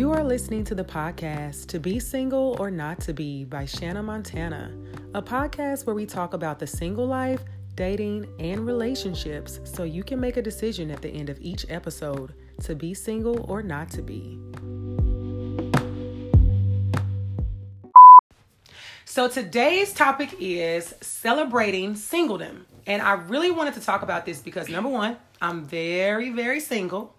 You are listening to the podcast To Be Single or Not to Be by Shanna Montana, a podcast where we talk about the single life, dating, and relationships so you can make a decision at the end of each episode to be single or not to be. So today's topic is celebrating singledom. And I really wanted to talk about this because number one, I'm very, very single.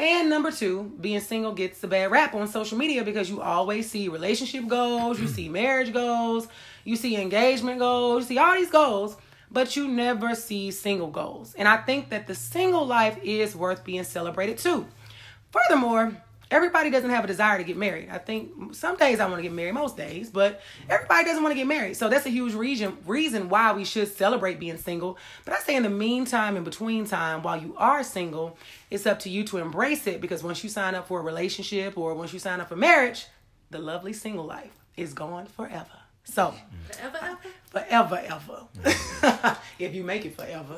And number two, being single gets a bad rap on social media because you always see relationship goals, you see marriage goals, you see engagement goals, you see all these goals, but you never see single goals. And I think that the single life is worth being celebrated too. Furthermore, everybody doesn't have a desire to get married. I think some days I want to get married, most days, but everybody doesn't want to get married. So that's a huge reason reason why we should celebrate being single. But I say in the meantime, in between time, while you are single, it's up to you to embrace it because once you sign up for a relationship or once you sign up for marriage, the lovely single life is gone forever. So Forever, ever? Forever, ever. if you make it forever.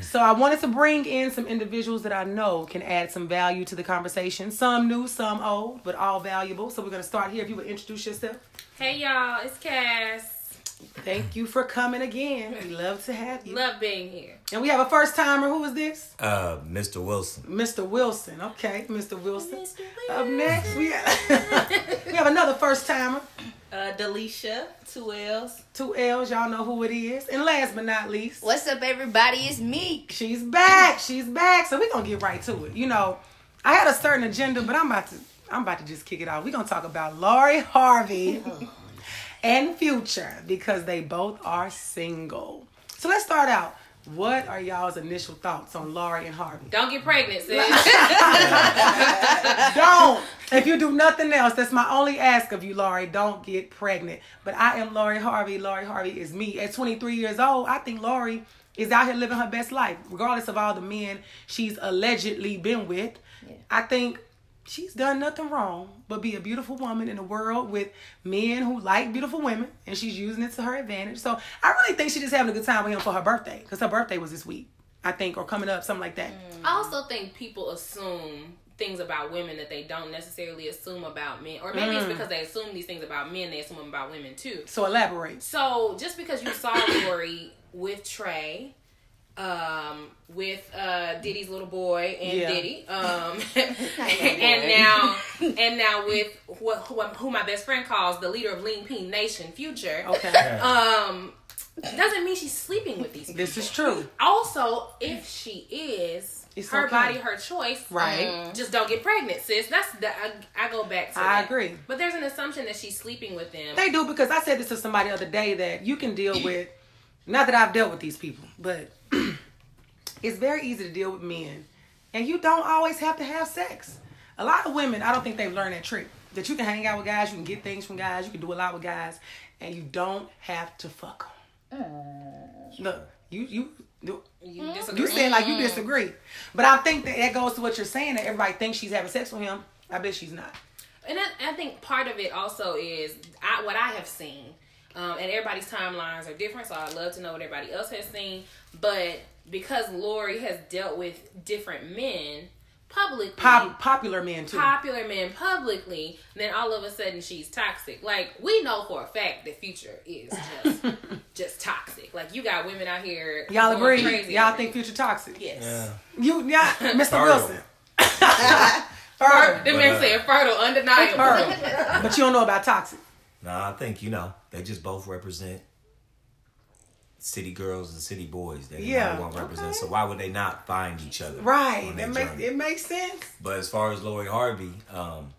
so I wanted to bring in some individuals that I know can add some value to the conversation. Some new, some old, but all valuable. So we're gonna start here. If you would introduce yourself. Hey y'all, it's Cass. Thank you for coming again. We love to have you. Love being here. And we have a first timer. Who is this? Uh, Mr. Wilson. Mr. Wilson. Okay, Mr. Wilson. Mr. Wilson. Up next, we have, we have another first timer. Uh, Delisha, two L's. Two L's. Y'all know who it is. And last but not least, What's up, everybody? It's Meek. She's back. She's back. So we're gonna get right to it. You know, I had a certain agenda, but I'm about to I'm about to just kick it off. We're gonna talk about Lori Harvey and Future because they both are single. So let's start out. What are y'all's initial thoughts on Lori and Harvey? Don't get pregnant, sis. Don't. If you do nothing else, that's my only ask of you, Lori. Don't get pregnant. But I am Lori Harvey. Lori Harvey is me. At 23 years old, I think Lori is out here living her best life, regardless of all the men she's allegedly been with. I think she's done nothing wrong but be a beautiful woman in a world with men who like beautiful women, and she's using it to her advantage. So I really think she's just having a good time with him for her birthday, because her birthday was this week, I think, or coming up, something like that. Mm. I also think people assume things about women that they don't necessarily assume about men. Or maybe it's mm. because they assume these things about men, they assume them about women too. So elaborate. So just because you saw Lori with Trey, um, with uh Diddy's little boy and Yeah. Diddy, um, and now and now with who, who, who my best friend calls the leader of Lean Peen Nation, Future. Okay. Um, doesn't mean she's sleeping with these people. This is true. Also, if she is, It's her okay. body, her choice. Right. Just don't get pregnant, sis. That's the I, I go back to. I that. agree. But there's an assumption that she's sleeping with them. They do because I said this to somebody the other day that you can deal with. Not that I've dealt with these people, but it's very easy to deal with men, and you don't always have to have sex. A lot of women, I don't think they've learned that trick that you can hang out with guys, you can get things from guys, you can do a lot with guys, and you don't have to fuck them. Mm. Look, you you. you you mm. disagree? you saying like you disagree, but I think that that goes to what you're saying that everybody thinks she's having sex with him. I bet she's not. And I, I think part of it also is I, what I have seen, um, and everybody's timelines are different. So I'd love to know what everybody else has seen. But because Lori has dealt with different men publicly, Pop, popular men too. popular men publicly, then all of a sudden she's toxic. Like we know for a fact that Future is just just toxic. Like you got women out here. Y'all agree? Crazy Y'all over think future toxic? Yes. Yeah. You, yeah, Mr. Wilson. Fer- Fertile. the man uh, said fertile, undeniable. Fertile. But you don't know about toxic. Nah, I think you know they just both represent city girls and city boys. They Yeah, yeah, won't represent. okay. So why would they not find each other? Right. on That their makes it makes sense. But as far as Lori Harvey, um,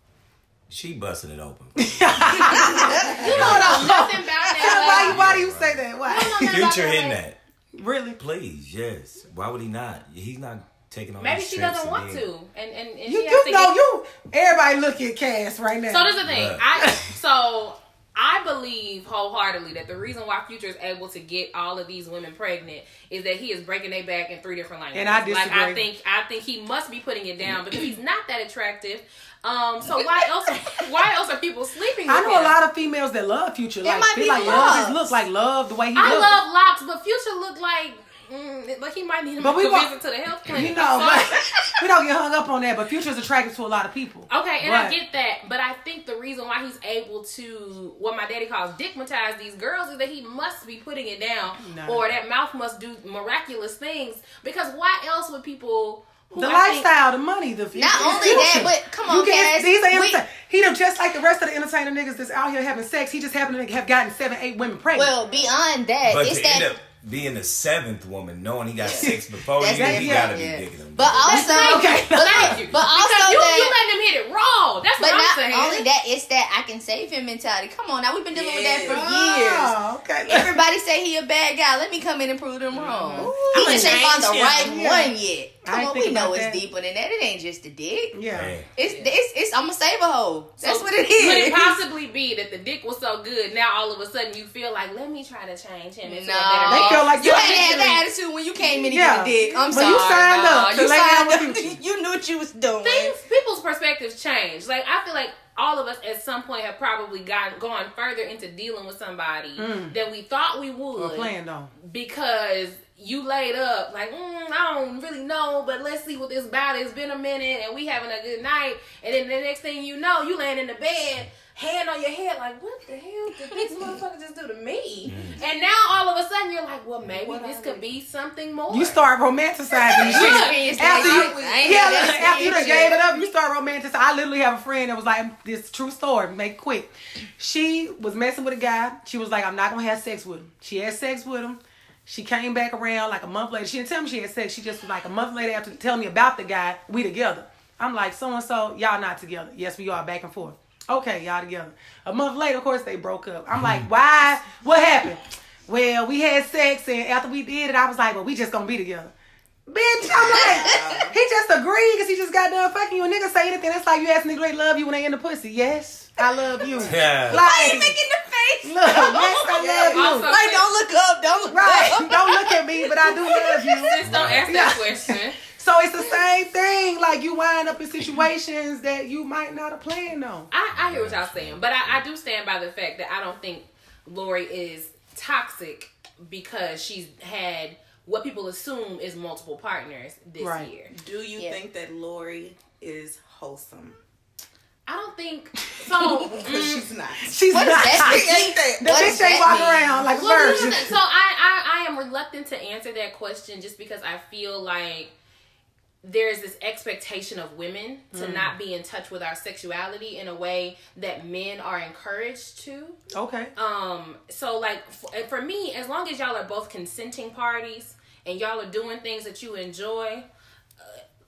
she busting it open. You don't know nothing about that. Why, why do you say that? Why? Future in that, really? please, yes. Why would he not? He's not taking on. Maybe she trips doesn't want being- to, and and, and You, she has you to know get- you. Everybody look at Cass right now. So there's the thing. Right. I so I believe wholeheartedly that the reason why Future is able to get all of these women pregnant is that he is breaking their back in three different languages. And I Like I think I think he must be putting it down because he's not that attractive. Um, so why else? why else are people sleeping? With I know him? a lot of females that love Future. Like might be like love his looks. look, like love the way he I looks. love locks, but Future look like mm, like he might need him But to we want- visit to the health clinic. You know, So- but we don't get hung up on that. But Future's attractive to a lot of people. Okay, and I get that, but I think the reason why he's able to what my daddy calls dickmatize these girls is that he must be putting it down, Nah. or that mouth must do miraculous things. Because why else would people? Who The I think- lifestyle, the money, the future. Not only Future. that, but come on, You get Cass, these are we- He done just like the rest of the entertainer niggas that's out here having sex. He just happened to have gotten seven, eight women pregnant. well, beyond that, But it's that. up being the seventh woman, knowing he got six before you, that- he gotta be yeah. bigger than But That's also, thank Okay. you. but, Thank you. but also because you, that, you letting him hit it raw. That's but what I'm not saying. only that, it's that I can save him mentality. Come on, now we've been dealing with that for years. Oh, okay. Everybody say he a bad guy. Let me come in and prove them mm-hmm. wrong. I'ma He just ain't found the him. right Yeah. one yet. I Come ain't on, we know about it's that. deeper than that. It ain't just a dick. Yeah. Man. It's it's it's. I'm a save a hoe. That's So what it Could it possibly be that the dick was so good now all of a sudden you feel like let me try to change him into No, a better They feel like you you had to have actually- that attitude when you came in to Yeah. get a dick. I'm But sorry. you signed up You lay down signed with up. Future. You knew what you was doing. things people's perspectives change. Like I feel like all of us at some point have probably gotten gone further into dealing with somebody than we thought we would Or playing though. because you laid up like mm, I don't really know, but let's see what this about. It's been a minute and we having a good night, and then the next thing you know, you laying in the bed. Hand on your head, like what the hell did this motherfucker just do to me? Mm. And now all of a sudden you're like, well, maybe this could be something more. You start romanticizing shit. Yeah. After you, yeah, never after you done gave it up, you start romanticizing. I literally have a friend that was like, this true story, make it quick. She was messing with a guy. She was like, I'm not gonna have sex with him. She had sex with him. She came back around like a month later. She didn't tell me she had sex. She just was like a month later after telling me about the guy, we together. I'm like, so and so, y'all not together. Yes, we are back and forth. Okay, y'all together. A month later, of course, they broke up. I'm like, mm. why? What happened? Well, we had sex, and after we did it, I was like, well, we just gonna be together. Bitch, I'm like, he just agreed because he just got done fucking you. A nigga say anything, that's like you ask nigga they love you when they in the pussy. Yes, I love you. Yeah. Why you Like, making the face? look, yes, I love you. Also- Like, don't look up. Don't look Right, up. don't look at me, but I do love you. Just don't ask Yeah. that question. So it's the same thing. Like you wind up in situations that you might not have planned on. I, I hear what y'all saying, but I, I do stand by the fact that I don't think Lori is toxic because she's had what people assume is multiple partners this Right. year. Do you Yeah. think that Lori is wholesome? I don't think so. Mm, she's not. She's What is not. that? Ain't that- The What bitch does ain't that walk mean? around like a well, this is virgin. so I, I I am reluctant to answer that question just because I feel like there's this expectation of women to Mm. not be in touch with our sexuality in a way that men are encouraged to. Okay. Um, so like f- for me, as long as y'all are both consenting parties and y'all are doing things that you enjoy,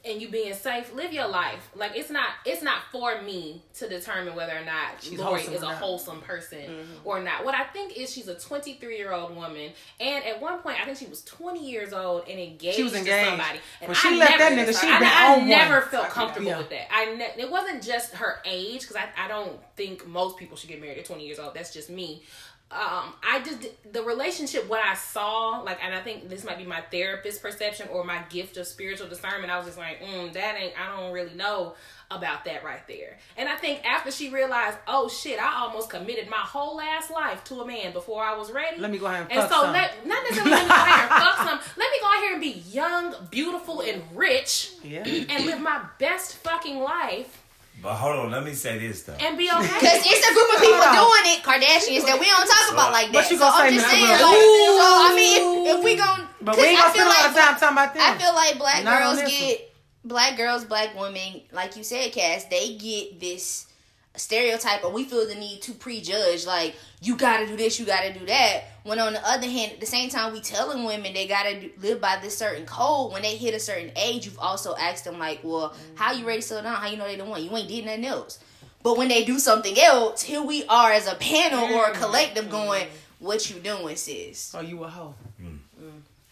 and you being safe, live your life. Like it's not it's not for me to determine whether or not She's Lori is a not. wholesome person mm-hmm. or not. What I think is she's a 23 year old woman, and at one point I think she was 20 years old and engaged, She was to engaged. somebody. And When she I left that nigga, she I, I on one. never felt comfortable Yeah. with that. I ne- it wasn't just her age because I I don't think most people should get married at 20 years old. That's just me um i just the relationship what i saw like and i think this might be my therapist perception or my gift of spiritual discernment i was just like mm, that ain't i don't really know about that right there and i think after she realized oh shit i almost committed my whole last life to a man before i was ready Let me go ahead and and fuck so some. let not necessarily let me go ahead and fuck some let me go out here and be young beautiful and rich Yeah. and live my best fucking life But hold on, let me say this though. and be okay Because it's a group of people doing it, Kardashians, that we don't talk about like that. What you gonna I'm say, just saying, Will? like, so I mean, if, if we gon' But we ain't gonna feel spend a lot like of time talking about them. I feel like black Not girls this get black girls, black women, like you said, Cass, they get this stereotype, or we feel the need to prejudge, like you gotta do this, you gotta do that. When on the other hand, at the same time, we telling women they gotta do, live by this certain code. When they hit a certain age, you've also asked them like, well, how you ready to settle down? How you know they don't want you ain't did nothing else. But when they do something else, here we are as a panel or a mm-hmm. collective mm-hmm. going, "What you doing, sis?" Oh, you a hoe. Mm.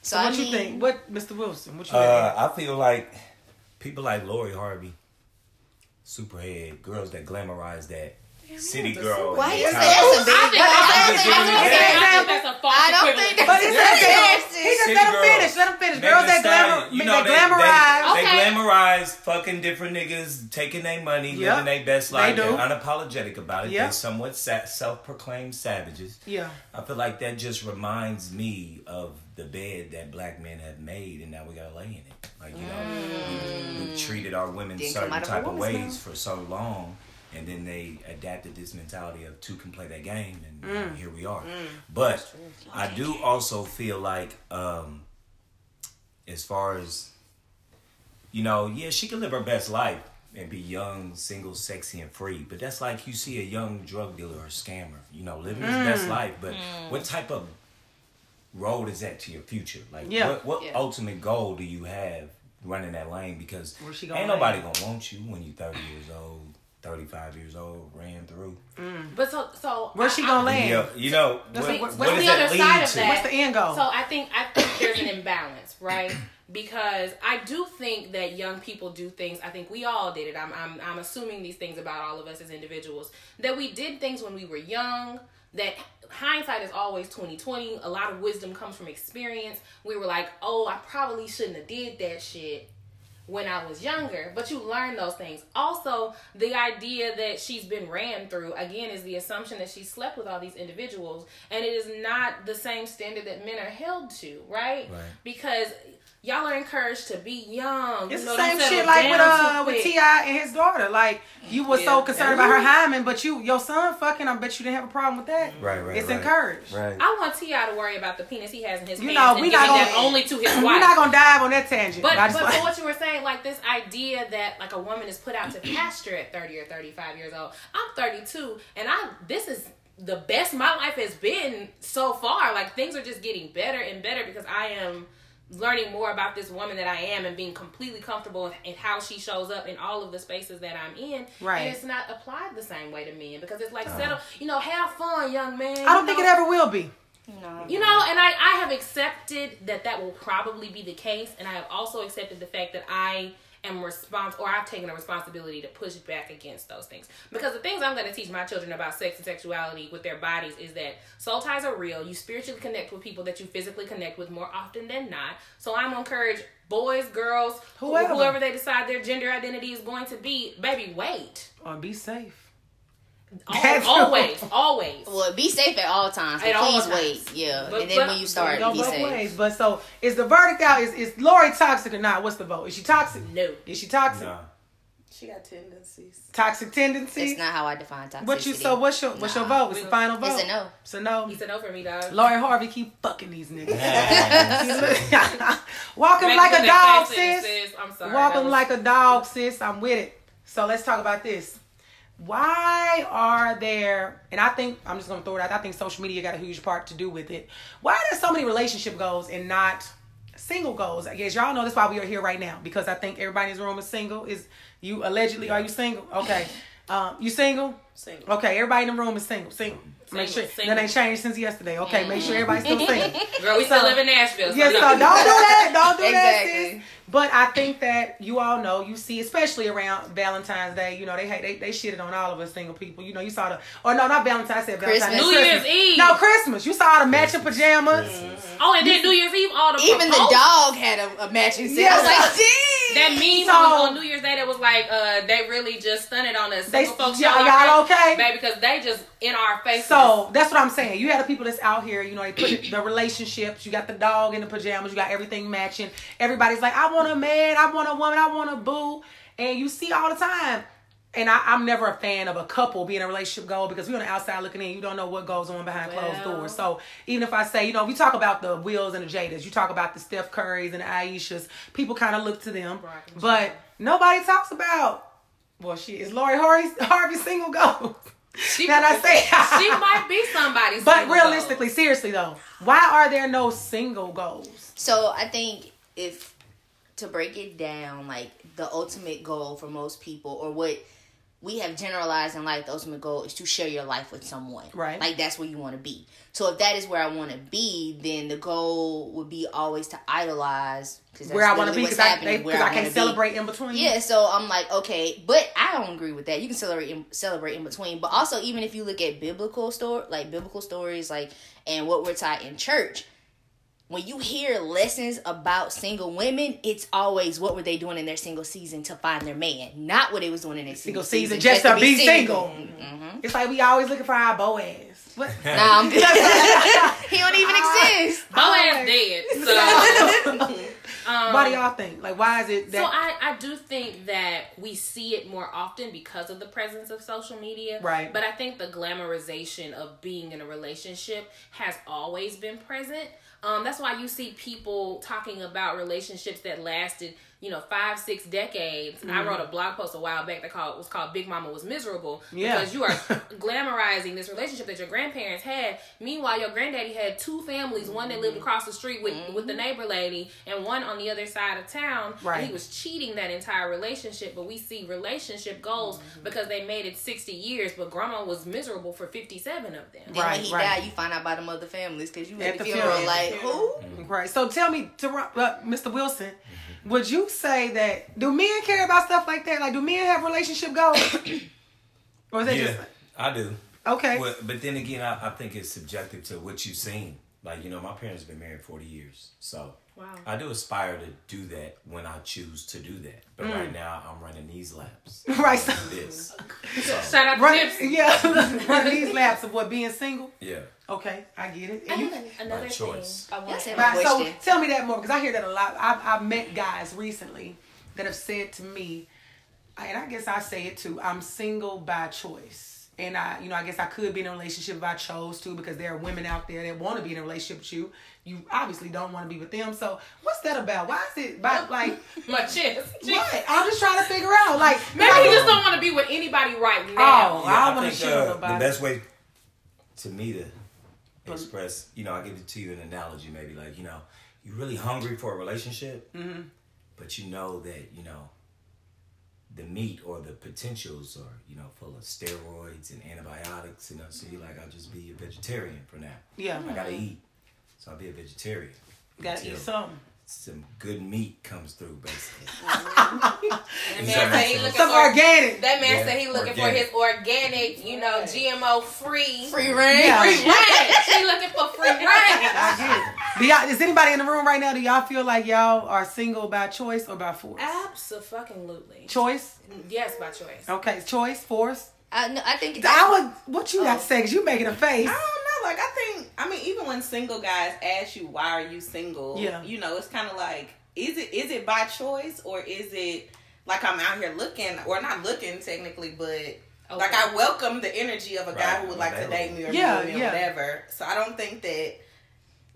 So, So I what you mean, think? What, Mr. Wilson? What you Uh, think? I feel like people like Lori Harvey, Superhead, girls that glamorize that city girl. Why you say that's a big? I think, I I don't think, think- I don't I think- think that's a false equivalent. think But he said Yes, He just City let him finish. Let him finish. Megan Girls that glamour, you they know, they, glamorize. They, they Okay. glamorize fucking different niggas, taking their money, Yep. living their best They life. do. They're unapologetic about it. Yep. They're somewhat sa- self-proclaimed savages. Yeah. I feel like that just reminds me of the bed that black men have made, and now we gotta lay in it. Like you know, we, we treated our women Didn't certain type of ways for so long, and then they adapted this mentality of two can play that game, and Mm. here we are. But I do also feel like, um, as far as you know, yeah, she can live her best life and be young, single, sexy, and free. But that's like you see a young drug dealer or scammer, you know, living his Mm. best life. But what type of road is that to your future? Like, Yeah. what, what Yeah. ultimate goal do you have running that lane? Because she gonna ain't nobody land? gonna want you when you're 30 years old, 35 years old, ran through. Mm. But so so Where's she gonna I- land? Yeah, you know, what, what- what what's does the other side of to? that? What's the end goal? So I think I think there's an imbalance, right? Because I do think that young people do things. I think we all did it. I'm I'm I'm assuming these things about all of us as individuals that we did things when we were young. That hindsight is always 2020. A lot of wisdom comes from experience. We were like, oh, I probably shouldn't have did that shit when I was younger, but you learn those things. Also, the idea that she's been ran through again is the assumption that she slept with all these individuals, and it is not the same standard that men are held to, right? Right. Because y'all are encouraged to be young. It's you the know, don't same shit like with uh with. T.I. and his daughter. Like you were so concerned about her hymen, but you your son fucking. I bet you didn't have a problem with that. Right, right, It's right. encouraged. Right. I want T.I. to worry about the penis he has in his You know, we giving not gonna- only to his wife. We're not gonna dive on that tangent. But I but just for what you were saying, like this idea that like a woman is put out to pasture at thirty or thirty five years old. I'm thirty two, and I this is the best my life has been so far. Like things are just getting better and better because I am learning more about this woman that I am and being completely comfortable in, in how she shows up in all of the spaces that I'm in. Right. And it's not applied the same way to men because it's like settle, you know, have fun, young man. I don't you think know? it ever will be. No. You know, and I, I have accepted that that will probably be the case, and I have also accepted the fact that I am respons or I've taken a responsibility to push back against those things. Because the things I'm going to teach my children about sex and sexuality with their bodies is that soul ties are real. You spiritually connect with people that you physically connect with more often than not. So I'm going to encourage boys, girls, Whoever. whoever. whoever they decide their gender identity is going to be, baby, wait. Or be safe. Al- That's- always, always. Well, be safe at all times. But At all please times. wait. Yeah. But- and then but- when you start, Go be safe. ways. But so is the verdict out? Is is Lori toxic or not? What's the vote? Is she toxic? No. Is she toxic? Nah. She got tendencies. Toxic tendencies. That's not how I define toxicity. What you so? What's your what's your vote? It's the final vote. It's a no. It's a no. He said no for me, dog. Lori Harvey keep fucking these niggas. Nah. Walk 'em Make like a dog, that face in, sis. sis. I'm sorry. Walk That 'em was- like a dog, sis. I'm with it. So let's talk about this. Why are there, and I think, I'm just going to throw it out, I think social media got a huge part to do with it. Why are there so many relationship goals and not single goals? I guess y'all know that's why we are here right now because I think everybody in this room is single. Is you allegedly, are you single? Okay. Um, you single? Single. Okay, everybody in the room is single. Single. Make sure Single, that ain't changed since yesterday. Okay, make sure everybody's still single. Girl, we still live in Nashville. So Yes, so don't do that. Don't do that, Exactly. sis. But I think that you all know, you see, especially around Valentine's Day, you know, they hate they, they shitted on all of us single people. You know, you saw the or no, not Valentine's, I said Valentine's Christmas. New Year's Eve. No, Christmas. You saw the matching pajamas. Oh, and then New Year's Eve, all the Even the dog had a, a matching set. Yes. I was like, "Damn." That meme So- on New Year's Day that was like, uh, they really just stunted on us. They- folks, y'all- y'all, y'all okay? okay? Baby, because they just in our faces. So that's what I'm saying. You had the people that's out here, you know, they put the relationships, you got the dog in the pajamas, you got everything matching. Everybody's like, I want a man, I want a woman, I want a boo. And you see all the time. And I, I'm never a fan of a couple being a relationship goal because we're on the outside looking in. You don't know what goes on behind closed doors. So even if I say, you know, we talk about the Wills and the Jadas, you talk about the Steph Currys and the Aishas, people kind of look to them. Brock and But nobody talks about, well, she is Lori Harvey, Harvey single goals? she, Can I say? she might be somebody's But single realistically, seriously though, why are there no single goals? So I think if to break it down, like the ultimate goal for most people, or what we have generalized in life, the ultimate goal is to share your life with someone. Right. Like that's where you want to be. So if that is where I want to be, then the goal would be always to idolize because Where I want to be because I, they- 'cause I can't celebrate in between. Yeah, so I'm like, okay, but I don't agree with that. You can celebrate in, celebrate in between, but also even if you look at biblical story, like biblical stories, like and what we're taught in church, when you hear lessons about single women, it's always what were they doing in their single season to find their man, not what they was doing in their Single single, season just to be single. Mm-hmm. It's like we always looking for our Boaz. What? Nah, I'm he don't even exist. Boaz dead. So, um, Why do y'all think? Like, why is it that? so I, I do think that we see it more often because of the presence of social media. Right. But I think the glamorization of being in a relationship has always been present. Um, that's why you see people talking about relationships that lasted, you know, five, six decades. I mm-hmm. wrote a blog post a while back that called was called "Big Mama Was Miserable" Yeah. because you are glamorizing this relationship that your grandparents had. Meanwhile, your granddaddy had two families, one that lived mm-hmm. across the street with with the mm-hmm. neighbor lady, and one on the other side of town. Right. And he was cheating that entire relationship. But we see relationship goals because they made it sixty years, but grandma was miserable for fifty seven of them. Then Right, when he right. died, you find out about them other families because you At at the the funeral funeral. like who? Right. So tell me, to, uh, Mr. Wilson, would you say that do men care about stuff like that? Like, do men have relationship goals? or is that Yeah, just I do. okay? Well, but then again, I, I think it's subjective to what you've seen. Like, you know, my parents have been married 40 years. So Wow. I do aspire to do that when I choose to do that. But right now, I'm running these laps. Mm. Right. I'm doing this. So, Shout out to Run, Nipsey. yeah, run these laps of what being single. yeah. Okay, I get it. I you, think another My choice. thing I want Yes, to and right, so question. tell me that more because I hear that a lot. I've, I've met guys recently that have said to me, and I guess I say it too. I'm single by choice, and I, you know, I guess I could be in a relationship if I chose to because there are women out there that want to be in a relationship with you. You obviously don't want to be with them. So what's that about? Why is it by like my chest. what? I'm just trying to figure out. Like Maybe like- you just don't want to be with anybody right now. Oh, Yeah, I I, wanna think shoot uh, the best way to me to express, you know, I give it to you an analogy, maybe like, you know, you're really hungry for a relationship, Mm-hmm. but you know that, you know, the meat or the potentials are, you know, full of steroids and antibiotics, you know, so you're like, I'll just be a vegetarian for now. Yeah. I gotta eat. So I'll be a vegetarian. gotta until eat something. Some good meat comes through, basically. That man said he make looking Some for organic. That man Yeah, said he looking for his organic, you know, GMO free. Free range, Yeah. Free range. She looking for free range. I get it. Do y'all, is anybody in the room right now? Do y'all feel like y'all are single by choice or by force? Absolutely. Choice. Yes, by choice. Okay, choice, force. I, no, I think it's I would. What you got to say? Cause you making a face. I don't know. Like I think I mean, even when single guys ask you why are you single, Yeah. you know, it's kind of like is it is it by choice or is it like I'm out here looking or not looking technically, but oh, like I welcome the energy of a guy who would like to date me or Yeah, yeah, me or yeah. whatever. So I don't think that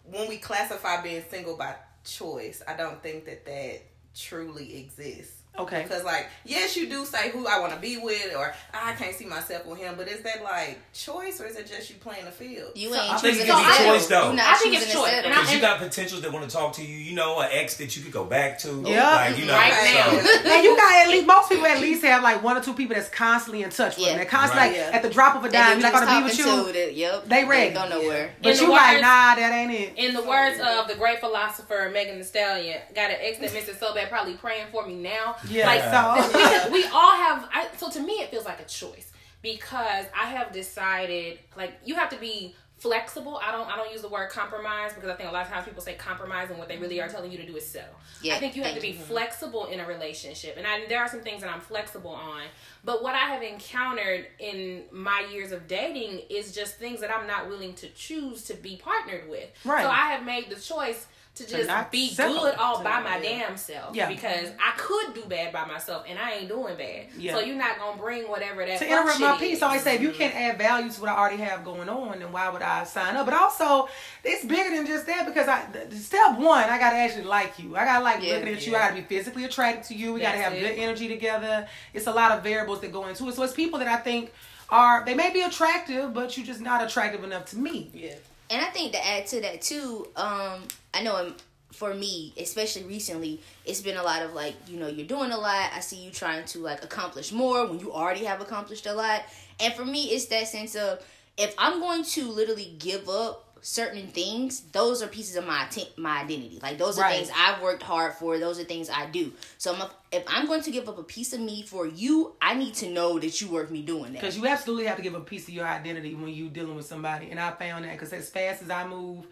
when we classify being single by choice, I don't think that that truly exists. Okay. Because like, yes, you do say who I want to be with, or I can't see myself with him. But is that like choice, or is it just you playing the field? You So ain't I think choosing it's to a settle. choice, though. You I think choosing it's choice, settle. Because you got potentials that want to talk to you. You know, an ex that you could go back to. Yeah. Like, you know, Right so- now. And you got at least most people at least have like one or two people that's constantly in touch with Yeah. them. They're constantly Right. like at the drop of a dime. You're like, you I want was to be with talking you. to, that- Yep. They ready. Ain't go nowhere. But In you the like, nah, that ain't it. In the words of the great philosopher Megan Thee Stallion, got an ex that misses so bad, probably praying for me now. Yeah. Like, so we, we all have. I, so to me, it feels like a choice because I have decided like you have to be flexible. I don't. I don't use the word compromise because I think a lot of times people say compromise and what they really are mm-hmm. telling you to do is settle. Yeah, I think you have to be you. flexible in a relationship, and I, there are some things that I'm flexible on. But what I have encountered in my years of dating is just things that I'm not willing to choose to be partnered with. Right. So I have made the choice to just not be settle. good all by my damn self. Yeah. Because I could do bad by myself, and I ain't doing bad. Yeah. So you're not gonna bring whatever that. to fuck interrupt my piece, is. I always say if you can't add value to what I already have going on, then why would I sign up? But also, it's bigger than just that because I th- th- step one, I gotta actually like you. I gotta like Yeah, looking at you. I gotta be physically attracted to you. We gotta have it. good energy together. It's a lot of variables that go into it. So it's people that I think are they may be attractive, but you're just not attractive enough to me. Yeah. And I think to add to that too, um, I know um, for me, especially recently, it's been a lot of like, you know, you're doing a lot. I see you trying to like accomplish more when you already have accomplished a lot. And for me, it's that sense of if I'm going to literally give up certain things, those are pieces of my my identity. Like those are Right. things I've worked hard for. Those are things I do. So I'm a, if I'm going to give up a piece of me for you, I need to know that you worth me doing that. Because you absolutely have to give a piece of your identity when you're dealing with somebody. And I found that because as fast as I move,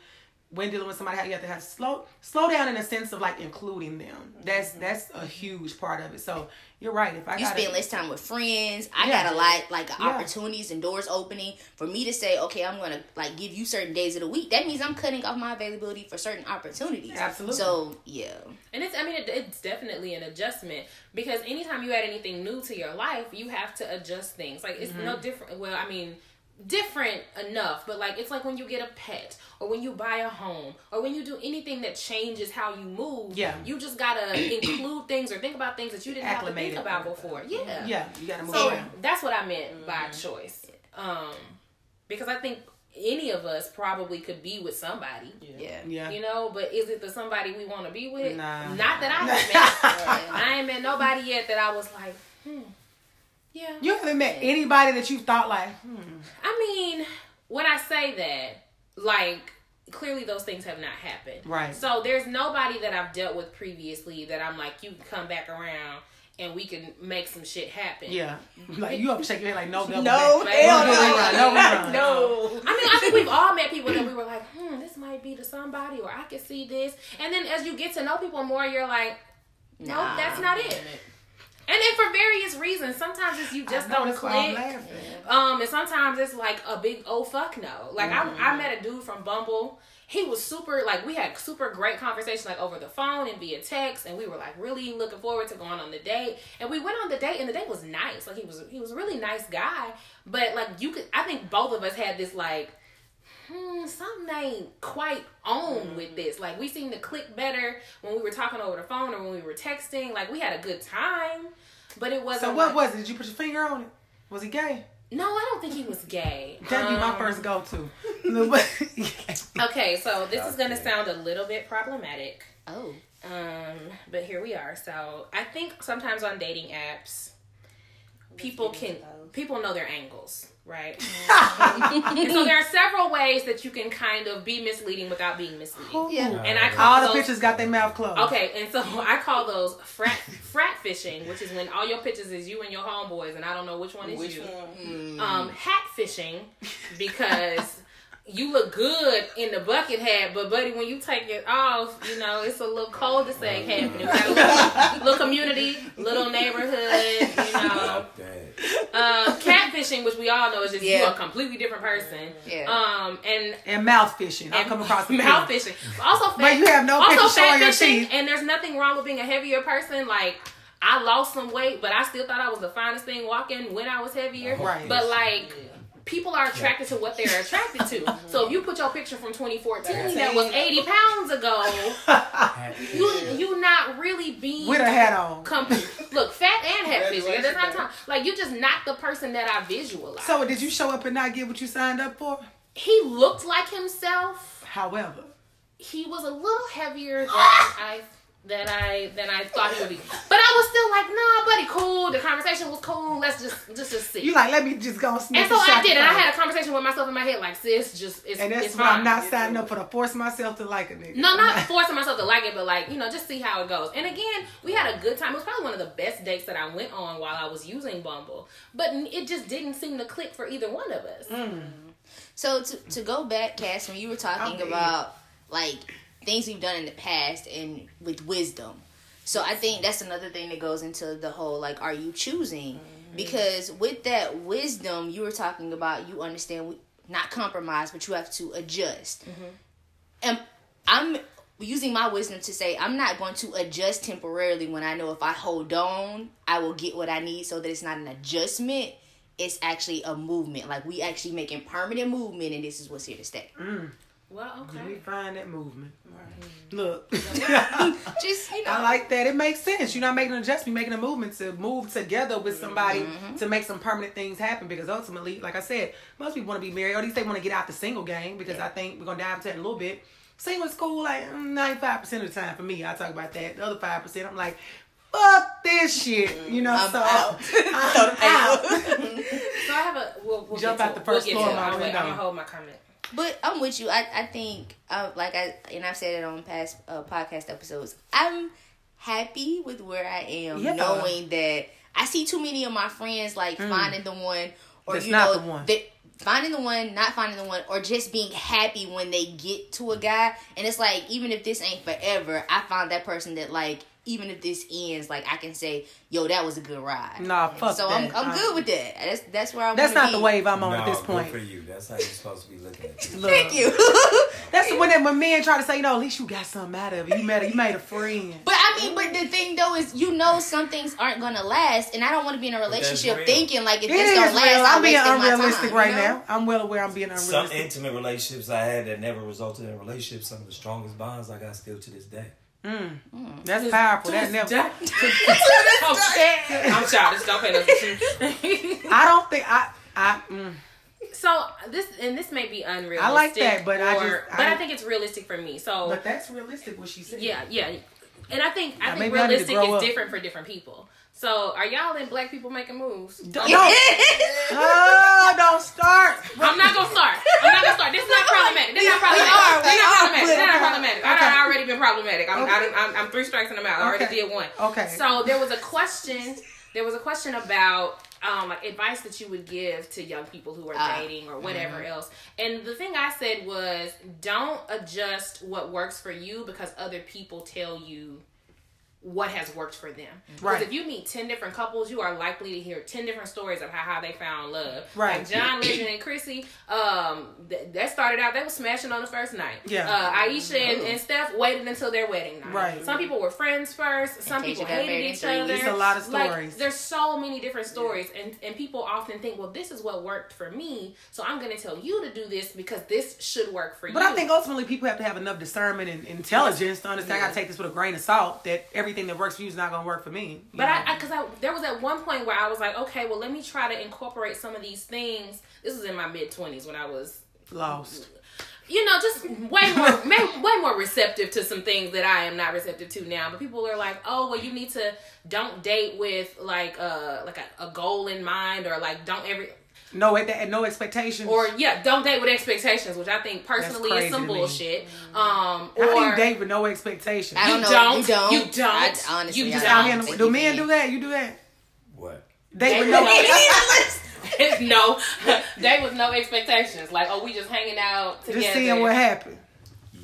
when dealing with somebody, how you have to have slow slow down in a sense of like including them. That's Mm-hmm. that's a huge part of it. So you're right. If I you gotta, spend less time with friends. I Yeah. got a lot like Yeah. opportunities and doors opening for me to say, okay, I'm gonna like give you certain days of the week. That means I'm cutting off my availability for certain opportunities. Absolutely. So yeah, And it's, I mean, it, it's definitely an adjustment because anytime you add anything new to your life, you have to adjust things. Like, it's Mm-hmm. no different. Well, I mean, different enough, but like, it's like when you get a pet or when you buy a home or when you do anything that changes how you move. Yeah. You just gotta include things or think about things that you didn't have to think it. about before. Yeah. yeah, you gotta move So around. that's what I meant by choice. Um, because I think any of us probably could be with somebody. yeah. Yeah. You know, but is it the somebody we want to be with? Nah. Not that I have met. I ain't met nobody yet that I was like, hmm, yeah. You haven't met anybody that you thought like, hmm, I mean, when I say that, like, clearly those things have not happened. Right. So there's nobody that I've dealt with previously that I'm like, you can come back around and we can make some shit happen. yeah, like you up to shake your head like no, double No, back. hell no, no. rerun, no, rerun. No. I mean, I think we've all met people that we were like, hmm, this might be to somebody, or I could see this. And then as you get to know people more, you're like, nope, Nah. that's not it. And then for various reasons, sometimes it's you just don't click. Um, and sometimes it's like a big oh fuck no. Like Mm-hmm. I, I met a dude from Bumble. He was super like we had super great conversation like over the phone and via text, and we were like really looking forward to going on the date. And we went on the date, and the date was nice. Like he was he was a really nice guy. But like you could, I think both of us had this like. Hmm, something ain't quite on Mm-hmm. with this. Like we seemed to click better when we were talking over the phone or when we were texting. Like we had a good time, but it wasn't. So what like- was it? Did you put your finger on it? Was he gay? No, I don't think he was gay. That'd be my Um, first go to. Okay, so this is gonna sound a little bit problematic. Oh, Um, but here we are. So I think sometimes on dating apps, people can people know their angles, right? so there are several ways that you can kind of be misleading without being misleading. yeah. And I call All the those, pictures got their mouth closed. Okay, and so I call those frat frat fishing, which is when all your pictures is you and your homeboys, and I don't know which one is Which you. one? Um, hat fishing because you look good in the bucket hat, but buddy, when you take it off, you know it's a little cul-de-sac happening. We little, little community, little neighborhood, you know. Uh, catfishing, which we all know is just you a completely different person. Yeah. Um, and And mouth fishing. I've come across the mouth picture. fishing. But also, fat, But you have no also fat showing your fishing, teeth. And there's nothing wrong with being a heavier person. Like I lost some weight, but I still thought I was the finest thing walking when I was heavier. Right. But like. People are attracted to what they're attracted to. So if you put your picture from 2014 that was 80 pounds ago, you you not really being With a hat on. com- look fat and hat at the same time. Like you're just not the person that I visualize. So did you show up and not get what you signed up for? he looked like himself. However, he was a little heavier than I than I than I thought he would be. But I was still like, nah, buddy, cool. The conversation was cool. Let's just just just see. you like let me just go sniff and so the I did, and I had a conversation with myself in my head, like, sis, just it's And that's it's why fine. I'm not signing up for to force myself to like a nigga. No, not forcing myself to like it, but like, you know, just see how it goes. And again, we had a good time. It was probably one of the best dates that I went on while I was using Bumble. But it just didn't seem to click for either one of us. Mm. So to to go back, Cass, when you were talking Okay. about like things we've done in the past and with wisdom. So I think that's another thing that goes into the whole like, are you choosing? Mm-hmm. Because with that wisdom, you were talking about you understand we, not compromise, but you have to adjust. Mm-hmm. And I'm using my wisdom to say I'm not going to adjust temporarily when I know if I hold on, I will get what I need so that it's not an adjustment. It's actually a movement. Like we actually making permanent movement and this is what's here to stay. Mm. Well, Let me find that movement. Look. Just you know I like that. It makes sense. You're not making an adjustment, making a movement to move together with somebody Mm-hmm. to make some permanent things happen. Because ultimately, like I said, most people want to be married, or at least they want to get out the single game. Because I think we're gonna dive into that in a little bit. Single is cool, like ninety five percent of the time for me. I talk about that. The other five percent, I'm like, fuck this shit. You know, I'm so out. I'm out. So I have a. We'll, we'll Jump out the first we'll floor of my I'm, wait, I'm gonna hold my comment. But I'm with you. I I think uh, like I and I've said it on past uh, podcast episodes. I'm happy with where I am, Yeah. knowing that I see too many of my friends like finding the one or Mm. That's you not know the one. that finding the one, not finding the one, or just being happy when they get to a guy. And it's like, even if this ain't forever, I found that person that like even if this ends, like I can say, "Yo, that was a good ride." Nah, fuck So that. I'm I'm good um, with that. That's that's where I'm. That's wanna not the wave I'm on no, at this good point. for you. That's how you're supposed to be looking at it. Look, Thank you. That's when that when men try to say, you know, at least you got something out of it. You made a, you made a friend. But I mean, but the thing though is, you know, some things aren't gonna last, and I don't want to be in a relationship thinking like if It this don't last, real. I'm I'm being wasting my unrealistic time, right you know? now. I'm well aware I'm being unrealistic. Some intimate relationships I had that never resulted in relationships, some of the strongest bonds I got still to this day. That's powerful. That never. I'm childish. Don't pay no attention. I don't think I. I mm, So this and this may be unrealistic. I like that, but I or- just- but I- I think it's realistic for me. So but that's realistic what she said. yeah, yeah, and I think I think maybe I realistic is up. different for different people. So are y'all in black people making moves? Don't, oh, don't start. I'm not gonna start. I'm not gonna start. This is not problematic. This is not problematic. This is not problematic. This is not okay. I've already been problematic. I'm, Okay. I'm, I'm, I'm three strikes in the mouth. I already Okay. did one. Okay. So there was a question. There was a question about um, like advice that you would give to young people who are Ah. dating or whatever Mm-hmm. else. And the thing I said was, don't adjust what works for you because other people tell you what has worked for them. Because Right. if you meet 10 different couples, you are likely to hear 10 different stories of how, how they found love. Right. Like John Legend and Chrissy, um, th- that started out, they were smashing on the first night. Yeah. Uh, Aisha and, and Steph waited until their wedding night. Right. Some people were friends first. Some people hated each other. years. It's a lot of Like, stories. there's so many different stories, and, and people often think, well, this is what worked for me, so I'm going to tell you to do this because this should work for you. But I think ultimately people have to have enough discernment and intelligence to understand. I gotta take this with a grain of salt. That everything that works for you is not gonna work for me. But know? I, because I, there was at one point where I was like, okay, well, let me try to incorporate some of these things. This was in my mid twenties when I was, lost. you know, just way more, may, way more receptive to some things that I am not receptive to now. But people are like, oh, well, you need to don't date with like uh like a, a goal in mind or like don't every No, at that, no expectations. or yeah, don't date with expectations, which I think personally is some bullshit. Um, or how do you date with no expectations? I don't You know. don't. You don't. You don't. I, honestly, You I just don't out here, in do men can. do that? You do that? What? Date with with no. no, date with no expectations. Like, oh, we just hanging out together. Just seeing what happened.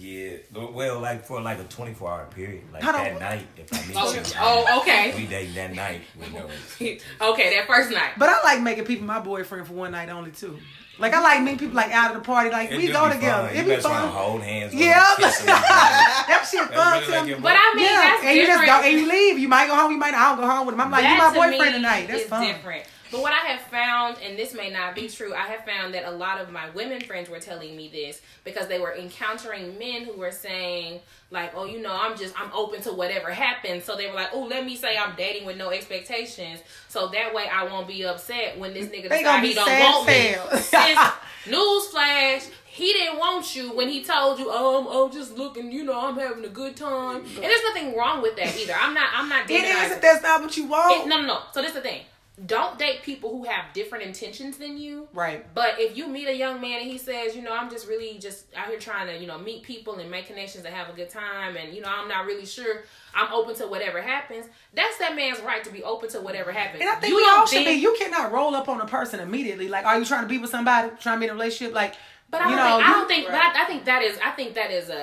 Yeah, well, like for like a 24 hour period, like Hold on. that night, if I meet Oh, you, oh, okay. we dating that night with no. okay, that first night. But I like making people my boyfriend for one night only too. Like I like meeting people like out of the party. Like It we go together. Fun. It you be mess fun. hold hands. Yeah, that shit That fun really too. make your But I mean, yeah, that's and you just go and you leave. You might go home. You might not. I don't go home with him. I'm like, you That my boyfriend tonight. That's fun. different. But what I have found, and this may not be true, I have found that a lot of my women friends were telling me this because they were encountering men who were saying, like, oh, you know, I'm just, I'm open to whatever happens. So they were like, oh, let me say I'm dating with no expectations. So that way I won't be upset when this nigga be he don't want me. Since, newsflash, he didn't want you when he told you, oh, I'm, I'm just looking, you know, I'm having a good time. And there's nothing wrong with that either. I'm not, I'm not It is that's not what you want. it, no, no, no. So this is the thing. Don't date people who have different intentions than you. Right. But if you meet a young man and he says, you know, I'm just really just out here trying to, you know, meet people and make connections and have a good time, and you know, I'm not really sure. I'm open to whatever happens. That's that man's right to be open to whatever happens. And I think you we all should be. You cannot roll up on a person immediately. Like, are you trying to be with somebody? Trying to be in a relationship? Like, But I you don't know, think, I don't think, but I, I think that is, I think that is a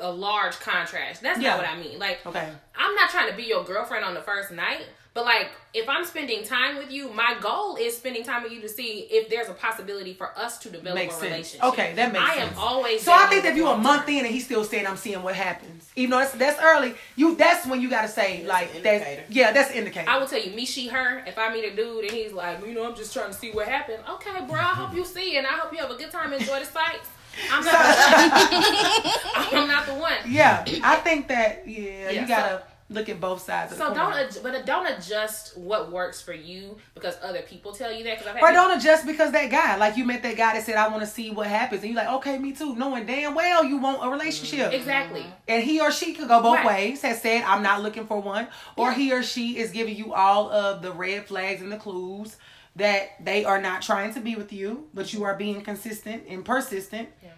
a, a, a large contrast. That's Yeah. not what I mean. Like, Okay. I'm not trying to be your girlfriend on the first night, but like, if I'm spending time with you, my goal is spending time with you to see if there's a possibility for us to develop Makes a sense. relationship. Okay, that makes I sense. I am always. So I think that if you a month in and he's still saying I'm seeing what happens, even though that's, that's early, you that's when you gotta say That's like that. Yeah, that's an indicator. I will tell you, me, she, her. If I meet a dude and he's like, you know, I'm just trying to see what happens. Okay, bro. I hope you see, and I hope you have a good time. Enjoy the sights. I'm not. I'm not the one. yeah, I think that yeah, Yeah, you gotta look at both sides. Of So the don't, coin. adj- but don't adjust what works for you because other people tell you that. Because Or people- don't adjust because that guy, like you met that guy that said, I want to see what happens. And you're like, okay, me too. Knowing damn well you want a relationship. Mm-hmm. exactly. And he or she could go both Right. ways, has said, I'm not looking for one. Or he or she is giving you all of the red flags and the clues that they are not trying to be with you, but you are being consistent and persistent. Yeah.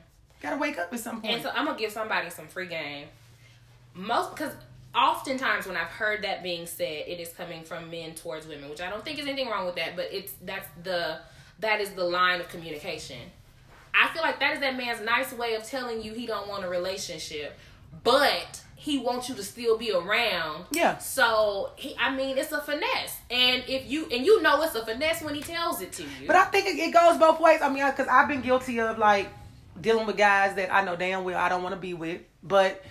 Gotta wake up at some point. And so I'm gonna give somebody some free game. Most because oftentimes when I've heard that being said, it is coming from men towards women, which I don't think is anything wrong with that, but it's that's the that is the line of communication. I feel like that is that man's nice way of telling you he don't want a relationship, but he wants you to still be around. Yeah. So he, I mean, it's a finesse, and if you and you know it's a finesse when he tells it to you. But I think it, it goes both ways. I mean, because I've been guilty of like dealing with guys that I know damn well I don't want to be with, but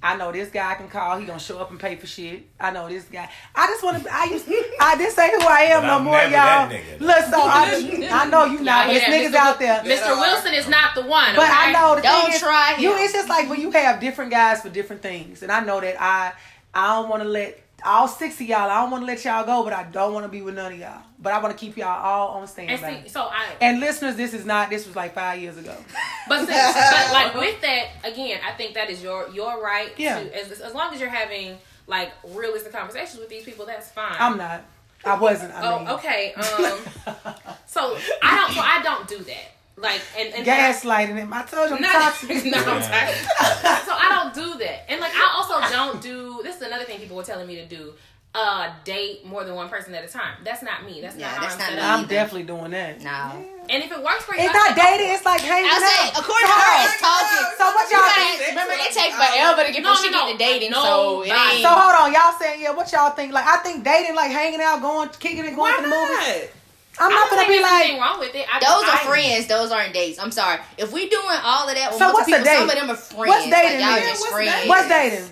I know this guy I can call. He gonna show up and pay for shit. I know this guy. I just want to. I used. I this ain't who I am But no I'm more, never y'all. nigga. Look, so I, I know you not. But there's niggas Mr. out there. Mr. Wilson is not the one. But I know the Don't thing is, try him. You, it's just like when you have different guys for different things, and I know that I, I don't want to let all six of y'all. I don't want to let y'all go, but I don't want to be with none of y'all. But I want to keep y'all all on And standby. see, so I. And listeners, this is not. This was like five years ago. But, since, but like with that, again, I think that is your your right. Yeah. To, as as long as you're having like realistic conversations with these people, that's fine. I'm not. I wasn't. I mean, Oh, okay. Um. so I don't. So I don't do that. Like and and gaslighting him. I told you I'm Not, toxic. no, I'm tired. so I don't do that. And like I also don't do this is another thing people were telling me to do. Uh date more than one person at a time. That's not me. That's Yeah, not how I'm not me. I'm definitely doing that. No. And if it works for you, It's I not say, dating. It's like hanging I say, out. according to So her, it's on. talking. So what You y'all think? remember, it takes forever to get No, from she no, get to dating, no, so it ain't. So hold on, y'all saying yeah? What y'all think? Like I think dating, like hanging out, going, kicking it, going Why to the movies. Not? I'm not gonna be there's like. anything wrong with it. I, Those are I- friends. Those aren't dates. I'm sorry. If we doing all of that with So multiple what's a people, some of them are friends. What's dating Like, y'all then? just What's friends. What's dating?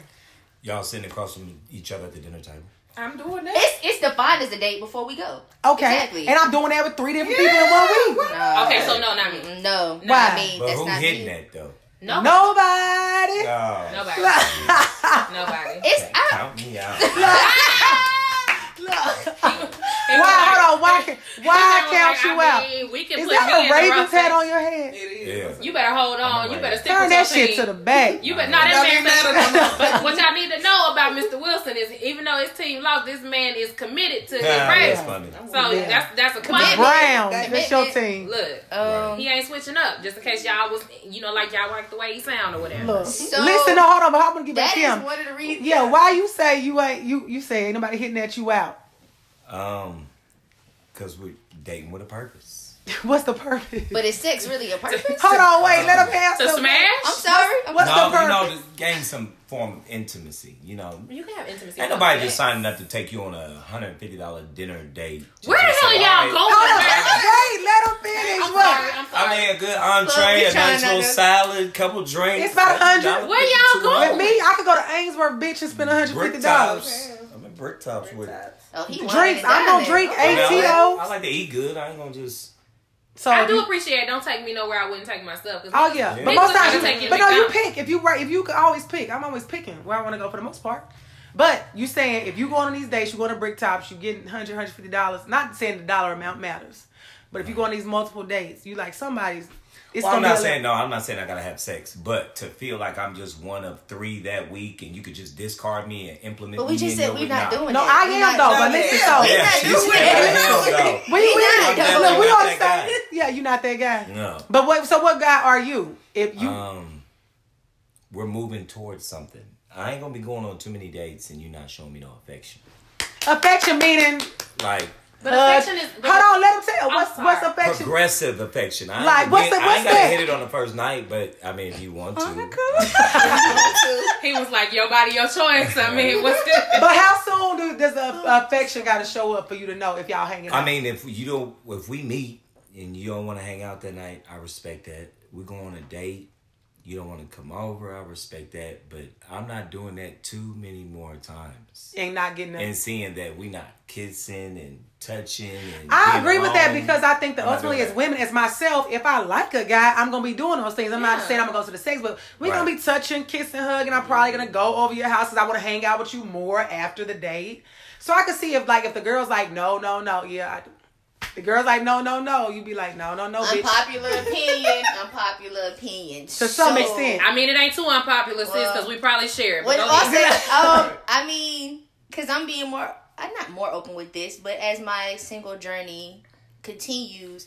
Y'all sitting across from each other at the dinner table. I'm doing that. It's it's defined as a date before we go. Okay, Exactly. and I'm doing that with three different people in one week. No. Okay, so no, not me. No, Why? not me. But That's who not hitting me. that though? No, Nobody. Nobody, Look. nobody. It's I, count me out. It was Why? like- Hold on. Why? Why I count like, you I out? mean, we can Is put that a Ravens head on your head? It is. Yeah. You better hold on. You better stick Turn with that shit team. to the back. You better not that even man. matter. But what y'all need to know about Mr. Wilson is, even though his team lost, this man is committed to his Yeah, race. that's funny. So Yeah. that's that's a Commitment. quality. Brown. That's your team. Look, um, he ain't switching up just in case y'all was, you know, like y'all like the way he sound or whatever. Look. So- Listen. No, hold on. But I'm gonna get back to is him. one of the reasons. Yeah. Why you say you ain't you? You say ain't nobody hitting at you out. Um, cause we're dating with a purpose. What's the purpose? But is sex really a purpose? Hold on. Wait. Let him answer. To smash? I'm sorry. I'm What's no, the you know, to gain some form of intimacy. You know, You can have intimacy. ain't nobody just signing up to take you on a hundred and fifty dollar dinner date. Where the hell say, y'all "All right." going, Hold on. Wait. Let him finish. I'm What? sorry. I'm sorry. I mean, a good entree, we a trying nice not little salad, couple drinks. It's about a hundred. $150, Where y'all going? With me, I could go to Ainsworth Beach and spend 150 Brick dollars. Tops. I'm in brick tops with it. Oh, he Drinks. I'm down gonna drink Okay. You know, Tito's. I like to eat good. I ain't gonna just. So I do appreciate it. Don't take me nowhere I wouldn't take myself. 'cause Oh niggas- yeah, Yeah. but most times, never take you but no, you McDonald's. pick. If you right, if you could always pick. I'm always picking where I want to go for the most part. But you saying if you go on these dates, you go to Brick Tops, you getting 100 150 dollars. Not saying the dollar amount matters, but if you go on these multiple dates, you like somebody's. It's Well, I'm not be saying no. I'm not saying I gotta have sex, but to feel like I'm just one of three that week, and you could just discard me and implement. But we me just in said we're week, not doing No, that. I We am not though. But listen, so We Yeah, not doing said that. hell no. we We we, not, look, we I'm not understand. that guy. Yeah, you're not that guy. No. But what? So what guy are you? If you Um, we're moving towards something. I ain't gonna be going on too many dates, and you not showing me no affection. affection meaning, Like But affection is. hold on, let him tell. What's what's affection? progressive affection. I, Like, ain't- what's the- I ain't gotta that? hit it on the first night, but I mean, if you want oh, to. He was like, "Your body, your choice." I mean, what's this? But how soon do, does the affection got to show up for you to know if y'all hanging out? I mean, if you don't, if we meet and you don't want to hang out that night, I respect that. We go on a date. You don't want to come over. I respect that, but I'm not doing that too many more times. ain't not getting And seeing that we not kissing and touching and I agree with that because I think that I'm ultimately, as women, as myself, if I like a guy, I'm gonna be doing those things. I'm not saying I'm gonna go to the sex, but we're gonna be touching, kissing, hugging. I'm probably gonna go over your house because I want to hang out with you more after the date. So I could see if like if the girl's like no, no, no, yeah. I, the girl's like no, no, no. you'd be like no, no, no, bitch. Unpopular opinion. Unpopular opinion. To some So- extent. I mean, it ain't too unpopular, sis, because we probably share it. What But I'll say, um, I mean, because I'm being more, I'm not more open with this, but as my single journey continues,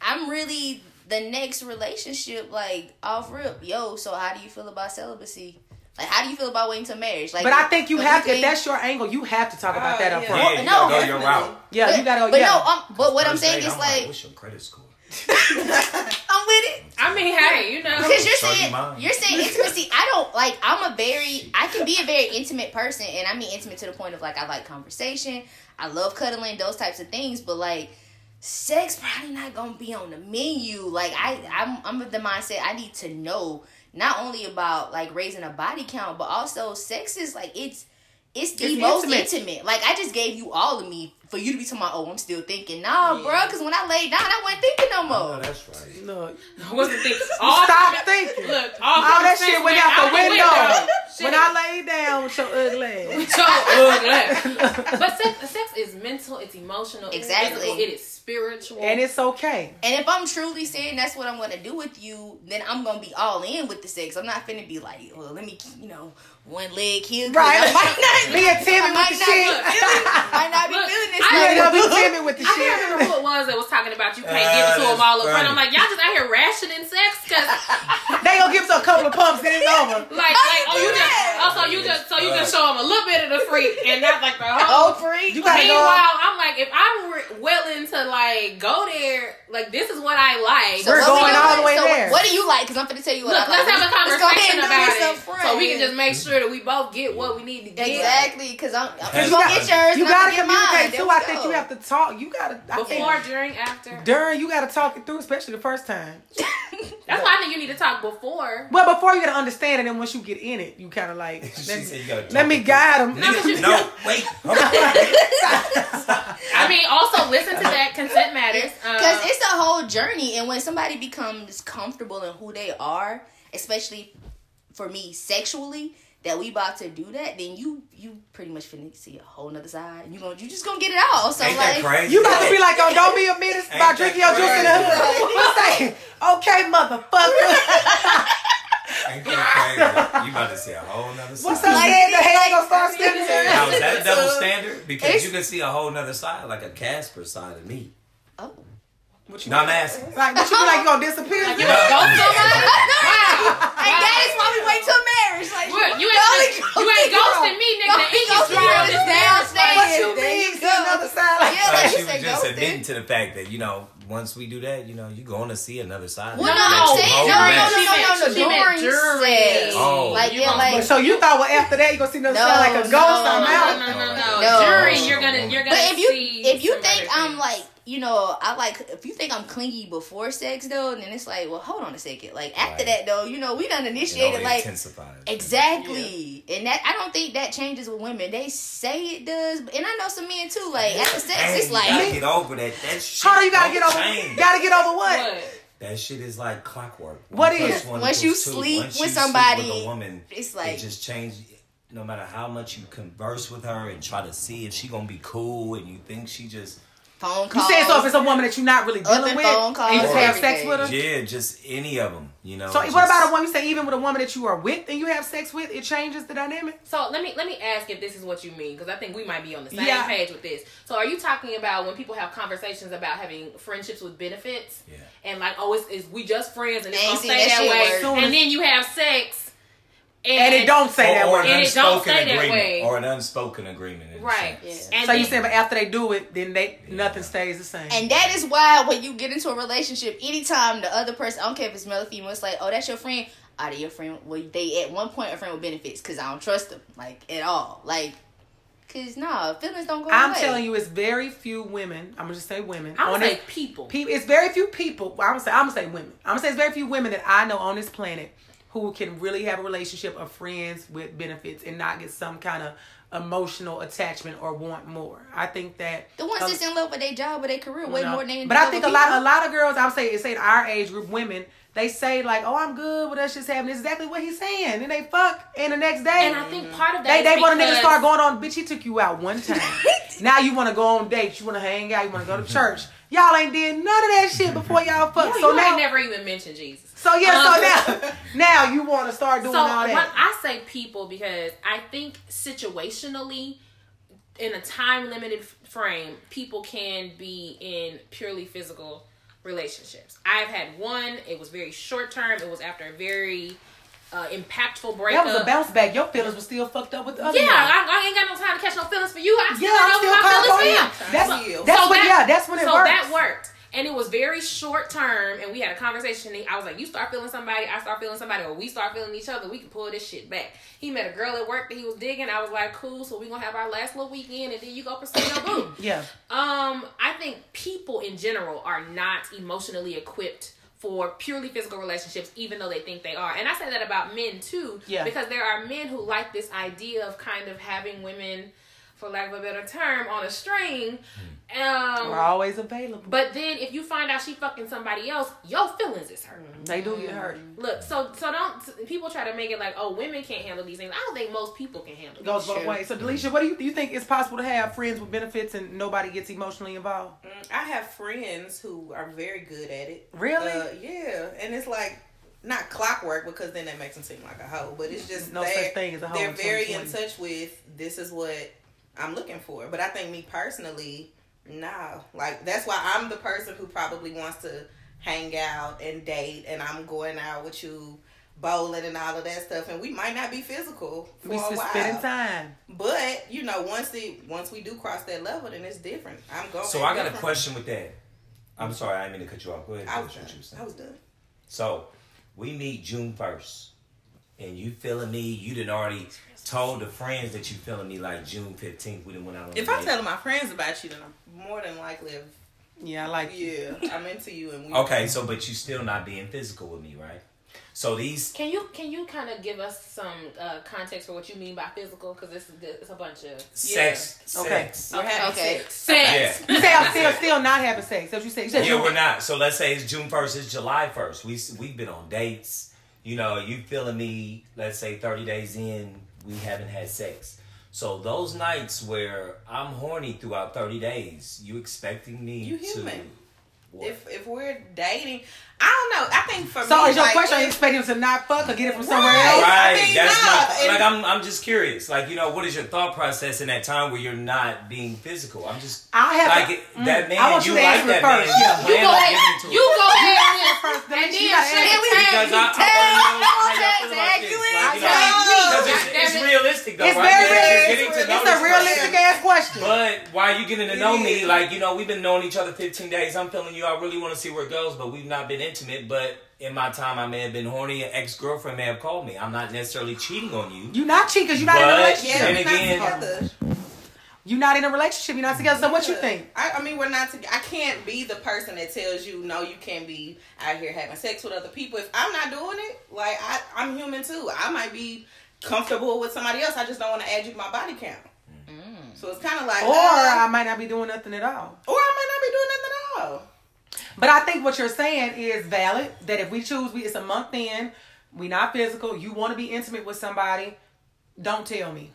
I'm really the next relationship, like off rip. Yo, so how do you feel about celibacy? Like, how do you feel about waiting till marriage? Like, But I think you have to. If that's your angle, you have to talk about Uh, that up yeah. front. Yeah, Well, you no, gotta go your route. Yeah, you gotta. But yeah. no, um, but what I'm saying date, is I'm like, what's your credit score? I'm with it. I mean, hey, you know. Because you're saying you're saying intimacy. I don't like. I'm a very. I can be a very intimate person, and I mean intimate to the point of like I like conversation. I love cuddling, those types of things. But like, sex probably not gonna be on the menu. Like I, I'm, I'm of the mindset. I need to know not only about like raising a body count, but also sex is like it's. It's the It's most intimate. intimate. Like I just gave you all of me for you to be talking about. Oh, I'm still thinking. Nah, Yeah. bro. Because when I laid down, I wasn't thinking no more. Oh, that's right. Look, What's the thinking. All stop thinking. Look, all, All that shit went out the window. Shit. When I laid down with your ugly ass. So ugly. but sex, sex is mental. It's emotional. it's Exactly. physical, It is spiritual. And it's okay. And if I'm truly saying that's what I'm gonna do with you, then I'm gonna be all in with the sex. I'm not finna be like, well, let me, you know, one leg here. 'cause Right. I might not Being timid I with the shit. be feeling, might not be Look, feeling this. I You way. ain't gonna be timid with the shit. I can't remember who it was that was talking about you can't Uh, give it to them all up front. I'm like, y'all just out here rationing sex because, They gonna give us a couple of pumps and it's over. like, like, oh, you do just, that? also you just, so you just show them a little bit of the freak and not like the Oh, whole. free. You gotta Meanwhile, go. I'm like, if I'm willing to like go there, like this is what I like. We're what we going all the way so there. What do you like? Because I'm gonna tell you what Look, I like. let's have a Let's go ahead conversation about it, so we can just make sure that we both get what we need to get. exactly because I'm. I'm Cause you gonna you get yours. You and I'm gotta gonna get mine. communicate There too. I think go. you have to talk. You gotta. I think Before, during, after. during, you gotta talk it through, especially the first time. That's why I think you need to talk before. Well, before you gotta understand it, and once you get in it, you kind of like let, said let me guide them. No, you- No, wait. I mean, also listen to that. Consent matters. Um, Because it's a whole journey, and when somebody becomes comfortable in who they are, especially for me sexually, that we about to do that, then you you pretty much finna see a whole nother side. You gonna you just gonna get it all. So Ain't that like, crazy? You about to be like, oh, don't be a menace Ain't about drinking your juice in the hood. What's saying? Okay, motherfucker. Ain't that crazy? You about to see a whole nother side. What's up, man? The hell gonna start stepping Now, is that a double So- standard? Because It's- you can see a whole nother side, like a Casper side of me. oh, What you No, asking. like? What you be like? You gonna disappear? you gonna go somebody? and that is why we wait till marriage. Like, What? You the only ain't, you ain't ghosting me, nigga. The ink is dry on this downstairs. What you mean? you See another side? Yeah, Uh, like she you was just ghosting. admitting to the fact that you know once we do that, you know, you're going to see another side. Well, of no, it. I'm That's saying whole no, no, mess. no, no, no, no. She meant During during. sex, Oh. like You yeah, gonna- like. So you thought, well, after that you gonna see another No, side like a ghost? no, I'm No, out. no, no, no, No. During, you're gonna, you're gonna. But if you see if you some think other I'm things. like you know I like if you think I'm clingy before sex though, then it's like well hold on a second. Like after Right. that though, you know we done initiated like intensifies. exactly, and that I don't think that changes with women. They say it does, and I know some men too. Like after sex, Dang, it's you gotta like get over that. That shit. Hold on, you gotta get over. change. Gotta get over what? What? That shit is like clockwork. What One is? plus one Once you two. sleep Once with you sleep somebody, with a woman, it's like- it just changes. No matter how much you converse with her and try to see if she gonna be cool, and you think she just phone You calls. saying so if it's a woman that you're not really dealing with, phone calls, and you just have sex with her? yeah, just any of them, you know. So just, what about a woman? You say even with a woman that you are with and you have sex with, it changes the dynamic. So let me let me ask if this is what you mean because I think we might be on the same Yeah. page with this. So are you talking about when people have conversations about having friendships with benefits? Yeah. And like, oh, it's, it's we just friends and it's gonna stay that that, way. work. And then you have sex, And it don't say that or, word. an And it don't unspoken stay that agreement, way. or an unspoken agreement, right? Yeah. And So you then- saying, but after they do it, then they Yeah. nothing stays the same. And that is why when you get into a relationship, anytime the other person, I don't care if it's male or female, it's like, oh, that's your friend. Out of your friend, well, they at one point a friend with benefits because I don't trust them like at all. Like, cause nah, feelings don't go I'm away. telling you, it's very few women. I'm gonna just say women. I would on say this- people. people. It's very few people. Well, I'm gonna say I'm gonna say women. I'm gonna say it's very few women that I know on this planet who can really have a relationship of friends with benefits and not get some kind of emotional attachment or want more. I think that the ones a- that's in love with their job or their career way know, more than But I think a lot, a lot of girls, I would say, say in our age group, women, they say like, "Oh, I'm good with us just having." This exactly what he's saying, and they fuck, and the next day, And I think part of that they they want a nigga to start going on. Bitch, he took you out one time. now you want to go on dates. You want to hang out. You want to go to church. Y'all ain't did none of that shit before y'all fuck. You, so now, never even mentioned Jesus. So yeah, Um, so now, now you want to start doing so all when that. I say people, because I think situationally, in a time limited frame, people can be in purely physical relationships. I've had one. It was very short term. It was after a very uh, impactful breakup. That was a bounce back. Your feelings were still fucked up with the other Yeah. I, I ain't got no time to catch no feelings for you. I still Yeah, I'm still my feelings for him. you. That's, So- that's so what, that- yeah, that's when it so works. that worked. And it was very short term, and we had a conversation. and I was like, "You start feeling somebody, I start feeling somebody, or we start feeling each other. We can pull this shit back." He met a girl at work that he was digging. I was like, "Cool, so we're gonna have our last little weekend, and then you go pursue your boo." Yeah. Um, I think people in general are not emotionally equipped for purely physical relationships, even though they think they are. And I say that about men too, Yeah. because there are men who like this idea of kind of having women, for lack of a better term, on a string. Um, We're always available. but then if you find out she fucking somebody else, your feelings is hurt. They do get hurt. Look, so so don't people try to make it like, oh, women can't handle these things. I don't think most people can handle. It goes both ways. So, Delisha, what do you do? You think it's possible to have friends with benefits and nobody gets emotionally involved? Mm, I have friends who are very good at it. Really? Uh, yeah, and it's like not clockwork because then that makes them seem like a hoe. But it's just No they're- such thing as a hoe They're in very in touch with this is what I'm looking for. But I think me personally, no. Like that's why I'm the person who probably wants to hang out and date, and I'm going out with you. Bowling and all of that stuff, and we might not be physical for We a just while. spending time. But you know, once the once we do cross that level, then it's different. I'm going. So I got a different. question with that. I'm sorry, I didn't mean to cut you off. Go ahead. I was finish done. what you were. I was done. So we meet June first, and you feeling me? You didn't already told the friends that you feeling me like June fifteenth. We didn't went out on If a I date. tell my friends about you, then I'm more than likely, if, Yeah, I like you. yeah, I'm into you, and we. Okay, so but you still not being physical with me, right? So these Can you can you kind of give us some uh, context for what you mean by physical? Because this is it's a bunch of sex, Okay. sex. We're having Okay. sex. sex. Yeah. You say I'm still still not having sex. So you say, You said Yeah, you- we're not. So let's say it's June first. It's July first. We we've been on dates. You know, you feeling me? Let's say thirty days in, we haven't had sex. So those nights where I'm horny throughout thirty days, you expecting me You to? human. What? If if we're dating, I don't know. I think for So me, is your like, question? Are you him to not fuck or get it from somewhere Right. else? Right, I mean, that's no, my and- like. I'm I'm just curious. Like you know, what is your thought process in that time where you're not being physical? I'm just I have like to- it, mm, that man. I want you to like answer it that man. Yeah. You Plan go ahead. giving You go ahead. First, And then you answer. we- because I, I, I want to know how y'all tag, feel about tag this. you Like, in. you know, Tag me. it's, Goddamn it's it. realistic though, It's very You're- you're realistic. getting to know It's a realistic ass question. But while you getting to know me, like you know, we've been knowing each other 15 days. I'm feeling you. I really want to see where it goes, but we've not been intimate. But in my time, I may have been horny. An ex girlfriend may have called me. I'm not necessarily cheating on you. You're not cheating because you're not in a relationship. Yeah, And we're again- together. You're not in a relationship. You're not together. So what you think? I, I mean, we're not. To, I can't be the person that tells you no. You can't be out here having sex with other people. If I'm not doing it, like I, I'm human too. I might be comfortable with somebody else. I just don't want to add you to my body count. So it's kind of like, Or uh, I might not be doing nothing at all. or I might not be doing nothing at all. But I think what you're saying is valid. That if we choose, we it's a month in, we not physical. You want to be intimate with somebody, don't tell me.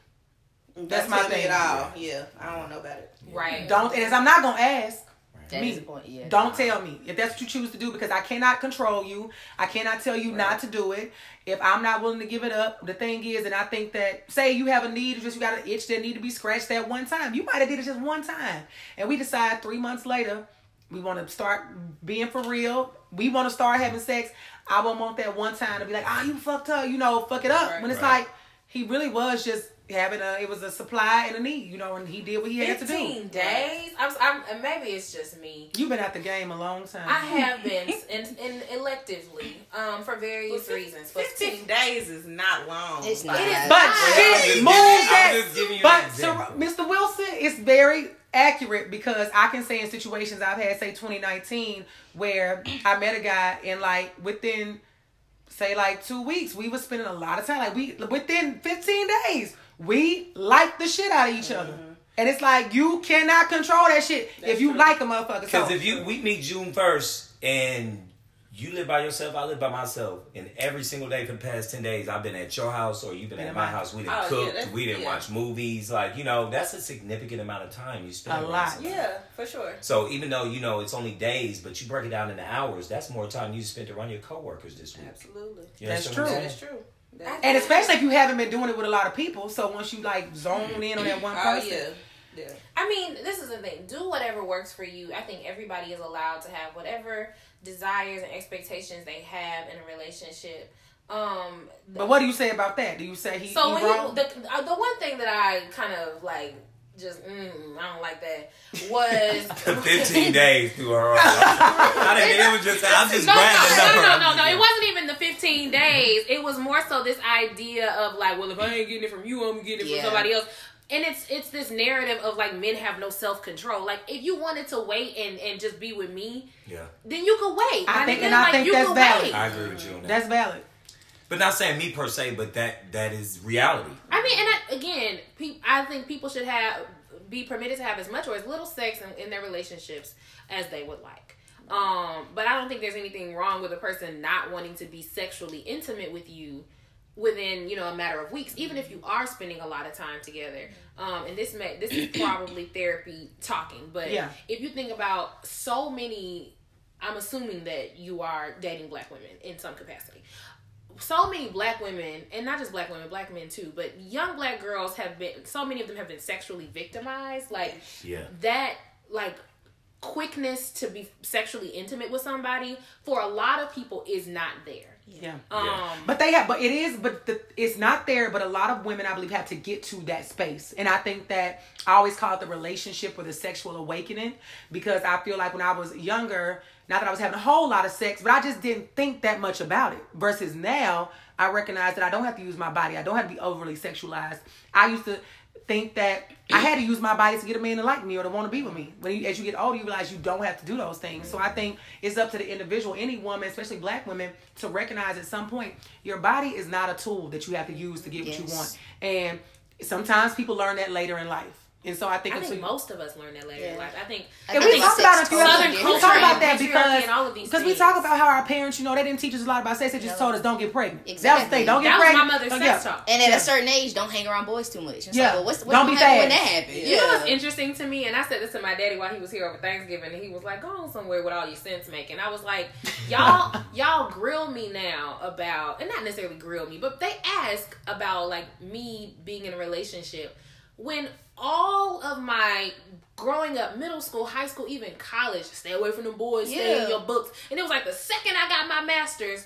That's Don't my tell me thing. at all. Yeah, I don't want to know about it. Right. Don't, and I'm not gonna ask. That Me. is point. Yeah. Don't tell me if that's what you choose to do because I cannot control you. I cannot tell you not to do it. If I'm not willing to give it up, the thing is, and I think that say you have a need, just you got an itch that need to be scratched that one time. You might have did it just one time, and we decide three months later we want to start being for real. We want to start having sex. I won't want that one time to be like, oh, you fucked up, you know, fuck it up. Right. when it's Right. like he really was just having a, it was a supply and a need, you know, and he did what he had to do. Fifteen days. I'm, I'm. Maybe it's just me. You've been at the game a long time. I have been, and, and electively, um, for various reasons. But Fifteen days is not long. It's Like, not. But Well, I'm she just moved giving- I'm that. just giving you an But example. so, Mr. Wilson is very accurate because I can say in situations I've had, say 2019, where I met a guy and like within, say like two weeks, we was spending a lot of time. Like we within 15 days, we liked the shit out of each other. Mm-hmm. And it's like you cannot control that shit if you true. like a motherfucker. Because So, if you we meet June first and you live by yourself, I live by myself, and every single day for the past ten days, I've been at your house or you've been Been at at my my- house. We didn't Oh, cook, that's- we didn't yeah. watch movies. Like you know, that's a significant amount of time you spend. A lot. somebody. Yeah, for sure. So even though you know it's only days, but you break it down into hours, that's more time you spent around your coworkers this week. Absolutely. You That's understand what true. That's true. That- and especially if you haven't been doing it with a lot of people. So once you like zone in on that one oh, person, yeah. Yeah. I mean, this is the thing. Do whatever works for you. I think everybody is allowed to have whatever desires and expectations they have in a relationship. Um, But what do you say about that? Do you say he, so he when wrong? you, the uh, the one thing that I kind of like just mm, I don't like that was the 15 days through her. I didn't. It was just. I'm just no, no, bragging no, up no, no, no, no. It wasn't even the 15 days. It was more so this idea of like, well, if I ain't getting it from you, I'm getting it Yeah. from somebody else. And it's it's this narrative of like men have no self control. Like if you wanted to wait and and just be with me, Yeah, then you could wait. I My think- nigga, and I like, think you that's valid. wait. I agree with you on that. That's valid. but not saying me per se, but that that is reality. I mean, and I, again, pe- I think people should have be permitted to have as much or as little sex in, in their relationships as they would like. Um, but I don't think there's anything wrong with a person not wanting to be sexually intimate with you within you know a matter of weeks, even if you are spending a lot of time together. Um, and this may this is probably therapy talking, but Yeah. if you think about so many, I'm assuming that you are dating black women in some capacity so many black women and not just black women black men too but young black girls have been so many of them have been sexually victimized like Yeah. that like quickness to be sexually intimate with somebody for a lot of people is not there Yeah. um But they have, but it is, but the, it's not there. But a lot of women, I believe, have to get to that space, and I think that I always call it the relationship or the sexual awakening because I feel like when I was younger, not that I was having a whole lot of sex, but I just didn't think that much about it. Versus now, I recognize that I don't have to use my body. I don't have to be overly sexualized. I used to think that I had to use my body to get a man to like me or to want to be with me. When you, as you get older, you realize you don't have to do those things. So I think it's up to the individual, any woman, especially black women, to recognize at some point your body is not a tool that you have to use to get what you want. And sometimes people learn that later in life. And so I think I think you- most of us learn that later in Yeah. life. I think I yeah, think we talk about it. a few other- Southern We culture talk about that because and all of these because we talk about how our parents, you know, they didn't teach us a lot about sex. They just told us don't get pregnant. That was the Exactly. thing. Don't get that was my pregnant. mother's sex talk. And at Yeah. a certain age, don't hang around boys too much. It's Yeah. like, well, what's, what's Don't be happen when that happens? You know what's interesting to me, and I said this to my daddy while he was here over Thanksgiving, and he was like, "Go on somewhere with all your sense making." I was like, "Y'all, y'all grill me now about, and not necessarily grill me, but they ask about like me being in a relationship when all of my growing up, middle school, high school, even college, stay away from the boys, stay in Yeah. your books, and it was like the second I got my master's.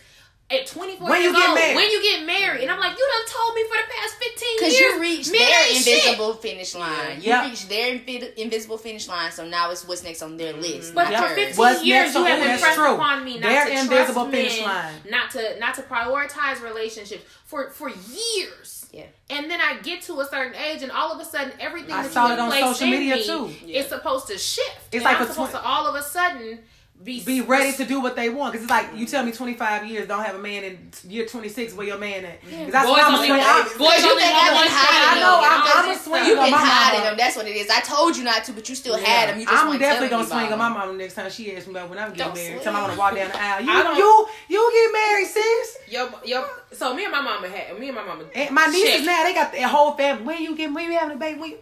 At 24 When you years get old, married. when you get married, and I'm like, you done told me for the past 15 years, Because you reached their ain't shit. invisible finish line. Yeah. You reached their invi- invisible finish line, so now it's what's next on their mm-hmm. list. But not for 15 What's years, you have impressed true. upon me not Their to invisible trust finish men, line. not to not to prioritize relationships for for years. Yeah. And then I get to a certain age, and all of a sudden, everything I that saw you it on social in media, me too. is supposed to shift. It's and like I'm a supposed twen- to all of a sudden be be ready to do what they want. Because it's like you tell me 25 years don't have a man in year 26. Where your man at? Because I Boys swear I'm a only- swing. I, boys you only think I've one been hiding shot. I know. and I'm, all I'm a this swing. You on been hiding mama. them. That's what it is. I told you not to, but you still Yeah. had them. You just I'm definitely gonna swing on my them. mama next time she asks me about when I'm getting Don't married. swing. Tell me I want to walk down the aisle. You, you, you get married, sis. Yo, yo, so me and my mama had me and my mama. And my nieces checked. now they got their whole family. When you get, when you having a baby, when, you,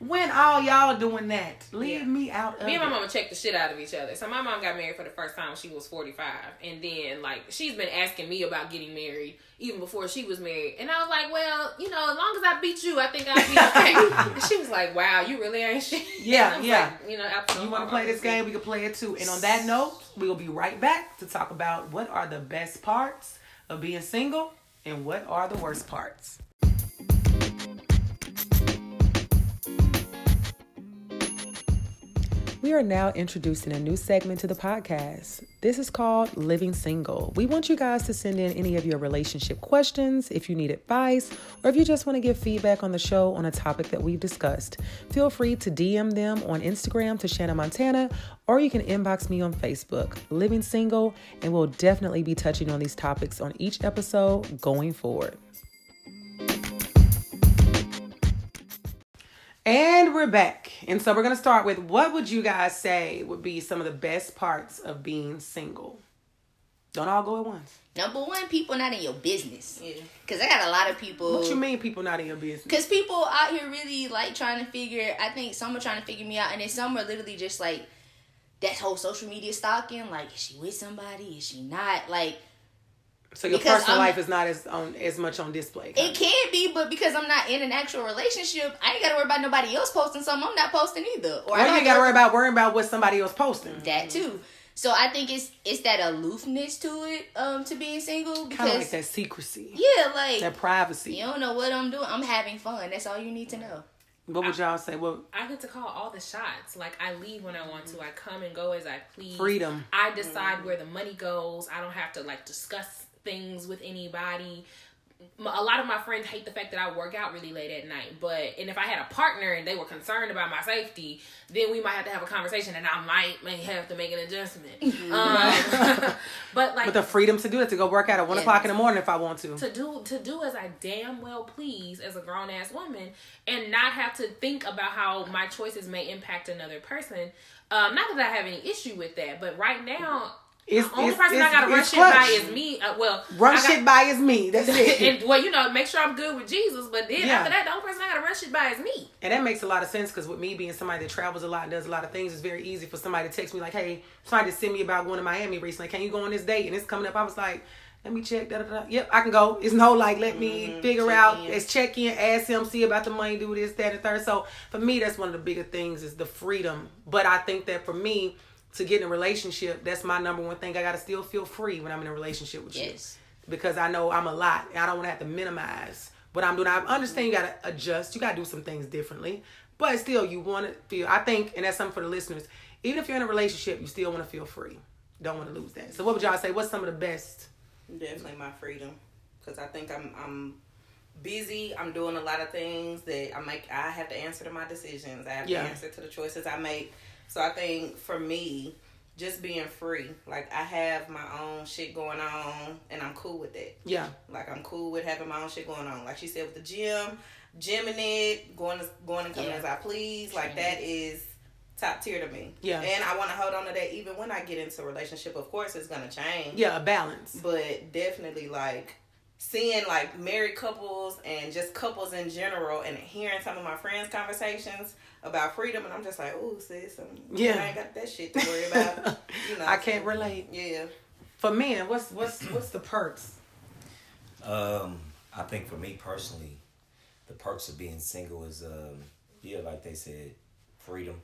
when all y'all doing that, leave Yeah. me out of it. Me and my it. mama checked the shit out of each other. So my mom got married for the first time when she was 45. And then, like, she's been asking me about getting married even before she was married. And I was like, well, you know, as long as I beat you, I think I'll be okay. she was like, wow, you really ain't shit. Yeah, And I was yeah. Like, you know, absolutely. You want to play this game? We can play it too. And on that note, we will be right back to talk about what are the best parts of being single and what are the worst parts. We are now introducing a new segment to the podcast. This is called Living Single. We want you guys to send in any of your relationship questions, if you need advice, or if you just want to give feedback on the show on a topic that we've discussed. Feel free to DM them on Instagram to Shanna Montana, or you can inbox me on Facebook, Living Single, and we'll definitely be touching on these topics on each episode going forward. And we're back. And so we're going to start with what would you guys say would be some of the best parts of being single? Don't all go at once. Number one, people not in your business. Yeah. Because I got a lot of people. What you mean people not in your business? Because people out here really like trying to figure. I think some are trying to figure me out, and then some are literally just like that whole social media stalking. Like, is she with somebody? Is she not? Like, So your because personal I'm- life is not as on as much on display. it can be, but because I'm not in an actual relationship, I ain't got to worry about nobody else posting something. I'm not posting either. Or or I don't ain't got to worry about worrying about what somebody else posting. that too. So I think it's it's that aloofness to it, um, to being single Kind of like that secrecy, yeah, like that privacy. you don't know what I'm doing. I'm having fun. That's all you need to know. What would y'all say? Well, I get to call all the shots. Like I leave when I want to. I come and go as I please. Freedom. I decide where the money goes. I don't have to like discuss things with anybody. a lot of my friends hate the fact that I work out really late at night. But and if I had a partner and they were concerned about my safety, then we might have to have a conversation, and I might may have to make an adjustment. Um, but like with the freedom to do it, to go work out at one Yes. o'clock in the morning if I want to. to do to do as I damn well please as a grown ass woman and not have to think about how my choices may impact another person. Um, not that I have any issue with that, but right now It's, the only it's, person I gotta run it's shit by is me. Uh, well, Run got- shit by is me. That's it. and well, you know, make sure I'm good with Jesus. But then Yeah. after that, the only person I gotta run shit by is me. And that makes a lot of sense because with me being somebody that travels a lot and does a lot of things, it's very easy for somebody to text me like, "Hey, somebody sent me about going to Miami recently. Can you go on this date?" And it's coming up. I was like, "Let me check." Da, da, da. Yep, I can go. It's no like, let me figure check out. in. It's check in, ask him, see about the money, do this, that, and third. So for me, that's one of the bigger things is the freedom. But I think that for me to get in a relationship, that's my number one thing. I got to still feel free when I'm in a relationship with you because I know I'm a lot. and I don't want to have to minimize what I'm doing. I understand you got to adjust. You got to do some things differently, but still, you want to feel. I think, and that's something for the listeners. Even if you're in a relationship, you still want to feel free. Don't want to lose that. So, what would y'all say? What's some of the best? Definitely my freedom, because I think I'm I'm busy. I'm doing a lot of things that I make. I have to answer to my decisions. I have Yeah. to answer to the choices I make. So I think for me, just being free. Like I have my own shit going on, and I'm cool with it. Yeah, Like I'm cool with having my own shit going on. Like she said with the gym, gymming it, going to going and coming Yeah. as I please. Like that is top tier to me. Yeah. And I want to hold on to that even when I get into a relationship. Of course, it's gonna change yeah, a balance. but definitely like seeing like married couples and just couples in general and hearing some of my friends conversations about freedom and i'm just like oh sis I'm, Yeah. i ain't got that shit to worry about you know I can't relate. yeah For men, what's what's what's the perks? Um, I think for me personally, the perks of being single is, um, yeah, like they said, freedom.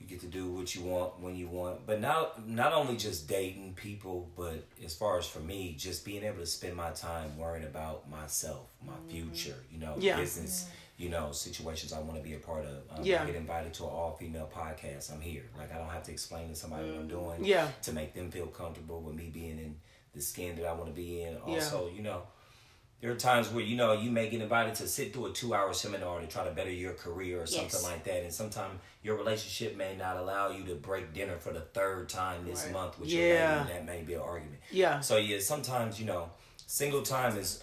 You get to do what you want when you want, but not not only just dating people, but as far as for me, just being able to spend my time worrying about myself, my future, you know, Yeah. business, you know, situations I want to be a part of. Um, Yeah. I get invited to an all female podcast. I'm here. Like I don't have to explain to somebody what I'm doing. Yeah. To make them feel comfortable with me being in the skin that I want to be in. Also, you know, there are times where you know you may get invited to sit through a two-hour seminar to try to better your career or something Yes. like that, and sometimes your relationship may not allow you to break dinner for the third time this Right. month with Yeah. your lady, and that may be an argument. Yeah. So yeah, sometimes you know, single time is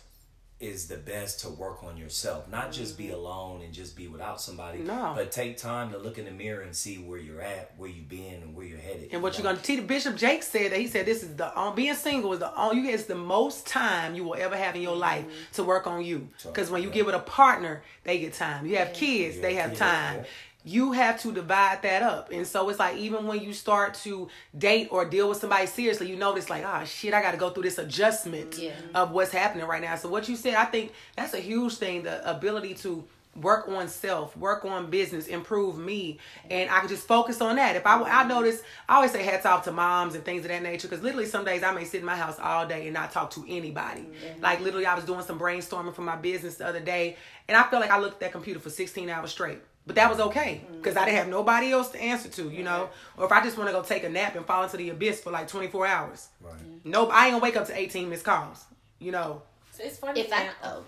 is the best to work on yourself, not just be alone and just be without somebody, No. but take time to look in the mirror and see where you're at, where you've been, and where you're headed. And what you you're gonna T Bishop Jake said that he said this is the um, being single is the on you it's the most time you will ever have in your life to work on you. Because when you yeah. get with a partner, they get time. You have kids, Yeah, they have kids, time. yeah. You have to divide that up. And so it's like even when you start to date or deal with somebody seriously, you notice like, ah shit, I gotta go through this adjustment Yeah. of what's happening right now. So what you said, I think that's a huge thing, the ability to work on self, work on business, improve me, and I can just focus on that. If I, I notice, I always say hats off to moms and things of that nature because literally some days I may sit in my house all day and not talk to anybody. Like literally, I was doing some brainstorming for my business the other day, and I felt like I looked at that computer for 16 hours straight. But that was okay because I didn't have nobody else to answer to, you know. Or if I just want to go take a nap and fall into the abyss for like 24 hours, Right. Mm-hmm. nope, I ain't gonna wake up to 18 missed calls, you know. So it's funny If I now. oh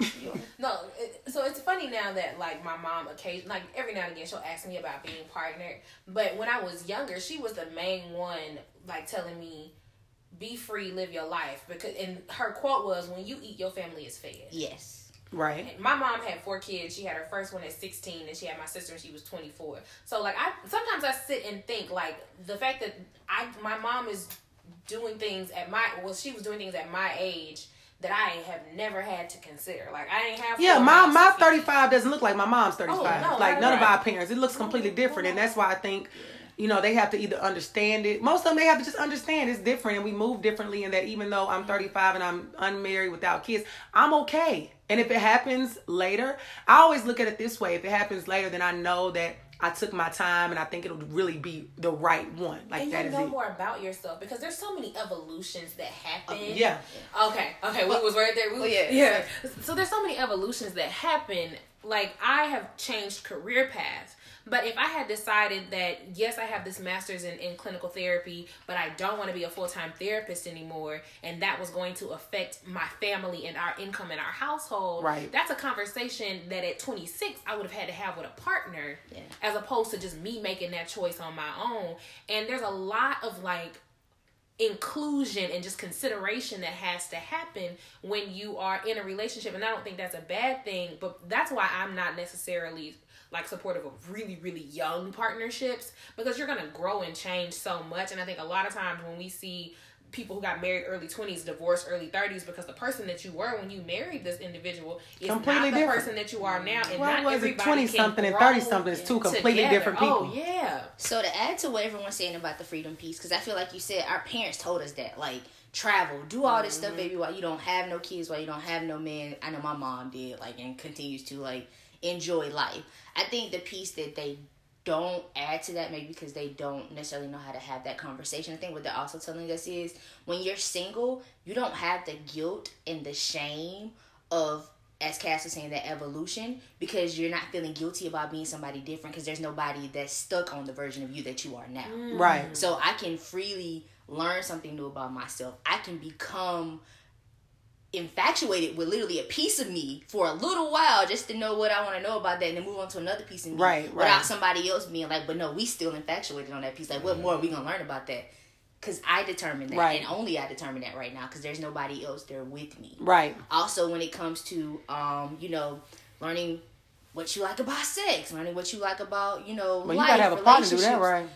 No, it, so it's funny now that like my mom occasion like every now and again she'll ask me about being partnered. But when I was younger, she was the main one like telling me, "Be free, live your life." Because and her quote was, "When you eat, your family is fed." yes. Right. My mom had four kids. She had her first one at 16 and she had my sister when she was 24. So like I sometimes I sit and think like the fact that I my mom is doing things at my well she was doing things at my age that I have never had to consider. Like I ain't have Yeah, my my feed. 35 doesn't look like my mom's 35. Oh, no, like none of our parents. It looks completely different, and that's why I think, you know, they have to either understand it. Most of them they have to just understand it's different, and we move differently. And that even though I'm 35 and I'm unmarried without kids, I'm okay. And if it happens later, I always look at it this way: if it happens later, then I know that I took my time and I think it'll really be the right one. Like and that you know it. more about yourself because there's so many evolutions that happen. Uh, yeah. Okay. Okay. We was right there. We, Oh, yeah. Yeah. So there's so many evolutions that happen. Like I have changed career paths. But if I had decided that yes, I have this master's in, in clinical therapy, but I don't want to be a full time therapist anymore, and that was going to affect my family and our income in our household, Right. That's a conversation that at 26 I would have had to have with a partner, Yeah. as opposed to just me making that choice on my own. And there's a lot of like inclusion and just consideration that has to happen when you are in a relationship and i don't think that's a bad thing but that's why i'm not necessarily like supportive of really really young partnerships because you're gonna grow and change so much and i think a lot of times when we see people who got married early 20s divorced early 30s because the person that you were when you married this individual is Completely not the different. person that you are now and Well, not was it everybody 20 something and 30 something is two completely together. different people. oh yeah So to add to what everyone's saying about the freedom piece, because I feel like you said our parents told us that, like travel, do all this stuff, baby, mm-hmm. while you don't have no kids, while you don't have no man. I know my mom did, like, and continues to like enjoy life. I think the piece that they don't add to that maybe because they don't necessarily know how to have that conversation. I think what they're also telling us is when you're single, you don't have the guilt and the shame of as Cass was saying, that evolution because you're not feeling guilty about being somebody different because there's nobody that's stuck on the version of you that you are now. Mm. Right. So I can freely learn something new about myself. I can become infatuated with literally a piece of me for a little while just to know what I want to know about that and then move on to another piece of me Right, without right. somebody else being like, but no, we still infatuated on that piece. Like, what more are we going to learn about that? Because I determined that. Right. And only I determine that right now because there's nobody else there with me Right. also when it comes to um you know learning what you like about sex learning what you like about you know you life, gotta have a partner to do that, right?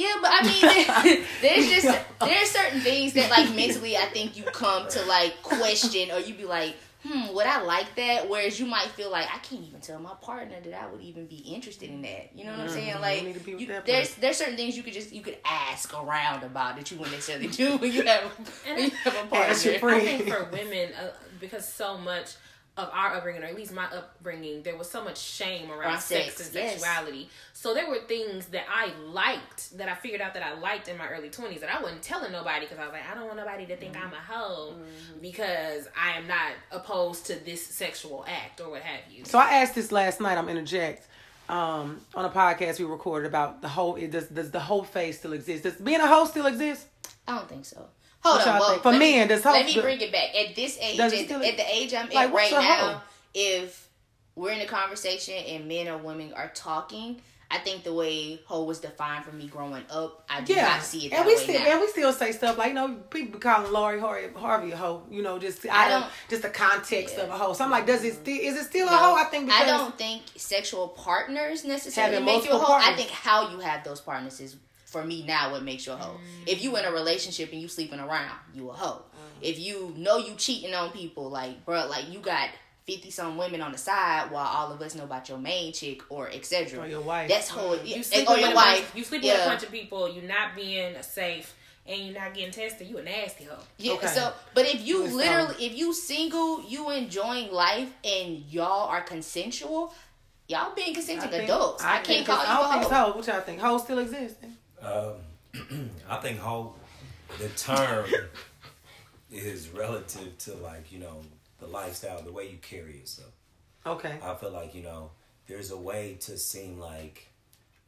Yeah but i mean there's just there's certain things that like mentally i think you come to like question or you be like hmm would i like that? Whereas you might feel like i can't even tell my partner that i would even be interested in that. You know what i'm saying? Like need to be with you- there's there's certain things you could just you could ask around about that you wouldn't necessarily do when you have when you have a partner Ask your friend. I think for women, uh, because so much of our upbringing, or at least my upbringing, there was so much shame around Around sex, sex, and yes. sexuality. So there were things that I liked that I figured out that I liked in my early twenties that I wasn't telling nobody because I was like, I don't want nobody to think I'm a hoe because I am not opposed to this sexual act or what have you. So I asked this last night. I'm interject um, on a podcast we recorded about the whole. Does does the whole phase still exist? Does being a hoe still exist? I don't think so. Hold on. Well? For let me- men, does let hope- me bring it back. At this age, at, still- at the age I'm Like, at right a now, if we're in a conversation and men or women are talking, I think the way hoe was defined for me growing up, I do Yeah, not see it that and we still now. and we still say stuff like you know people be calling Lori Harvey, Harvey a hoe. You know, just I out of don't- just the context Yeah. of a hoe. So I'm like, does it mm-hmm. still is it still a No, hoe? I think because I don't think sexual partners necessarily make you a hoe. I think how you have those partners is for me now what makes you a hoe. If you in a relationship and you sleeping around, you a hoe. Mm. If you know you cheating on people, like bro, like you got fifty some women on the side while all of us know about your main chick or etc. Or your wife. That's whole. You yeah, sleep or with your a wife. bunch, you sleep with a bunch of people. You're not being safe, and you're not getting tested. You a nasty hoe. Yeah, Okay. so but if you Yes, literally if you single, you enjoying life and y'all are consensual, y'all being consenting think- adults. I, think can't call you I don't a think hoe. hoe. What y'all think? Hoes still exist? Eh? Um, I think hoe, the term is relative to like you know the lifestyle, the way you carry yourself. Okay. I feel like you know there's a way to seem like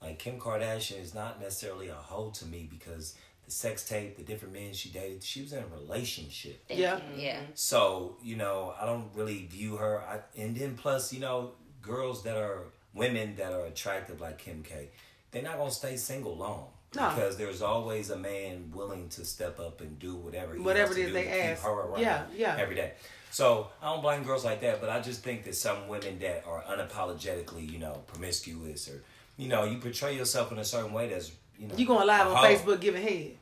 like Kim Kardashian is not necessarily a hoe to me because the sex tape, the different men she dated, she was in a relationship. Yeah. Yeah. So you know I don't really view her. I, and then plus you know girls that are women that are attractive like Kim K, they're not gonna stay single long. No. Because there's always a man willing to step up and do whatever he Whatever has to is do they to keep ask. her around Yeah, yeah. every day. So I don't blame girls like that, but I just think that some women that are unapologetically, you know, promiscuous or you know, you portray yourself in a certain way that's you know You going live on. Facebook giving head?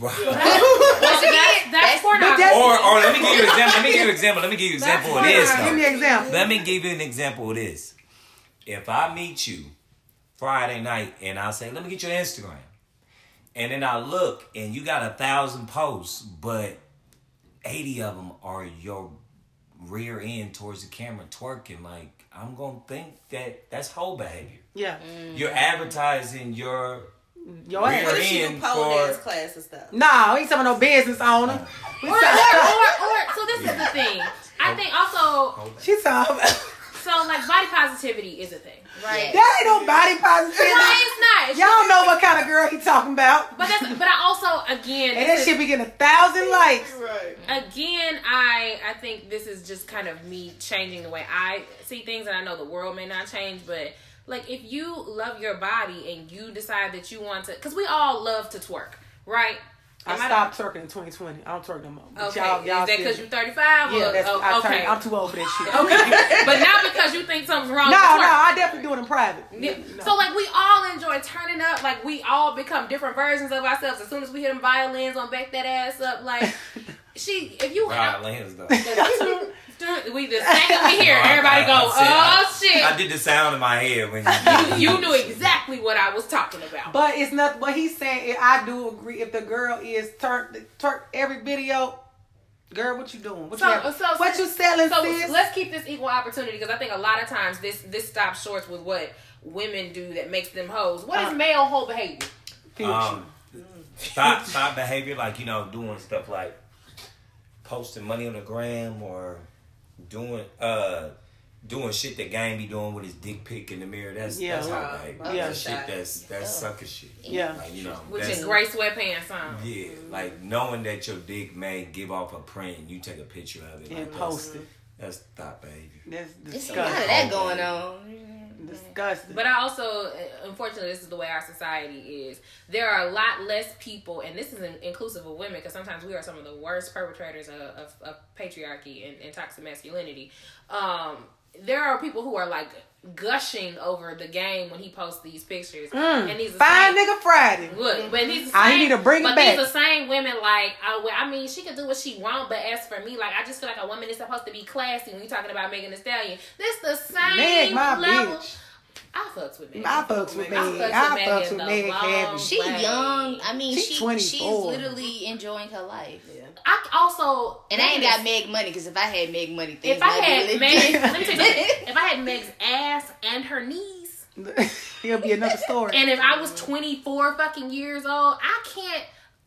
Right. again, That's, that's pornography. that's- or or let me give you an example. Let me give you an example. Let me give you an example of this. Give me an example. Let me give you an example of this. If I meet you Friday night and I say, let me get your Instagram. And then I look and you got a thousand posts, but 80 of them are your rear end towards the camera twerking. Like, I'm gonna think that that's whole behavior. Yeah. Mm. You're advertising your Your Rear ass. What if she end do pole for- dance classes though? No, he ain't talking about no business owner. We Or, or, or, or, so this is the thing. I think also, She's talking about. So like body positivity is a thing, right? That ain't no body positivity. No, it's not. It's Y'all know what kind of girl he talking about. But that's, but I also again, And this that is- shit be getting a thousand likes. Right. again, I I think this is just kind of me changing the way I see things, and I know the world may not change, but like if you love your body and you decide that you want to, because we all love to twerk, right? I Am I- stopped twerking in 2020. I don't twerk no more. But Okay, y'all, y'all is that because you're 35? Yeah, or, that's, oh, I okay. turned, I'm too old for that shit. okay, but not because you think something's wrong. No, no. I definitely do it in private. Yeah. No. So like we all enjoy turning up, like we all become different versions of ourselves as soon as we hit them violins on back that ass up. Like she, if you have violins though. We the second we hear, everybody go, oh shit. I did the sound in my head when you. you knew exactly what I was talking about. But it's not. But he's saying I do agree. If the girl is turn twerk every video, girl, what you doing? What So- you, have- so- what you selling, So sis? let's keep this equal opportunity because I think a lot of times this this stops short with what women do that makes them hoes. What is Uh, male whole behavior? Future. um, thought thought behavior like you know doing stuff like posting money on the gram or doing uh doing shit that gang be doing with his dick pic in the mirror. That's Yeah. that's Wow. how behavior. Yeah. That's shit. That's that's sucker shit. Yeah. Like you know. Which that's, in gray sweatpants on. Yeah, like knowing that your dick may give off a print, and you take a picture of it and like post it. That's, that's thought behavior. That's There's a lot of that going on. Disgusting. But I also, uh, unfortunately, this is the way our society is. There are a lot less people, and this is in, inclusive of women, because sometimes we are some of the worst perpetrators of, of, of patriarchy and, and toxic masculinity. Um, there are people who are like gushing over the game when he posts these pictures, mm, and he's are Fine same- nigga Friday. Look, but these the same, I need to bring it but back. these the same women like, well, I mean, she can do what she want, but as for me, like, I just feel like a woman is supposed to be classy when you're talking about Megan Thee Stallion. This the same Meg, my level. bitch. I fucks with Megan. I fucks with I Meg. fucks with I Megan fucks with Meg long heavy. She way. young. I mean, She's she, 24. she's literally enjoying her life. I also And I ain't got Meg. Meg money because if I had Meg money, things If I had really Meg, let me tell you. If I had Meg's ass and her knees, It'll be another story. and if I was 24 fucking years old, I can't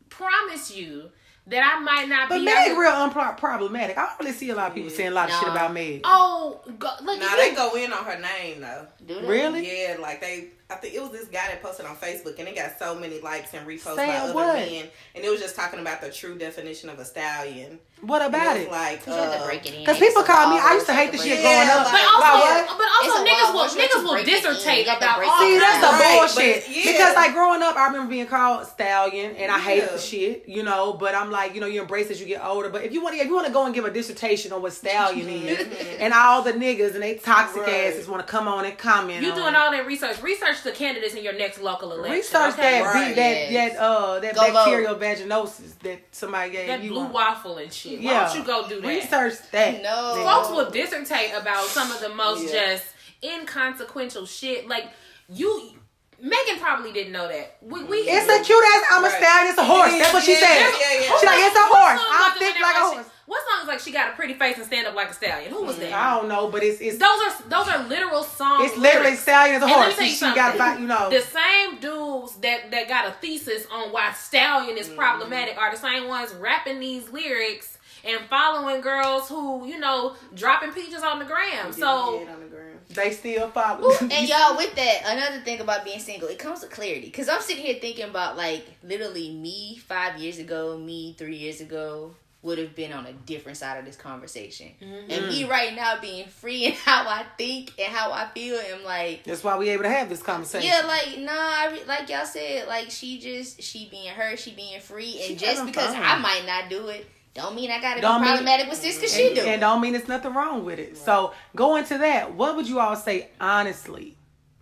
promise you that I might not but be. Meg out real unproblematic. I don't really see a lot of people saying a lot of shit about Meg. Oh, go, look Nah, they go in on her name though. Do they? Really? Yeah, like they. I think it was this guy that posted on Facebook, and it got so many likes and reposts Saying by other what? men, and it was just talking about the true definition of a stallion. What And about it it? was like, You have to uh, break it in. Because people call me. I used to hate the shit Yeah, growing up. like- But About also, what? but also niggas will world. You have niggas will break it in. dissertate You have to about all See, in. that's the Right, bullshit. but yeah. Because like growing up, I remember being called stallion, and I hated Yeah. the shit, you know. But I'm like, you know, you embrace as you get older. But if you want to, if you want to go and give a dissertation on what stallion is, and all the niggas and they toxic Right. asses want to come on and comment, You doing it. all that research. Research the candidates in your next local election. Research okay? that Right. be, that Yes. that uh that Go vote. bacterial vaginosis that somebody gave you. That you. blue on. waffle and shit. Why Yeah. don't you go do that? Research that. No. Folks will dissertate about some of the most Yeah. just inconsequential shit. Like you, Megan probably didn't know that. We, we It's a cute ass. I'm a Right. stallion. It's a horse. That's what she said. yeah, yeah. She like it's a horse. I'm thick like a horse. What song is like she got a pretty face and stand up like a stallion? Who was mm, that? I don't know, but it's it's Those are those are literal songs. it's literally lyrics. stallion is a And let me horse. tell She, you got to something. You know. The same dudes that that got a thesis on why stallion is mm. problematic are the same ones rapping these lyrics and following girls who you know dropping peaches on the gram. So on the ground. They still follow. And y'all, with that, another thing about being single, it comes with clarity. Cause I'm sitting here thinking about like literally me five years ago, me three years ago would have been on a different side of this conversation. Mm-hmm. And me right now being free in how I think and how I feel, and like That's why we able to have this conversation. yeah, like nah, I like y'all said, like she just she being her, she being free, and She just because fun. I might not do it, don't mean I gotta Don't be mean- problematic with sis because she and, do. and don't mean there's nothing wrong with it. So going to that, what would you all say honestly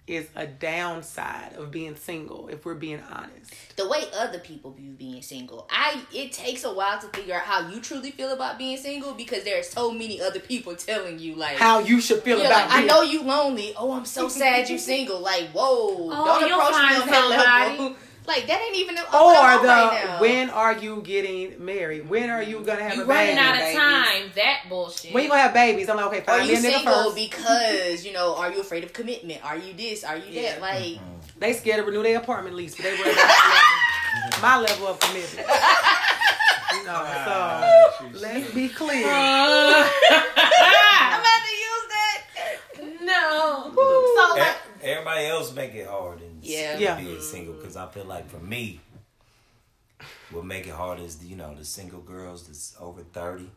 is a downside of being single? If we're being honest, the way other people view being single. I it takes a while to figure out how you truly feel about being single because there are so many other people telling you like how you should feel about like, I know you lonely. Oh, I'm so sad you're single. Like, whoa, Oh, don't you'll approach me find on that level. Like that ain't even up Or and the right now. when are you getting married? When are you gonna have You a running baby? out of babies. time. That bullshit. When you gonna have babies? I'm like, okay, Are fine. you me a nigga single first. because you know? Are you afraid of commitment? Are you this? Are you Yeah. that? Like mm-hmm. They scared to renew their apartment lease, but they worried about mm-hmm. my level, of commitment. You know, ah, so let's be clear. Uh, I'm about to use that. no. Woo. So like, Everybody else make it hard and Yeah. Yeah. being single because I feel like for me, what make it hard is you know the single girls that's over thirty,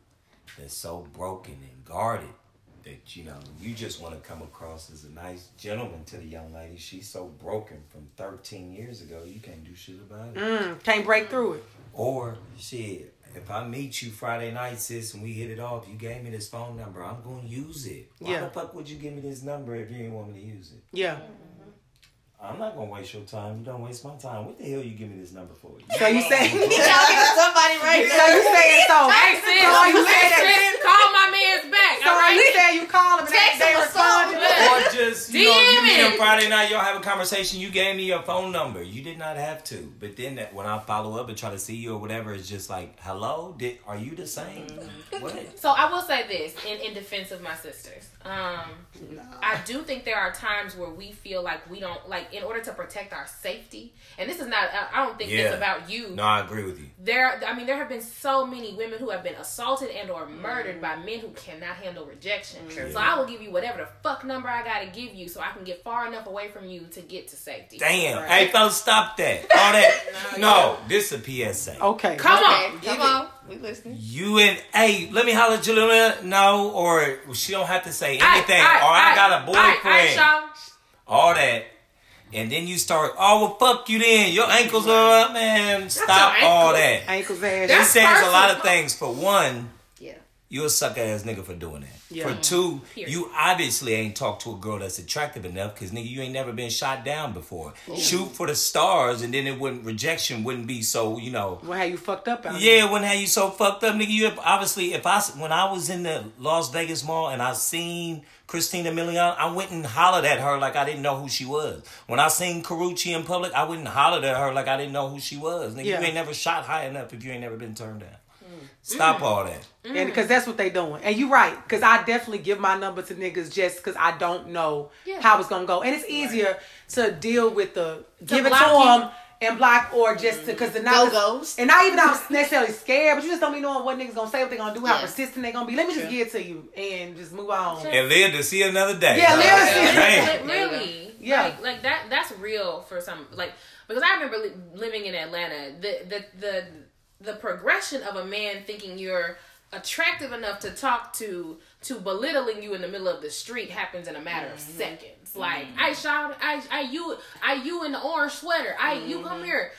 that's so broken and guarded that you know you just want to come across as a nice gentleman to the young lady. She's so broken from thirteen years ago, you can't do shit about it. Mm, can't break through it. Or shit, if I meet you Friday night, sis, and we hit it off, you gave me this phone number, I'm gonna use it. Why Yeah. the fuck would you give me this number if you didn't want me to use it? Yeah. Mm-hmm. I'm not gonna waste your time. You don't waste my time. What the hell you give me this number for? So you say? Y'all get somebody right so you saying so? hey sis, So you you saying that? sis, call my man's back. So all at right. least that you call them and Text they, they them or respond. something. to or just you know, you DM meet him Friday night, y'all have a conversation. You gave me your phone number. You did not have to. But then that when I follow up and try to see you or whatever, it's just like, hello, did are you the same? Mm-hmm. What? So I will say this in, in defense of my sisters. Um, I do think there are times where we feel like we don't like in order to protect our safety. And this is not. I I don't think Yeah. this about you. No, I agree with you. There, I mean, there have been so many women who have been assaulted and or murdered mm. by men who cannot handle rejection. Mm. So I will give you whatever the fuck number I gotta give you, so I can get far enough away from you to get to safety. Damn. Right. Hey, fellas, stop that. All that. no, this is a PSA. Okay. Come Okay, on, come Give on. We listening. You and hey, let me holler at Julia. No, or she don't have to say Aight, anything. aight, or I aight, got a boyfriend. aight, Sean. all that. And then you start, oh well, fuck you. Then your ankles are up, man. Stop your all that. Ankles ass. She That's says a lot of things. For one, Yeah. you a suck ass nigga for doing that. Yeah. For mm-hmm. two, Period. you obviously ain't talked to a girl that's attractive enough because nigga, you ain't never been shot down before. Shoot for the stars, and then it wouldn't rejection wouldn't be so you know. Well, how you fucked up out here. Yeah, when how you so fucked up, nigga. You obviously, if I when I was in the Las Vegas mall and I seen Christina Milian, I went and hollered at her like I didn't know who she was. When I seen Karrueche in public, I went and hollered at her like I didn't know who she was. Nigga, Yeah. you ain't never shot high enough if you ain't never been turned down. Mm. Stop all that. And because that's what they doing. And you're right. Because I definitely give my number to niggas just because I don't know Yeah. how it's going to go. And it's easier to deal with the give it to them and block or just to, because the not, Go-go's. and not even I'm necessarily scared, but you just don't be knowing what niggas going to say, what they going to do, how Yeah. persistent they going to be. Let me just give it to you and just move on. And live to see another day. Yeah, live to see- Damn. Really, Yeah. like, like that. That's real for some. Like because I remember li- living in Atlanta. The the the the progression of a man thinking you're attractive enough to talk to to belittling you in the middle of the street happens in a matter of mm-hmm. seconds. Like, mm-hmm. I shout, I, I, you, I, you in the orange sweater. I, you come mm-hmm. here.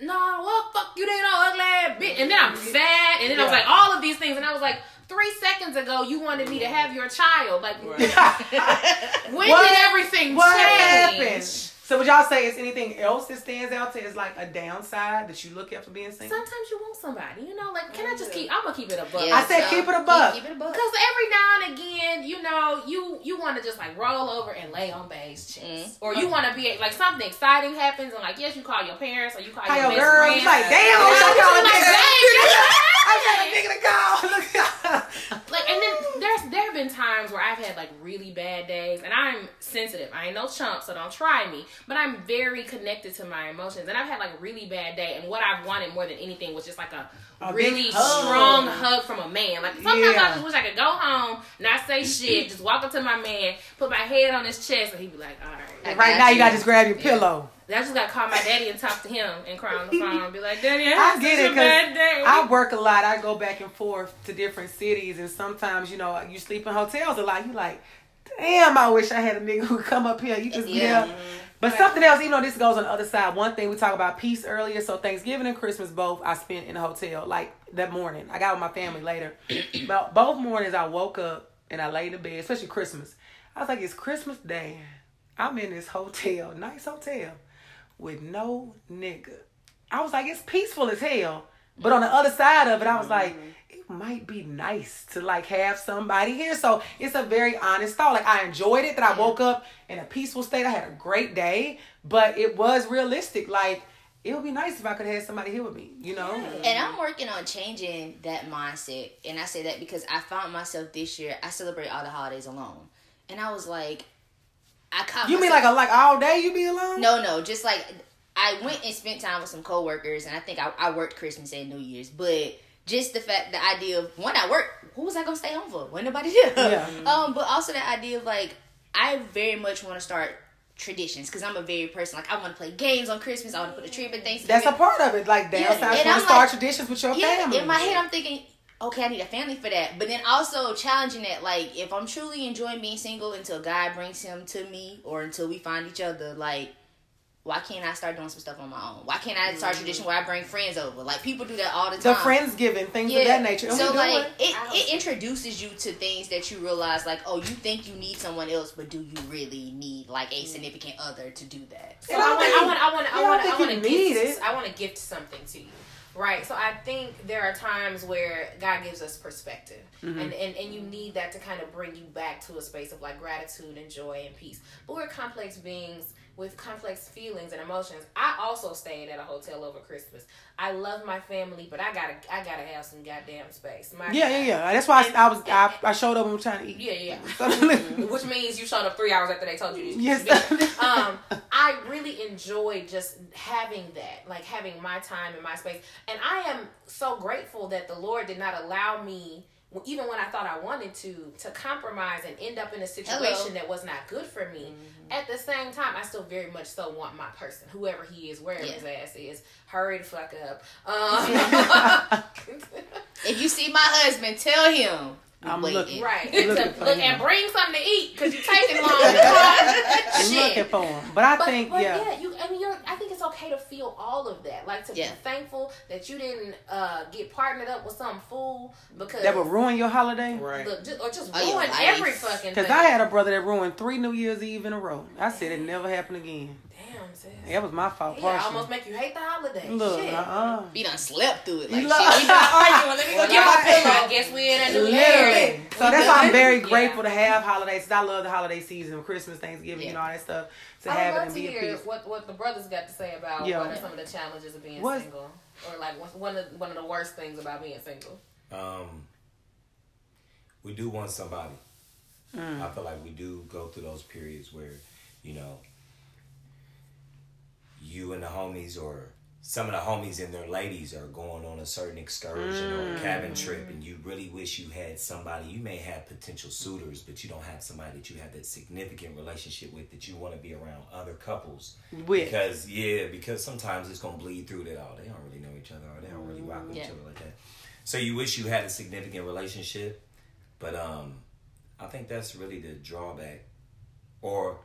No, what fuck you didn't know, ugly ass bitch. And then I'm sad, and then I was like all of these things, and I was like. Three seconds ago, you wanted me to have your child. Like, when What- did everything What change? happened? So would y'all say is anything else that stands out to is like a downside that you look at for being single? Sometimes you want somebody, you know. Like, can I just keep? I'm gonna keep it a buck. Yeah, I said so keep it a buck. Keep, keep it a buck. Because every now and again, you know, you you want to just like roll over and lay on Bay's chest, Mm. or you want to be like something exciting happens, and like yes, you call your parents or you call How your your best girl? friend. You like, damn, I'm you calling a like, nigga. "Dang, I got a yeah." nigga to call. like and then there's there have been times where I've had like really bad days and I'm sensitive. I ain't no chump, so don't try me. But I'm very connected to my emotions. And I've had like a really bad day and what I've wanted more than anything was just like a, A really hug. strong hug from a man. Like sometimes Yeah. I just wish I could go home, not say shit, just walk up to my man, put my head on his chest and he'd be like, All right. right now, you gotta just grab your pillow. I just gotta call my daddy and talk to him and cry on the phone and be like, Daddy, I, I had get such it a bad day. because I work a lot. I go back and forth to different cities, and sometimes you know you sleep in hotels a lot. You like, damn, I wish I had a nigga who could come up here. You just Yeah. yeah. But something else, even though this goes on the other side. One thing we talked about peace earlier. So Thanksgiving and Christmas both I spent in a hotel. Like that morning, I got with my family later. but both mornings I woke up and I laid in bed, especially Christmas. I was like, it's Christmas Day. I'm in this hotel, nice hotel, with no nigga. I was like, it's peaceful as hell. But on the other side of it, I was like, mm-hmm. It might be nice to like have somebody here. So it's a very honest thought. Like I enjoyed it that I woke up in a peaceful state. I had a great day, but it was realistic. Like it would be nice if I could have somebody here with me. You know. And I'm working on changing that mindset. And I say that because I found myself this year, I celebrate all the holidays alone. And I was like, I caught You mean like a like all day you be alone? No, no, just like I went and spent time with some coworkers, and I think I, I worked Christmas and New Year's. But just the fact, the idea of when I work, who was I gonna stay home for? When nobody there. Yeah. Um, but also the idea of like I very much want to start traditions because I'm a very person like I want to play games on Christmas. I want to put a tree up at Thanksgiving. That's a part of it. Like down Yeah, you want to start like- traditions with your yeah, family. in my head, I'm thinking, okay, I need a family for that. But then also challenging that, like, if I'm truly enjoying being single until God brings him to me or until we find each other, like, why can't I start doing some stuff on my own? Why can't I start a tradition where I bring friends over? Like, people do that all the time. the time. friendsgiving things of that nature. And So like it. it, it introduces you to things that you realize like oh you think you need someone else but do you really need like a significant other to do that? So I I want, think- I want, I want, I want, I want to you need gift. it. I want to gift something to you, right? So I think there are times where God gives us perspective, Mm-hmm. and, and and you need that to kind of bring you back to a space of like gratitude and joy and peace. But we're complex beings with complex feelings and emotions. I also stayed at a hotel over Christmas. I love my family, but I gotta, I gotta have some goddamn space. My Yeah, yeah, yeah. That's why I, I was I, I showed up and was trying to eat. Yeah, yeah. yeah. Which means you showed up three hours after they told you. to Yes. um, I really enjoy just having that, like having my time and my space. And I am so grateful that the Lord did not allow me, even when I thought I wanted to, to compromise and end up in a situation Hello. that was not good for me. At the same time, I still very much so want my person, whoever he is, wherever Yeah. his ass is. Hurry the fuck up. Um, If you see my husband, tell him I'm waiting. looking. right. Looking Look, for look, and bring something to eat because you're taking long. I'm Shit. looking for him. But I But, think but yeah. yeah. you. I mean, you're. I think it's okay to feel all of that. Like to Yeah. be thankful that you didn't uh, get partnered up with some fool because That would ruin your holiday. Right. look, just, or just Oh, ruin every fucking. Because. I had a brother that ruined three New Year's Eve in a row. I said it never happened again. Damn, sis. That was my fault. Yeah, partially. almost make you hate the holiday. Look, Shit. uh-uh. He done slept through it. Like You shit, love- we not arguing. Let me go Well, get my pillow. I guess we in a new Literally. year. So that's why I'm very Yeah. grateful to have holidays. 'cause I love the holiday season, Christmas, Thanksgiving, you know, all that stuff. To I have would it and to be at hear what, what the brothers got to say about Yeah. what are some of the challenges of being What's- single, or like what's one of one of the worst things about being single. Um, we do want somebody. Mm. I feel like we do go through those periods where, you know, you and the homies or some of the homies and their ladies are going on a certain excursion or Mm. a cabin trip and you really wish you had somebody you may have potential suitors but you don't have somebody that you have that significant relationship with that you want to be around other couples With. because yeah, because sometimes it's gonna bleed through that. Oh, they don't really know each other, or they don't really rock with Yeah. each other like that. So you wish you had a significant relationship, but um, I think that's really the drawback. Or,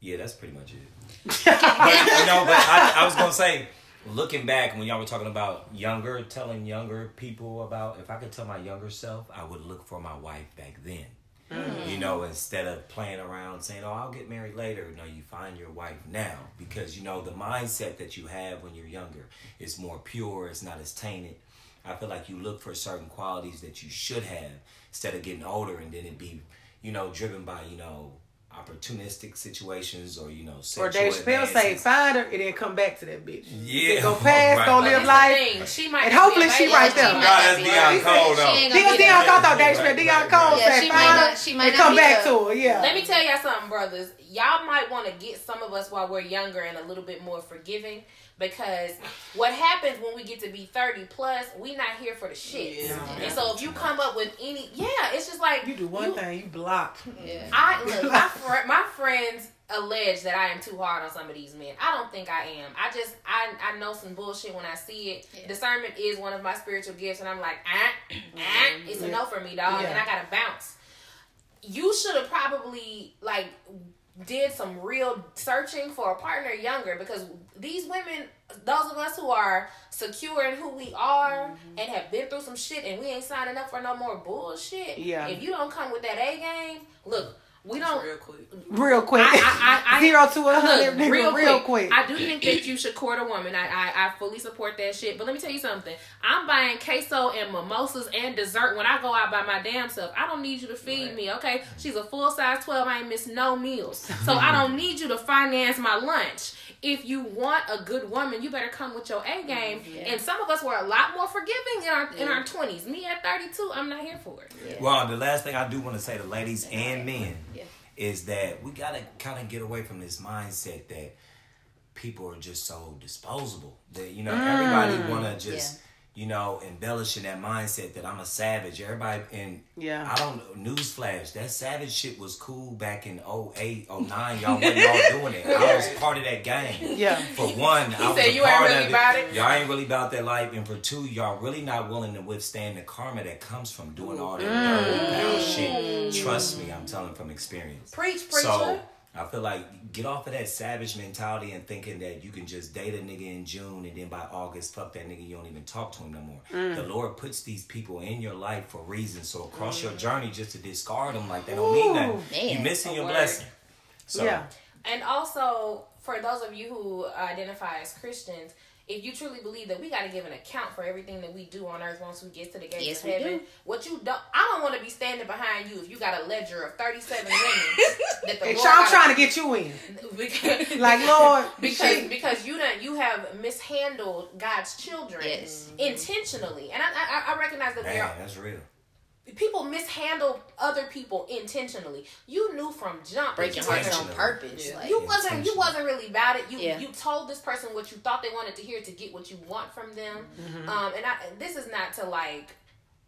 yeah, that's pretty much it. but you know, but I, I was gonna say, looking back when y'all were talking about younger, telling younger people about if I could tell my younger self, I would look for my wife back then. Mm. You know, instead of playing around saying, "Oh, I'll get married later," no, you find your wife now because you know the mindset that you have when you're younger is more pure. It's not as tainted. I feel like you look for certain qualities that you should have instead of getting older and then it be, you know, driven by you know opportunistic situations or you know Or sexual Dave Chappelle say, find her and then come back to that bitch. Yeah, go past, right. go live life. She might And hopefully she available. right there. She Nah, might that's Deon. Cole, though. ain't Deon, gonna be Deon there. Cole thought Dave Chappelle, Right, Deon Cole said, find her she might and not come back to her. Yeah. Let me tell y'all something, brothers. Y'all might want to get some of us while we're younger and a little bit more forgiving because what happens when we get to be 30 plus, we not here for the shit. Yeah. And so if you come up with any, yeah, it's just like You do one thing, you block. Yeah. I look, my fr- my friends allege that I am too hard on some of these men. I don't think I am. I just I I know some bullshit when I see it. Yeah. Discernment is one of my spiritual gifts, and I'm like, ah, ah, it's a no for me, dog, and I gotta bounce. You should have probably like did some real searching for a partner younger because these women those of us who are secure in who we are mm-hmm. and have been through some shit and we ain't signing up for no more bullshit Yeah. if you don't come with that a game look we don't real quick. Real quick. I- I- I- I- Zero to a hundred, real, real, quick, quick. I do think that you should court a woman. I, I I fully support that shit. But let me tell you something. I'm buying queso and mimosas and dessert when I go out by my damn self. I don't need you to feed me, okay? She's a full size twelve. I ain't miss no meals, so I don't need you to finance my lunch. If you want a good woman, you better come with your A game. Mm-hmm. Yeah. And some of us were a lot more forgiving in our in our twenties. Me at thirty two, I'm not here for it. Yeah. Well, the last thing I do want to say to ladies and men Yeah. is that we gotta kind of get away from this mindset that people are just so disposable. That you know everybody mm. wanna just you know embellishing that mindset that I'm a savage. Everybody and Yeah. I don't know, newsflash that savage shit was cool back in 08, 09. Y'all wasn't all doing it. I was part of that game. Yeah. For one, I was said a you ain't part really of about it? Y'all ain't really about that life, and for two, y'all really not willing to withstand the karma that comes from doing all that dirty, mm. shit. Trust me, I'm telling from experience. Preach, preacher. So I feel like get off of that savage mentality and thinking that you can just date a nigga in June and then by August fuck that nigga you don't even talk to him no more. Mm. The Lord puts these people in your life for reasons. So across your mm. journey, just to discard them like they don't mean nothing, man. you missing your word. blessing. So yeah. And also, for those of you who identify as Christians, if you truly believe that we got to give an account for everything that we do on earth once we get to the gates Yes, of we heaven, do. what you don't, I don't want to be standing behind you if you got a ledger of 37 women that the And Lord y'all trying to get you in. because, Like, Lord, because shit. because you done you have mishandled God's children Yes. intentionally, and I, I I recognize that we are that's real. People mishandle other people intentionally. You knew from jump breaking that you hearts on purpose. Yeah. Like, you wasn't you wasn't really about it. You Yeah. you told this person what you thought they wanted to hear to get what you want from them. Mm-hmm. Um, and I, this is not to like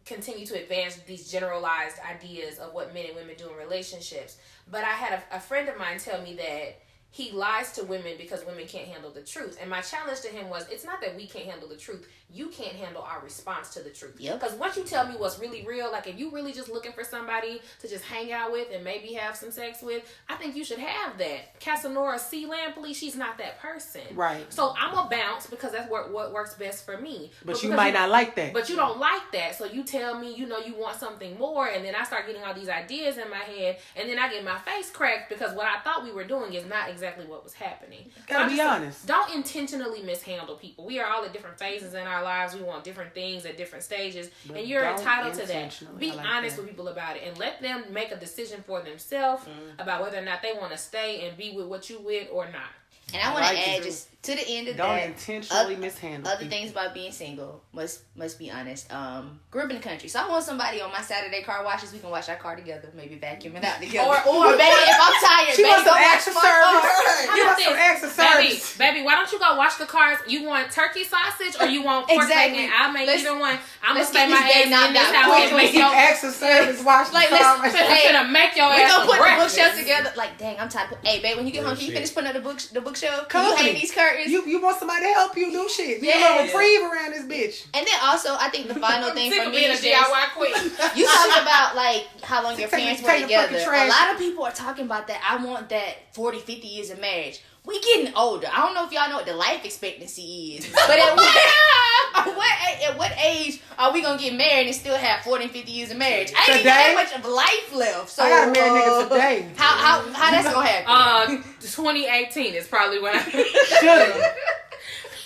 continue to advance these generalized ideas of what men and women do in relationships. But I had a, a friend of mine tell me that he lies to women because women can't handle the truth. And my challenge to him was, it's not that we can't handle the truth. You can't handle our response to the truth. Yep. Because once you tell me what's really real, like if you really just looking for somebody to just hang out with and maybe have some sex with, I think you should have that. Cassandra C. Lampley, she's not that person. Right. So I'm a bounce because that's what what works best for me. But you because might not like that. But you don't like that, so you tell me, you know, you want something more, and then I start getting all these ideas in my head, and then I get my face cracked because what I thought we were doing is not exactly what was happening. So Gotta I'm be honest. Don't intentionally mishandle people. We are all at different phases in our lives. We want different things at different stages, But and you're entitled to that. Be like honest that. with people about it, and let them make a decision for themselves Mm. about whether or not they want to stay and be with what you with or not. and I want Like to to add just to the end of the day. Don't that. intentionally oth- mishandle Other people. things about being single must must be honest. Um, grew up in the country, so I want somebody on my Saturday car washes. We can wash our car together, maybe vacuum it out together. Or- or baby, if I'm tired, She baby, wants some wash extra service. You about want some this? extra Baby, service. baby, why don't you go wash the cars? You want turkey sausage or you want pork Exactly. bacon? I'll make Let's- either one. I'm gonna let's stay my this day ass knocked in this out house quick. and make your extra service, wash Like, the let's- car. Hey, I'm gonna make your We ass gonna put the bookshelf together. Like, dang, I'm tired. Hey, babe, when you get home, can you finish putting up the book the bookshelf? Can you hang these curtains? You you want somebody to help you do shit. Be a Yeah. little reprieve around this bitch. and then also, I think the final thing for me being is DIY queen. You talk about like how long your parents take were the together. A lot of people are talking about that. I want that 40, 50 years of marriage. We getting older. I don't know if y'all know what the life expectancy is, but at what, at what, at what age are we gonna get married and still have 40 and 50 years of marriage? I ain't even Today? that much of life left. So I gotta marry a nigga uh, today. How how how that's gonna happen? Uh, 2018 is probably when I. Should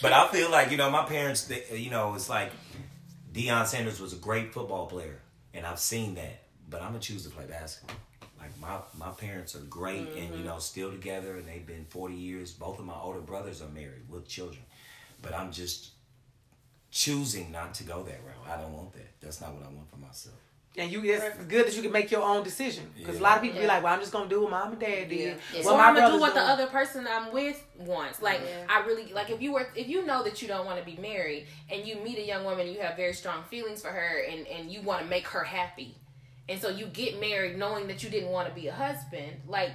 But I feel like you know my parents. They, you know, it's like Deion Sanders was a great football player, and I've seen that. But I'm gonna choose to play basketball. Like my my parents are great, and you mm-hmm. know still together, and they've been 40 years. Both of my older brothers are married with children, but I'm just choosing not to go that route. I don't want that. That's not what I want for myself. And you, it's good that you can make your own decision. Because a lot of people be like, "Well, I'm just gonna do what mom and dad did." Yeah. Yes. What or I'm gonna do brother's what the other person I'm with wants. Like Yeah. I really like if you were if you know that you don't want to be married and you meet a young woman and you have very strong feelings for her and and you want to make her happy, and so you get married knowing that you didn't want to be a husband, like.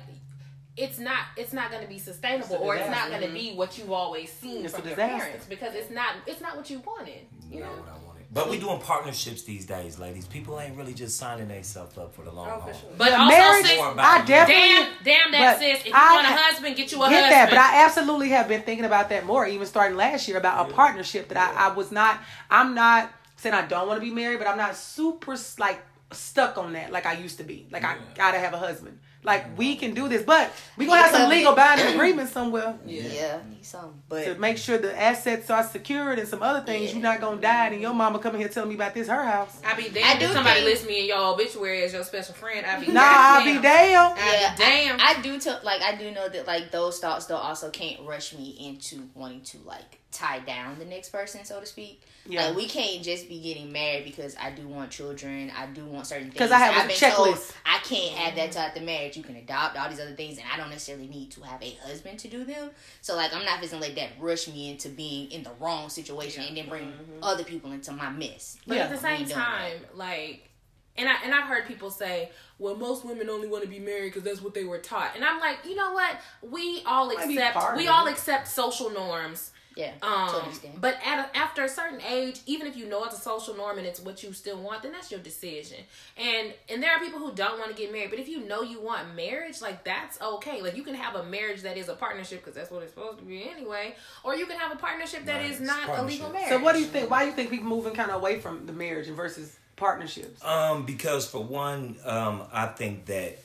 It's not. It's not going to be sustainable, It's or it's not going to be what you've always seen It's from your parents because it's not. It's not what you wanted. You not know. what I wanted. But we doing partnerships these days, ladies. People ain't really just signing themselves up for the long Oh, haul. sure. But The also, marriage, sis, I definitely damn, damn that sis. If you I want a husband, get you a husband. get husband. that, but I absolutely have been thinking about that more, even starting last year about a partnership that I, I was not. I'm not saying I don't want to be married, but I'm not super like stuck on that like I used to be. Like I gotta have a husband Like we mm-hmm. can do this, but we gonna have some legal binding agreement somewhere Yeah, need some. But to make sure the assets are secured and some other things. Yeah. You're not gonna die and your mama coming here telling me about this her house. I be damn. I do if somebody think- lists me in your obituary as your special friend. I be Nah, I'll be damned. damn. I Yeah, be damned. I, I do tell like I do know that like those thoughts though also can't rush me into wanting to like tie down the next person, so to speak. Yeah. Like we can't just be getting married because I do want children. I do want certain things. Because I have a I've been told checklist. I can't have that type of marriage. You can adopt all these other things, and I don't necessarily need to have a husband to do them. So like I'm not just gonna let that rush me into being in the wrong situation and then bring mm-hmm. other people into my mess. But Yeah. at the same doing that. time, like, and I and I've heard people say, "Well, most women only want to be married because that's what they were taught." And I'm like, you know what? We all accept we all accept social norms. Yeah, Um, but at a, after a certain age, even if you know it's a social norm and it's what you still want, then that's your decision. And and there are people who don't want to get married, but if you know you want marriage, like that's okay. Like you can have a marriage that is a partnership because that's what it's supposed to be anyway, or you can have a partnership that Right, is not a legal marriage. So what do you think? Why do you think people moving kind of away from the marriage and versus partnerships? Um, because for one, um, I think that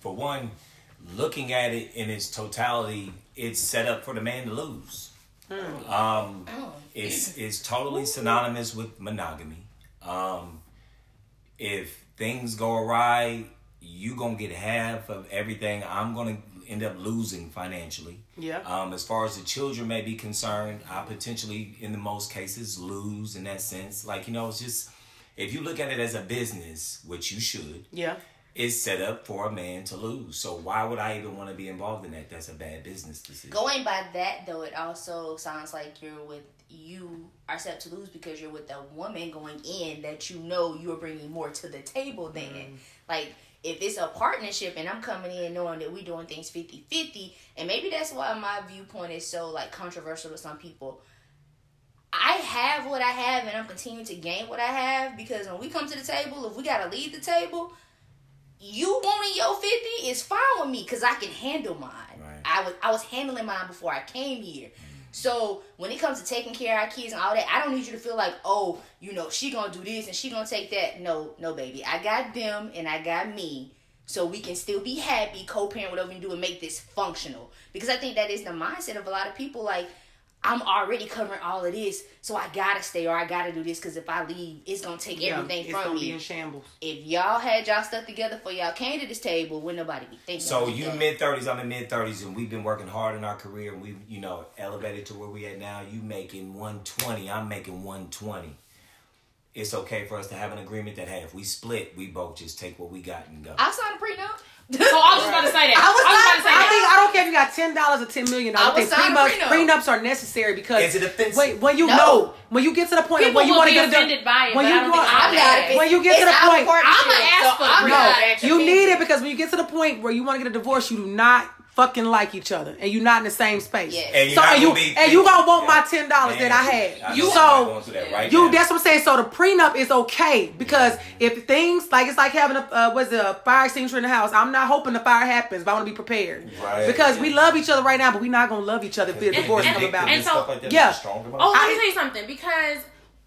for one, looking at it in its totality, it's set up for the man to lose. Um, Oh. it's it's totally synonymous with monogamy. Um, if things go awry, you gonna get half of everything. I'm gonna end up losing financially. Yeah. Um, as far as the children may be concerned, I potentially, in the most cases, lose in that sense. Like you know, it's just if you look at it as a business, which you should, Yeah. It's set up for a man to lose. So why would I even want to be involved in that? That's a bad business decision. Going by that though, it also sounds like you're with you are set to lose because you're with a woman going in that you know you're bringing more to the table than Mm-hmm. like if it's a partnership and I'm coming in knowing that we're doing things 50-50 and maybe that's why my viewpoint is so like controversial to some people. I have what I have and I'm continuing to gain what I have because when we come to the table, if we gotta leave the table, you wanting your 50 is fine with me because I can handle mine. Right. I was I was handling mine before I came here. Mm. So when it comes to taking care of our kids and all that, I don't need you to feel like, oh, you know, she gonna do this and she gonna take that. No, no, baby. I got them and I got me. So we can still be happy, co-parent, whatever we do, and make this functional. Because I think that is the mindset of a lot of people. Like, I'm already covering all of this, so I gotta stay or I gotta do this because if I leave, it's gonna take Yeah, everything it's from gonna me be in shambles. if y'all had y'all stuff together for y'all came to this table, would nobody be thinking? So you mid thirties, I'm in mid thirties, and we've been working hard in our career, and we've you know elevated to where we at now. You making one twenty, I'm making one twenty. It's okay for us to have an agreement that hey, if we split, we both just take what we got and go. I signed a prenup. So I was just about to say that. I was, about not, to say I that. think I don't care if you got ten dollars or ten million I dollars. I think signing prenups, prenups are necessary because Is it offensive? Wait, when you No. know, when you get to the point People where you want to be get a offended by it, when you I want- I'm not. When you get to the point- I'ma ask so for I'm prenup. not. Actually. You need it because when you get to the point where you want to get a divorce, you do not fucking like each other, and you're not in the same space. Yes. And you're so and you gonna be and you gonna want Yeah. my ten dollars that I had. I You know so that right you now. that's what I'm saying. So the prenup is okay because if things like it's like having a uh, what's it, a fire extinguisher in the house. I'm not hoping the fire happens, but I want to be prepared Right. because we love each other right now, but we're not gonna love each other if the And- divorce and- come about. and so- stuff like that, yeah. stronger Oh, let I- me tell you something. Because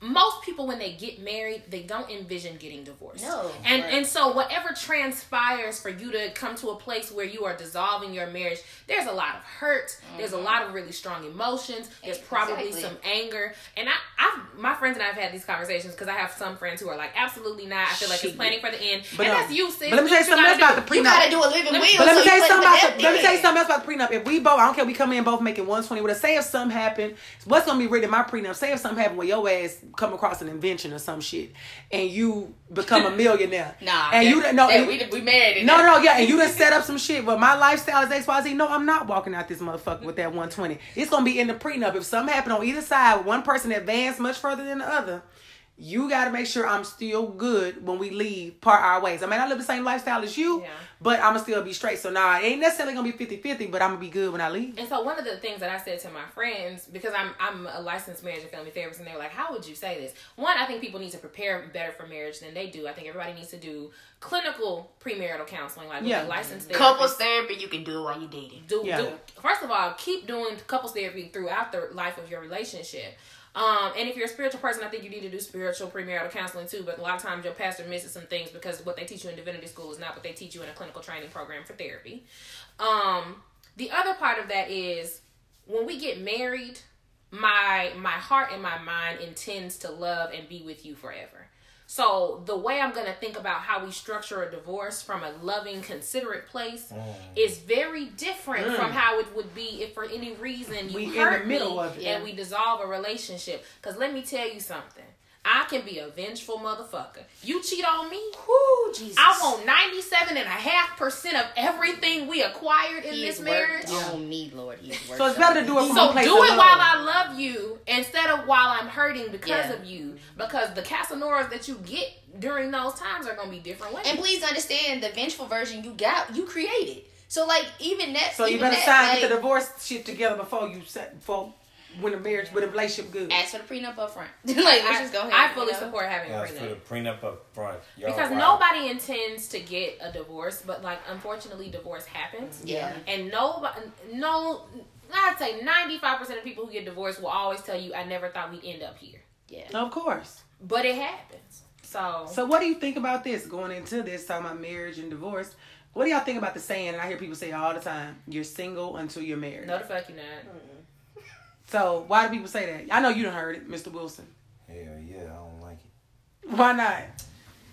most people, when they get married, they don't envision getting divorced. No, and right. and so whatever transpires for you to come to a place where you are dissolving your marriage, there's a lot of hurt. There's a lot of really strong emotions. There's probably Exactly. some anger. And I, I've my friends and I have had these conversations because I have some friends who are like, absolutely not. I feel like it's planning for the end. But, and um, that's you, sis. but let me Do tell you something else about do. the You prenup. gotta do a living will. But let me so tell you something about the, let me in. tell you something else about the prenup. If we both, I don't care, we come in both making one twenty. With a say if something happened, what's gonna be written in my prenup? Say if something happened with your ass come across an invention or some shit, and you become a millionaire. Nah, and that- you no, that and- we, we married. no, that- no, yeah, and you done set up some shit. But my lifestyle is X, Y, Z. No, I'm not walking out this motherfucker with that 120. It's gonna be in the prenup. If something happened on either side, one person advanced much further than the other. You got to make sure I'm still good when we leave, part our ways. I mean, I live the same lifestyle as you, Yeah. but I'm gonna still be straight. So nah, it ain't necessarily gonna be 50-50, but I'm gonna be good when I leave. And so one of the things that I said to my friends, because I'm I'm a licensed marriage and family therapist, and they were like, "How would you say this?" One, I think people need to prepare better for marriage than they do. I think everybody needs to do clinical premarital counseling, like Yeah. with a licensed Couples therapy, you can do it while you're dating. Do, Yeah. do first of all, keep doing couples therapy throughout the life of your relationship. Um, and if you're a spiritual person, I think you need to do spiritual premarital counseling too. But a lot of times your pastor misses some things because what they teach you in divinity school is not what they teach you in a clinical training program for therapy. Um, the other part of that is when we get married, my my heart and my mind intends to love and be with you forever. So the way I'm gonna think about how we structure a divorce from a loving, considerate place mm. is very different from mm. how it would be if for any reason you We in the hurt middle me of it. and we dissolve a relationship. Cause let me tell you something. I can be a vengeful motherfucker. You cheat on me, Whoo, Jesus. I want 97 and a half percent of everything we acquired in He this is marriage. worked on me, Lord. He is worked So it's better to do it from So place do it love. while I love you instead of while I'm hurting because Yeah. of you. Because the Casanoras that you get during those times are gonna be different ways. And please understand, the vengeful version you got, you created. So like even that. So you even better that, sign like, get the divorce shit together before you set before when the marriage when the relationship good. Ask for the prenup up front. like let's I, just go ahead. I you fully know? support having a Yeah, for prenup. the prenup up front. Y'all Because wow. nobody intends to get a divorce, but like unfortunately divorce happens. Yeah. And nobody no I'd say ninety five percent of people who get divorced will always tell you I never thought we'd end up here. Yeah. Of course. But it happens. So, So what do you think about this going into this talking about marriage and divorce? What do y'all think about the saying? And I hear people say all the time: "You're single until you're married." no the fuck you not. So why do people say that? I know you done heard it, Mr. Wilson. Hell yeah, I don't like it. Why not?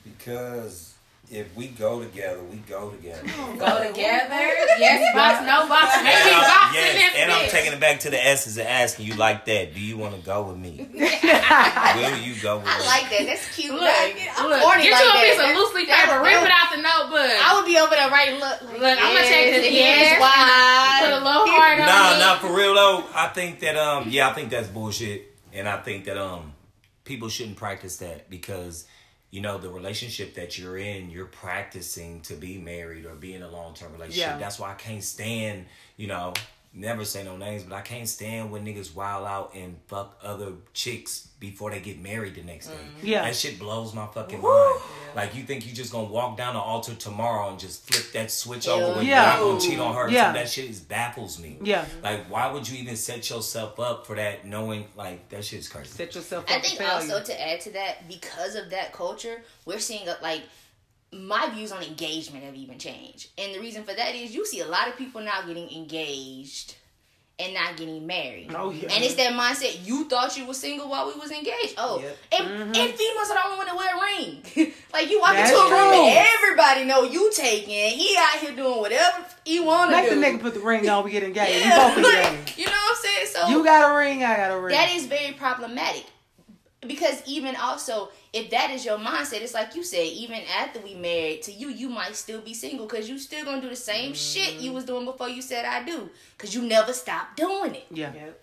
Because if we go together, we go together. Go together. Yes, box, no box, And maybe I'm, box yes, and I'm taking it back to the essence and asking you like that. Do you want to go with me? Will you go with I me? like that. That's cute. Look, I, I'm look, horny get like you a that. piece of That's- loosely that's paper, rip dope. it out the notebook. I would be over there writing. Look, like, Look, I'ma yes, take this the hair is yes, wide. Put a little heart on Nah, it. nah, for real though. I think that um, yeah, I think that's bullshit, and I think that um, people shouldn't practice that because you know the relationship that you're in, you're practicing to be married or be in a long term relationship. Yeah. That's why I can't stand, you know. Never say no names, but I can't stand when niggas wild out and fuck other chicks before they get married the next day. Mm. Yeah. That shit blows my fucking mind. Like you think you just gonna walk down the altar tomorrow and just flip that switch over when Yeah. you're not gonna cheat on her. Yeah. So that shit is baffles me. Yeah. Like, why would you even set yourself up for that knowing, like, that shit's crazy? Set yourself up I think also to add to that, because of that culture, we're seeing a, like my views on engagement have even changed, and the reason for that is you see a lot of people now getting engaged and not getting married. Oh, yeah. And it's that mindset. You thought you were single while we was engaged. Oh, Yep. and, mm-hmm. and females are the only one that wear a ring. like you walk That's into a room true. and everybody know you taking. He out here doing whatever he want to Make do. the nigga put the ring on. We get engaged. Yeah, We both like, engaged. you know what I'm saying? So You got a ring. I got a ring. that is very problematic because even also if that is your mindset it's like you said even after we married to you you might still be single because you still gonna do the same shit Mm-hmm. you was doing before you said i do because you never stopped doing it yeah. Yep.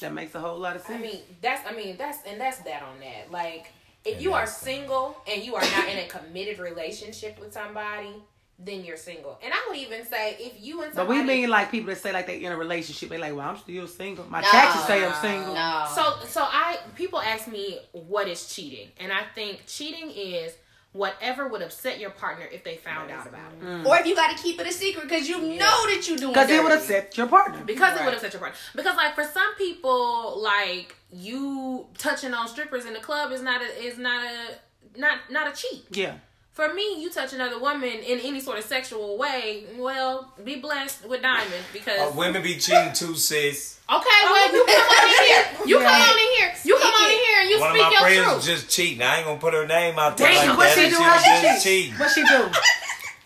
That makes a whole lot of sense. I mean, that's I mean that's and that's that on that. Like, if And you are single and you are not in a committed relationship with somebody, then you're single. And I would even say if you and but we mean like people that say like they're in a relationship. they're like, well, I'm still single. My No. taxes say I'm single. no So so I people ask me what is cheating, and I think cheating is whatever would upset your partner if they found out about it. Mm. or if you gotta keep it a secret because you know that you doing Because it would upset your partner. Because it would upset your partner. Because like for some people, like you touching on strippers in the club is not a is not a not not a cheat. Yeah. For me, you touch another woman in any sort of sexual way, well, be blessed with diamond because Uh, women be cheating too, sis. okay, well you come on in here, you Yeah. come on in here, you come on in here and you One of speak my your friends truth. was just cheating. I ain't gonna put her name out there Damn, like what that. she but do? She How she just cheating. What she do?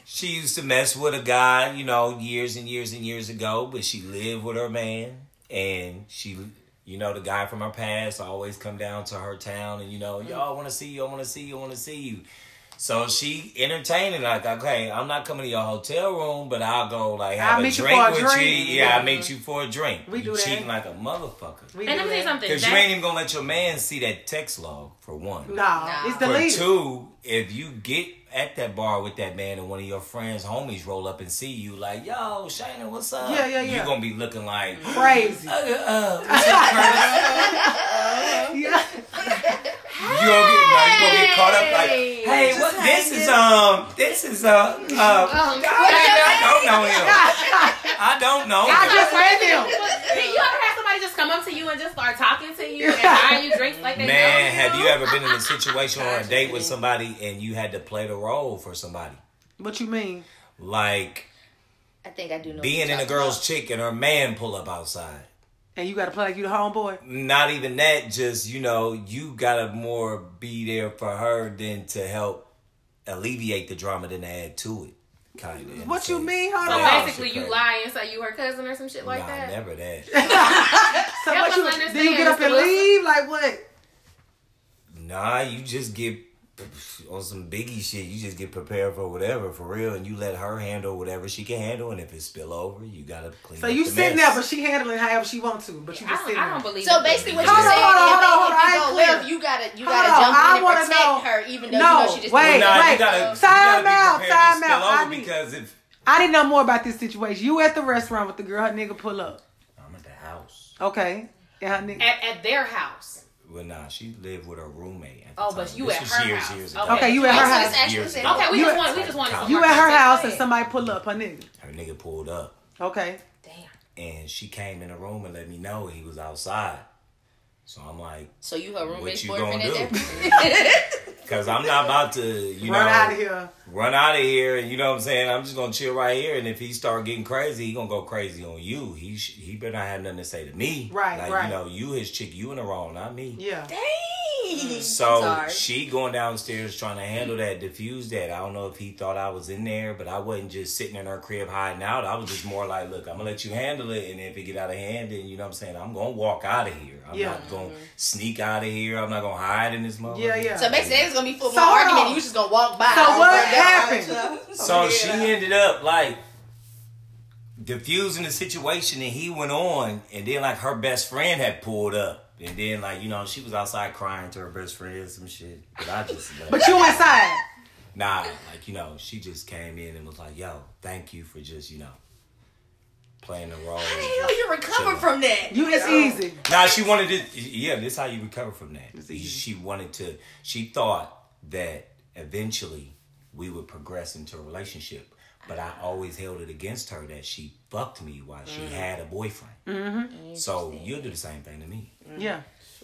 She used to mess with a guy, you know, years and years and years ago, but she lived with her man, and she, you know, the guy from her past always come down to her town, and you know, yo, I want to see you, I want to see you, I want to see you. So she entertaining like, okay, I'm not coming to your hotel room, but I'll go like have I'll a meet you drink for a with drink. you. Yeah, I'll meet you for a drink. We you do that. cheating like a motherfucker. We and let me tell you something. Because you ain't even gonna let your man see that text log for one. Nah, it's For two, if you get at that bar with that man and one of your friends, homies roll up and see you like, yo, Shayna, what's up? Yeah, yeah, yeah. You're gonna be looking like, Crazy. uh, uh, what's up, Curtis? yeah. You gonna get, no, you gonna get caught up like, hey, what? This is um, this is uh, uh, I, I don't know him. I don't known. I just met them. Did you ever have somebody just come up to you and just start talking to you and buying you drinks like they know Man, you? have you ever been in a situation or a date with somebody and you had to play the role for somebody? What you mean? Like I think I do know. being in a girl's about. chick and her man pull up outside. And you got to play like you the homeboy? Not even that, just you know, you gotta more be there for her than to help alleviate the drama than to add to it. Kind of. What you mean? Hold So on. Yeah. basically, you lie and say you her cousin or some shit like nah, that. never that. So what you, us then you get up and leave? Like what? Nah, you just get on some biggie shit. You just get prepared for whatever, for real, and you let her handle whatever she can handle. And if it spill over, you gotta clean. So up you the sitting mess. there, but she handling however she wants to. But you I just don't, sitting I don't believe So basically, what you're saying hold on, is hold on, hold on, if, I if you ain't go you gotta you Hold gotta on, jump I in and wanna protect know- her, even though No, you know she just wait, Well, nah, wait. you gotta, Time you gotta be out, prepared to time out. I over need- because if I didn't know more about this situation. You at the restaurant with the girl, her nigga pull up. I'm at the house. Okay. And her nigga. at, at their house. Well, nah, she lived with her roommate. At the Oh, time. but you This at her years, house. Years. Okay. Okay, you at her house. it's actually Years said- ago. Okay, we You just at- want we just want You at her house and somebody pull up, her nigga. Her nigga pulled up, Okay. Damn. and she came in the room and let me know he was outside. So I'm like, So you her roommate's you boyfriend gonna at do? that because I'm not about to, you know Run know, out of here. run out of here, and you know what I'm saying. I'm just gonna chill right here, and if he start getting crazy, he gonna go crazy on you. He sh- he better not have nothing to say to me. Right, like, right. You know, you his chick, you in the wrong, not me. Yeah. Dang. Mm-hmm. So Sorry. she going downstairs trying to handle that, diffuse that. I don't know if he thought I was in there, but I wasn't just sitting in her crib hiding out. I was just more like, look, I'm gonna let you handle it, and if it get out of hand, then you know what I'm saying. I'm gonna walk out of here. I'm Yeah. not gonna sneak out of here. I'm not gonna hide in this motherfucker. Yeah, yeah. So basically, it was gonna be full So blown argument. You was just gonna walk by. So what happened? So Yeah. she ended up like diffusing the situation, and he went on, and then like her best friend had pulled up, and then like you know she was outside crying to her best friend and some shit. But I just left. But you went inside. Nah, like you know, she just came in and was like, "Yo, thank you for just you know playing the role." How the hell you recover from that? You it's easy. Nah, she wanted to. Yeah, this how you recover from that. It's easy. She wanted to. She thought that eventually we would progress into a relationship, but I always held it against her that she fucked me while she had a boyfriend. Mm-hmm. So you'll do the same thing to me. Mm-hmm. Yeah.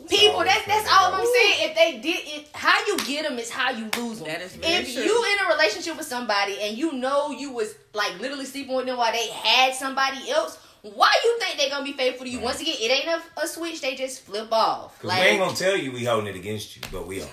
People, that's that's all I'm saying. If they did it, how you get them is how you lose them. That is if true. you in a relationship with somebody and you know you was like literally sleeping with them while they had somebody else, why you think they gonna be faithful to you? Once again, it ain't a, a switch; they just flip off. Like we ain't gonna tell you we holding it against you, but we are.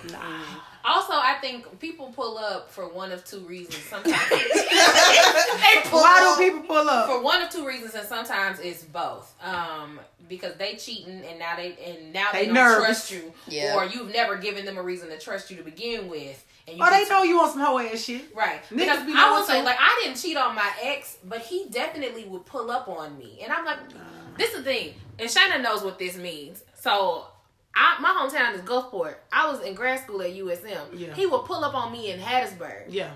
Also, I think people pull up for one of two reasons. Sometimes they pull Why off. do people pull up? for one of two reasons, and sometimes it's both. Um, because they cheating and now they and now they, They don't nervous. trust you, Yeah. or you've never given them a reason to trust you to begin with. And you Oh, they just- know you want some hoe ass shit. Right. Niggas Because be I knowing would say, like, I didn't cheat on my ex, but he definitely would pull up on me. And I'm like, this is the thing. And Shayna knows what this means. So, I, my hometown is Gulfport. I was in grad school at USM. Yeah. He would pull up on me in Hattiesburg. Yeah.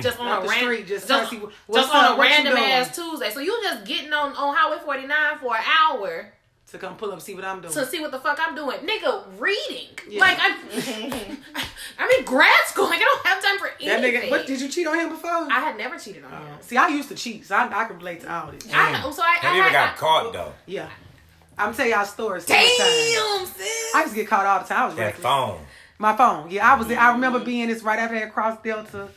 Just on Off a the ran- street, just just, see just on up, a random ass Tuesday. So you just getting on, on Highway 49 for an hour To come pull up, see what I'm doing. to see what the fuck I'm doing. Nigga, reading. Yeah. Like, I'm, I'm in grad school. Like, I don't have time for that anything. nigga, what did you cheat on him before? I had never cheated on him. Uh, see, I used to cheat, so I, I can relate to all this. I know. So I, Have I you ever had, got caught though? Yeah. I'm tell y'all stories. so much time. Damn, sis. I used to get caught all the time. I was That reckless. phone. My phone. Yeah, I was. I remember mm. being this right after I crossed Delta, Trey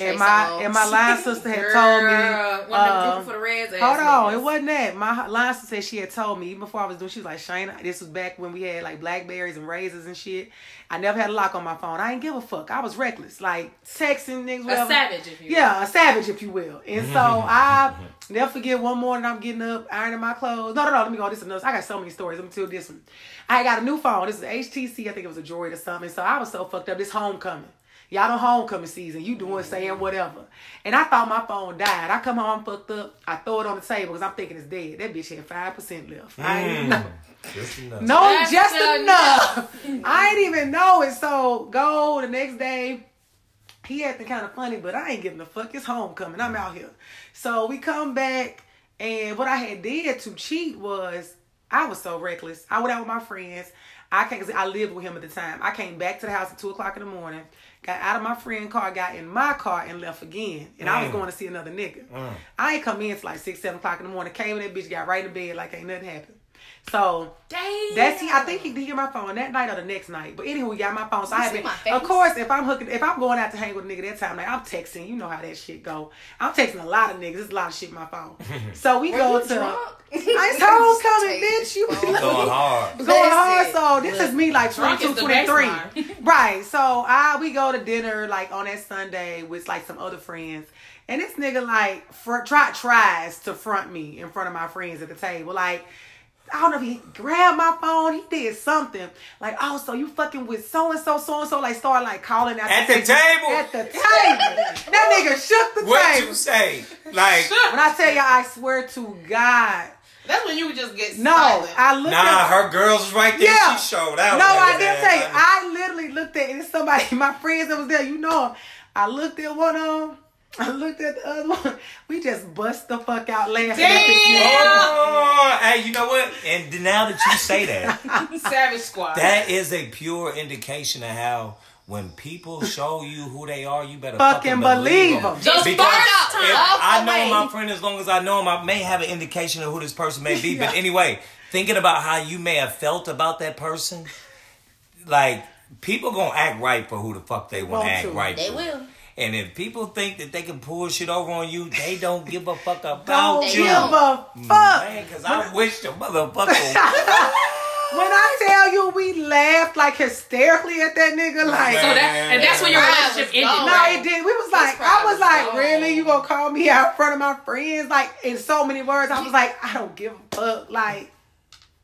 and my Songz. and my line sister had told me. Girl, one uh, for the Reds. Hold on, niggas. it wasn't that. My line sister said she had told me even before I was doing. She was like, Shayna, this was back when we had like Blackberries and razors and shit. I never had a lock on my phone. I didn't give a fuck. I was reckless, like texting niggas. A savage, if you will. Yeah, a savage, if you will. And so I never forget one morning I'm getting up, ironing my clothes. No, no, no, let me go. This is another. I got so many stories. Let me tell this one. I got a new phone. This is HTC. I think it was a Droid or something. So I was so fucked up. This homecoming. Y'all know homecoming season. You doing mm-hmm. saying whatever. And I thought my phone died. I come home, I'm fucked up. I throw it on the table because I'm thinking it's dead. That bitch had five percent left. I ain't even know. Just enough. No, That's just enough. enough. I ain't even know it. So go the next day. He acting kind of funny, but I ain't giving a fuck. It's homecoming. I'm out here. So we come back, and what I had did to cheat was I was so reckless. I went out with my friends. I came, cause I lived with him at the time. I came back to the house at two o'clock in the morning, got out of my friend car, got in my car, and left again. And I was Mm. going to see another nigga. Mm. I ain't come in till like six, seven o'clock in the morning. Came in that bitch, got right in bed like ain't nothing happened. So Damn. that's he. I think he did hear my phone that night or the next night. But anyway, he got my phone. So I been, of course, if I'm hooking, if I'm going out to hang with a nigga that time, like I'm texting. You know how that shit go. I'm texting a lot of niggas. There's a lot of shit in my phone. So we Were go you to. drunk? It's homecoming, bitch. You Going hard. going hard. Listen, So this is me like Drunk 22, is the best 23. right. So I we go to dinner like on that Sunday with like some other friends. And this nigga like fr- try tries to front me in front of my friends at the table. Like I don't know if he grabbed my phone, he did something. Like, oh, so you fucking with so and so, so and so, like start like calling out At the table? At the table. that nigga shook the table. What table. you say? Like, When I tell y'all, I swear to God. That's when you would just get No, silent. I looked nah, at her girls was right there. Yeah. She showed out. No, I didn't was tell you. ass. I literally looked at it's somebody, my friends that was there, you know 'em. I looked at one of them. I looked at the other one. We just bust the fuck out laughing. Oh, hey, you know what? And now that you say that, Savage Squad. that is a pure indication of how when people show you who they are, you better Fucking fucking, believe them. 'em. Just because first time. if I know way. my friend as long as I know him, I may have an indication of who this person may be. But anyway, thinking about how you may have felt about that person, like people gonna act right for who the fuck they want Want to act to. right. They for. will. And if people think that they can pull shit over on you, they don't give a fuck about Don't They give you. a fuck. Man, cause I wish the motherfucker. When I tell you we laughed like hysterically at that nigga, like so that and that's when your Pride relationship ended. gone. No, it did. We was like, I was was like, gone. really? You gonna call me out in front of my friends? Like in so many words, I was like, I don't give a fuck. Like,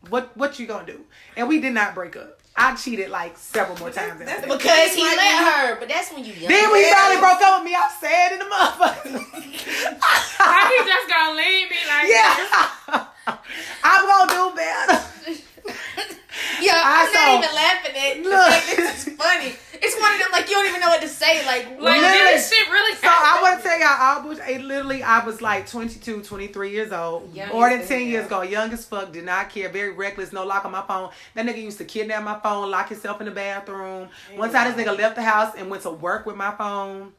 what what you gonna do? And we did not break up. I cheated like several more times. That's after the that. Because he Like let you- her, but that's when you young. Then when he finally broke up with me, I was sad in the motherfucker. How he just gonna leave me like yeah, I'm gonna do better. Yo, I I'm saw- not even laughing at the Look. fact this is funny. It's one of them like you don't even know what to say. Like, Like, Literally. did this shit really So I want to tell y'all, I was it literally I was like 22, 23 years old, Young more than ten hell. years ago, young as fuck, did not care, very reckless, no lock on my phone. That nigga used to kidnap my phone, lock himself in the bathroom. One time, this nigga left the house and went to work with my phone.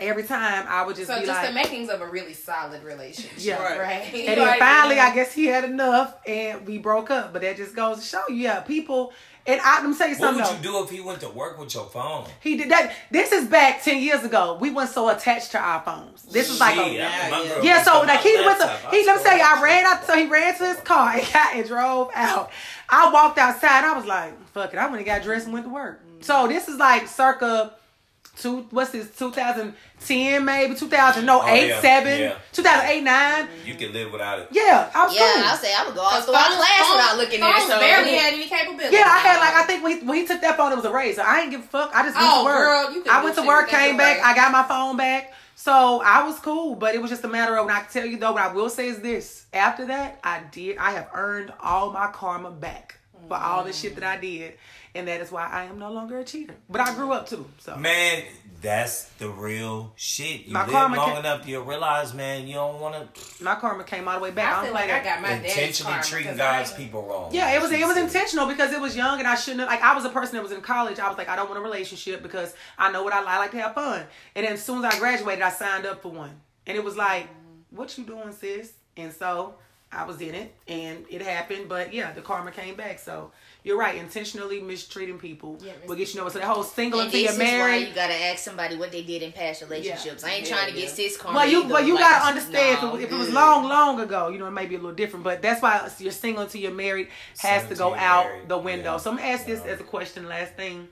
Every time, I would just So be just like, the makings of a really solid relationship. Yeah. Right. Right. and then finally, I guess he had enough, and we broke up. But that just goes to show you, yeah, people. And I, let me tell you what something. would you do if he went to work with your phone? He did that. This is back ten years ago. We weren't so attached to our phones. This was like a Shit, I- my Yeah, Yeah, so like he went to he let me tell you, I ran out so he ran to his car and got and drove out. I walked outside, I was like, fuck it, I went and got dressed and went to work. So this is like circa two what's this, 2010 maybe, 2000, no, Oh, 8, yeah, 7, yeah. 2008, 9. You can live without it. Yeah, I was yeah, cool. I'll say I would go off Because throughout phones- class phones- without looking at phones it. So barely had any capability. Yeah, I had like I think when he, when he took that phone, it was a razor. I ain't give a fuck. I just went Oh, to work. girl, you can I went to work, came back. device. I got my phone back, so I was cool. But it was just a matter of. And I can tell you though, what I will say is this: after that, I did. I have earned all my karma back for all the shit that I did, and that is why I am no longer a cheater. But I grew up too, so Man, that's the real shit. You My live karma long ca- enough, you'll realize, man, you don't want to my karma came all the way back. I don't feel play like I that. got my daddy's intentionally treating treating 'cause God's I- people wrong. Yeah, it was it was intentional because it was young and I shouldn't have like I was a person that was in college. I was like, I don't want a relationship because I know what I, I like to have fun. And then as soon as I graduated, I signed up for one. And it was like, What you doing, sis? And so I was in it and it happened, but yeah, the karma came back. So you're right, intentionally mistreating people Yeah, will get you nowhere. So that whole single And until this you're is why married. you gotta ask somebody what they did in past relationships. I ain't Yeah, trying to yeah. get sis karma. Well, you either. well you Like, gotta understand no, if, it, was long, long ago, you know, it may be a little different. But that's why you're single until you're married has Single to go out married, the window. yeah. So I'm gonna ask this as a question. Last thing,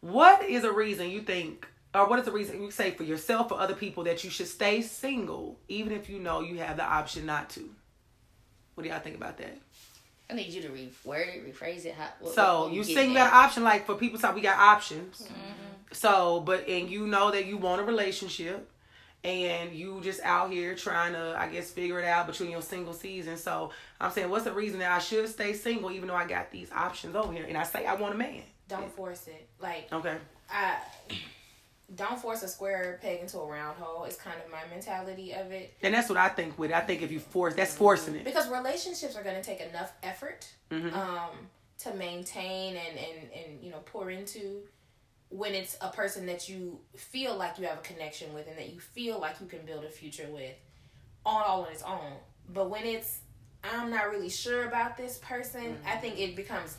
what is a reason you think, or what is the reason you say for yourself or other people that you should stay single even if you know you have the option not to? What do y'all think about that? I need you to reword it, rephrase it. How, what, So what you getting sing at? got an option like for people talk we got options. Mm-hmm. So but and you know that you want a relationship and you just out here trying to I guess figure it out between your single season. So I'm saying what's the reason that I should stay single even though I got these options over here and I say I want a man. Don't force it. Like Okay. I don't force a square peg into a round hole. Is kind of my mentality of it. And that's what I think with it. I think if you force, that's forcing it. because relationships are going to take enough effort Mm-hmm. um, to maintain and, and, and you know pour into when it's a person that you feel like you have a connection with and that you feel like you can build a future with all, all on its own but when it's i'm not really sure about this person i think it becomes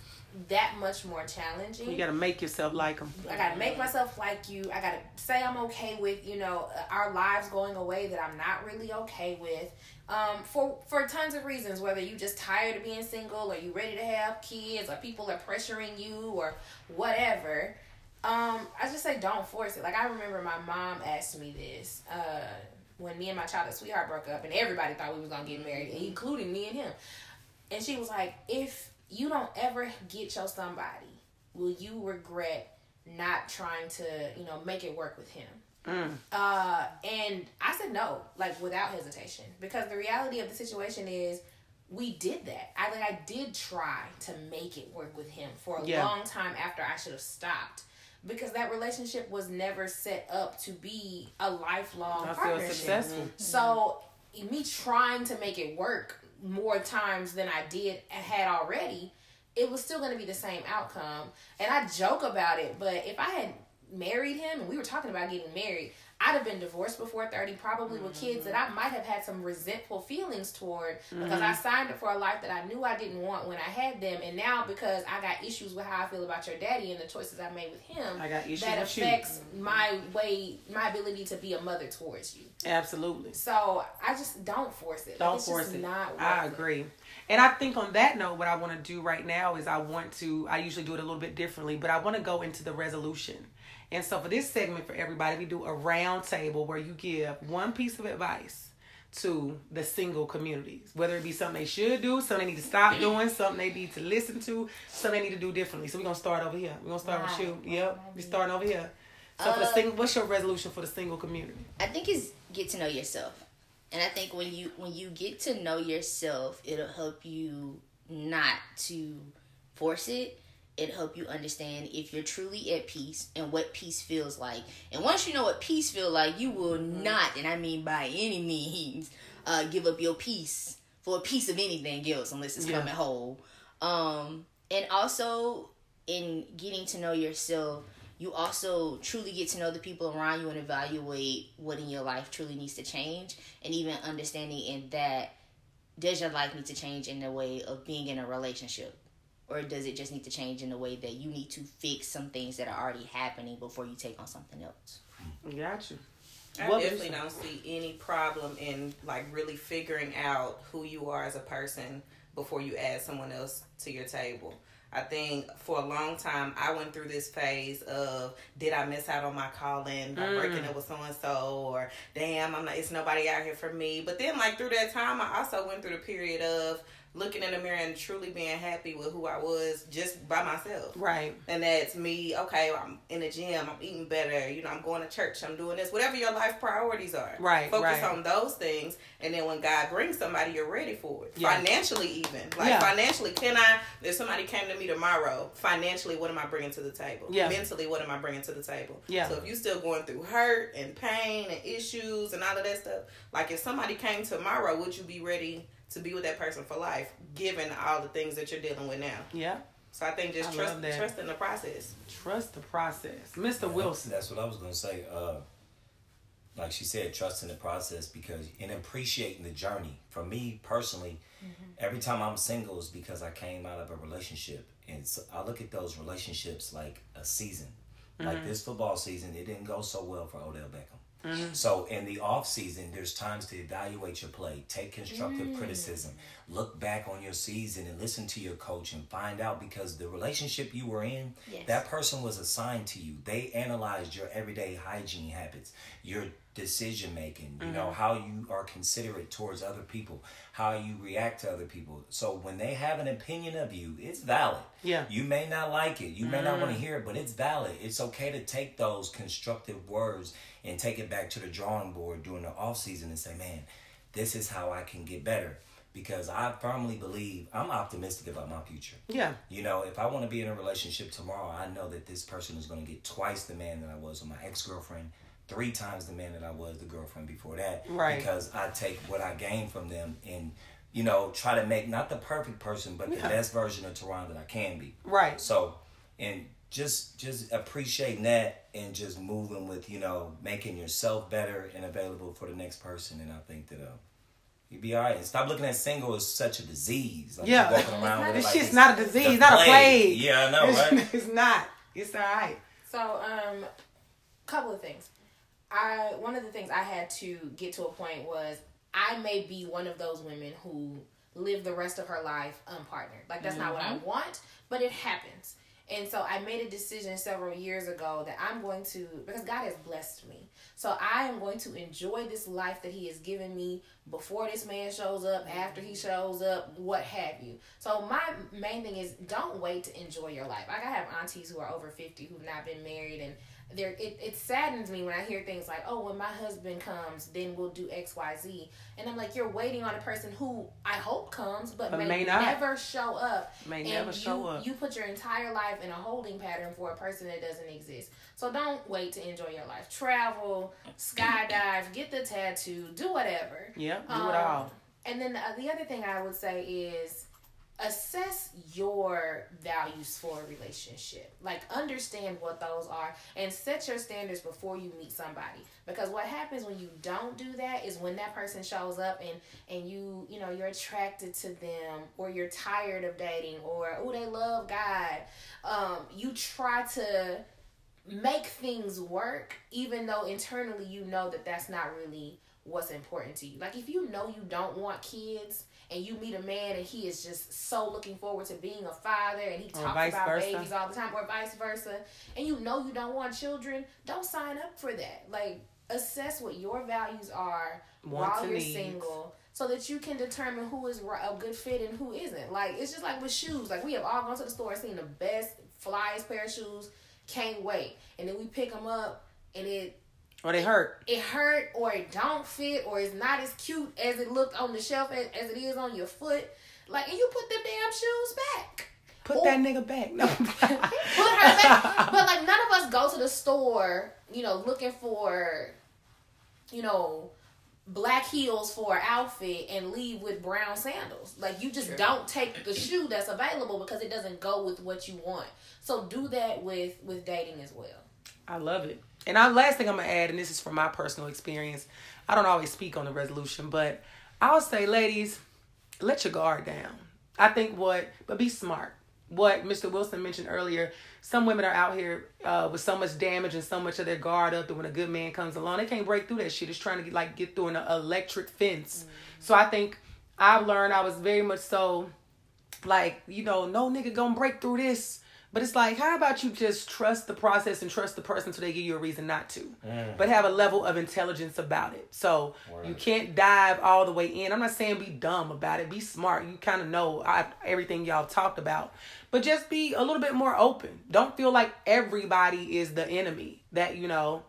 that much more challenging. You got to make yourself like them. I gotta make myself like you. I gotta say I'm okay with you know our lives going away that I'm not really okay with. Um, for for tons of reasons, whether you just tired of being single, or you ready to have kids, or people are pressuring you, or whatever. Um, I just say don't force it. Like I remember my mom asked me this uh, when me and my childhood sweetheart broke up, and everybody thought we was gonna get married, including me and him. And she was like, "If you don't ever get your somebody, will you regret not trying to, you know, make it work with him?" Uh, and I said no, like without hesitation, because the reality of the situation is we did that. I like I did try to make it work with him for a Yeah. long time after I should have stopped. Because that relationship was never set up to be a lifelong I partnership. successful. So me trying to make it work more times than I did had already, it was still going to be the same outcome. And I joke about it, but if I had married him and we were talking about getting married, I'd have been divorced before 30, probably with kids that mm-hmm. I might have had some resentful feelings toward because I mm-hmm. signed up for a life that I knew I didn't want when I had them. And now because I got issues with how I feel about your daddy and the choices I made with him, I got issues that with you. affects my way, my ability to be a mother towards you. Absolutely. So I just don't force it. Don't it's force just it. Not worth I it. agree. And I think on that note, what I want to do right now is I want to, I usually do it a little bit differently, but I want to go into the resolution. And so for this segment, for everybody, we do a round table where you give one piece of advice to the single communities, whether it be something they should do, something they need to stop doing, something they need to listen to, something they need to do differently. So we're going to start over here. We're going to start with Right. you. Yep. We're starting over here. So for the Uh, single, what's your resolution for the single community? I think it's get to know yourself. And I think when you when you get to know yourself, it'll help you not to force it. It'll help you understand if you're truly at peace and what peace feels like. And once you know what peace feel like, you will not, and I mean by any means, uh, give up your peace for a piece of anything else unless it's Yeah. coming whole. Um, and also in getting to know yourself, you also truly get to know the people around you and evaluate what in your life truly needs to change and even understanding in that does your life need to change in the way of being in a relationship or does it just need to change in the way that you need to fix some things that are already happening before you take on something else Gotcha. you. I What you definitely don't see any problem in like really figuring out who you are as a person before you add someone else to your table. I think for a long time I went through this phase of did I miss out on my calling by Mm. breaking up with so and so or damn I'm not it's nobody out here for me. But then like through that time I also went through the period of looking in the mirror and truly being happy with who I was just by myself. Right. And that's me, okay, I'm in the gym, I'm eating better, you know, I'm going to church, I'm doing this, whatever your life priorities are. Right, Focus right. on those things. And then when God brings somebody, you're ready for it. Yeah. Financially, even. Like, Yeah. financially, can I, if somebody came to me tomorrow, financially, what am I bringing to the table? Yeah. Mentally, what am I bringing to the table? Yeah. So if you're still going through hurt and pain and issues and all of that stuff, like if somebody came tomorrow, would you be ready to be with that person for life, given all the things that you're dealing with now? Yeah. So I think just I trust that. trust in the process. Trust the process. Mr. Wilson. That's what I was gonna say. Uh, like she said, trust in the process because and appreciating the journey. For me personally, every time I'm single is because I came out of a relationship, and so I look at those relationships like a season. Like this football season, it didn't go so well for Odell Beckham. Mm-hmm. So in the off season, there's times to evaluate your play, take constructive mm. criticism, look back on your season, and listen to your coach and find out because the relationship you were in, Yes. that person was assigned to you. They analyzed your everyday hygiene habits, your decision making, you know, mm-hmm. how you are considerate towards other people, how you react to other people. So when they have an opinion of you, it's valid. Yeah. You may not like it, you may not want to mm. hear it, but it's valid. It's okay to take those constructive words and take it back to the drawing board during the off season and say, man, this is how I can get better. because I firmly believe I'm optimistic about my future. Yeah. You know, if I want to be in a relationship tomorrow, I know that this person is going to get twice the man that I was with my ex girlfriend, three times the man that I was the girlfriend before that. Right. Because I take what I gain from them and, you know, try to make not the perfect person, but the best version of Teron that I can be. Right. So, and just just appreciating that and just moving with you know making yourself better and available for the next person, and I think that uh, you'd be all right. And stop looking at single as such a disease. Like Yeah. you're walking around with it This like shit's it's not a disease, the not a plague. Yeah, I know, It's, right? it's not. It's all right. So, um, couple of things. I one of the things I had to get to a point was I may be one of those women who live the rest of her life unpartnered. Like that's not what I mm-hmm. want, but it happens. And so I made a decision several years ago that I'm going to because God has blessed me. So I am going to enjoy this life that he has given me before this man shows up, after he shows up, what have you. So my main thing is don't wait to enjoy your life. Like I have aunties who are over 50 who've not been married and there it, it saddens me when I hear things like, "Oh, when my husband comes, then we'll do X, Y, Z," and I'm like, "You're waiting on a person who I hope comes, but, But may, may not. never show up. May and never you, show up. You put your entire life in a holding pattern for a person that doesn't exist. So don't wait to enjoy your life. Travel, skydive, get the tattoo, do whatever. Yeah. Do Um, it all. And then the, the other thing I would say is assess your values for a relationship. Like understand what those are and set your standards before you meet somebody. Because what happens when you don't do that is when that person shows up and and you, you know, you're attracted to them or you're tired of dating or oh they love God. Um you try to make things work even though internally you know that that's not really what's important to you. Like if you know you don't want kids and you meet a man and he is just so looking forward to being a father and he talks about versa. babies all the time or vice versa and you know you don't want children, don't sign up for that. Like assess what your values are Wants while you're needs. single so that you can determine who is a good fit and who isn't. Like it's just like with shoes. Like we have all gone to the store and seen the best flyest pair of shoes, can't wait, and then we pick them up and it Or they hurt. it hurt or it don't fit or it's not as cute as it looked on the shelf as, as it is on your foot. Like and you put them damn shoes back. Put Or- that nigga back. No. Put her back. But like none of us go to the store, you know, looking for, you know, black heels for an outfit and leave with brown sandals. Like you just don't take the shoe that's available because it doesn't go with what you want. So do that with with dating as well. I love it. And I last thing I'm gonna add, and this is from my personal experience. I don't always speak on the resolution, but I'll say, ladies, let your guard down. I think what, but be smart. What Mr. Wilson mentioned earlier, some women are out here uh, with so much damage and so much of their guard up that when a good man comes along, they can't break through that shit. It's trying to get, like get through an electric fence. So I think I've learned I was very much so like you know no nigga gonna break through this but it's like how about you just trust the process and trust the person so they give you a reason not to mm. but have a level of intelligence about it so you can't dive all the way in i'm not saying be dumb about it be smart you kind of know I, everything y'all talked about but just be a little bit more open don't feel like everybody is the enemy that you know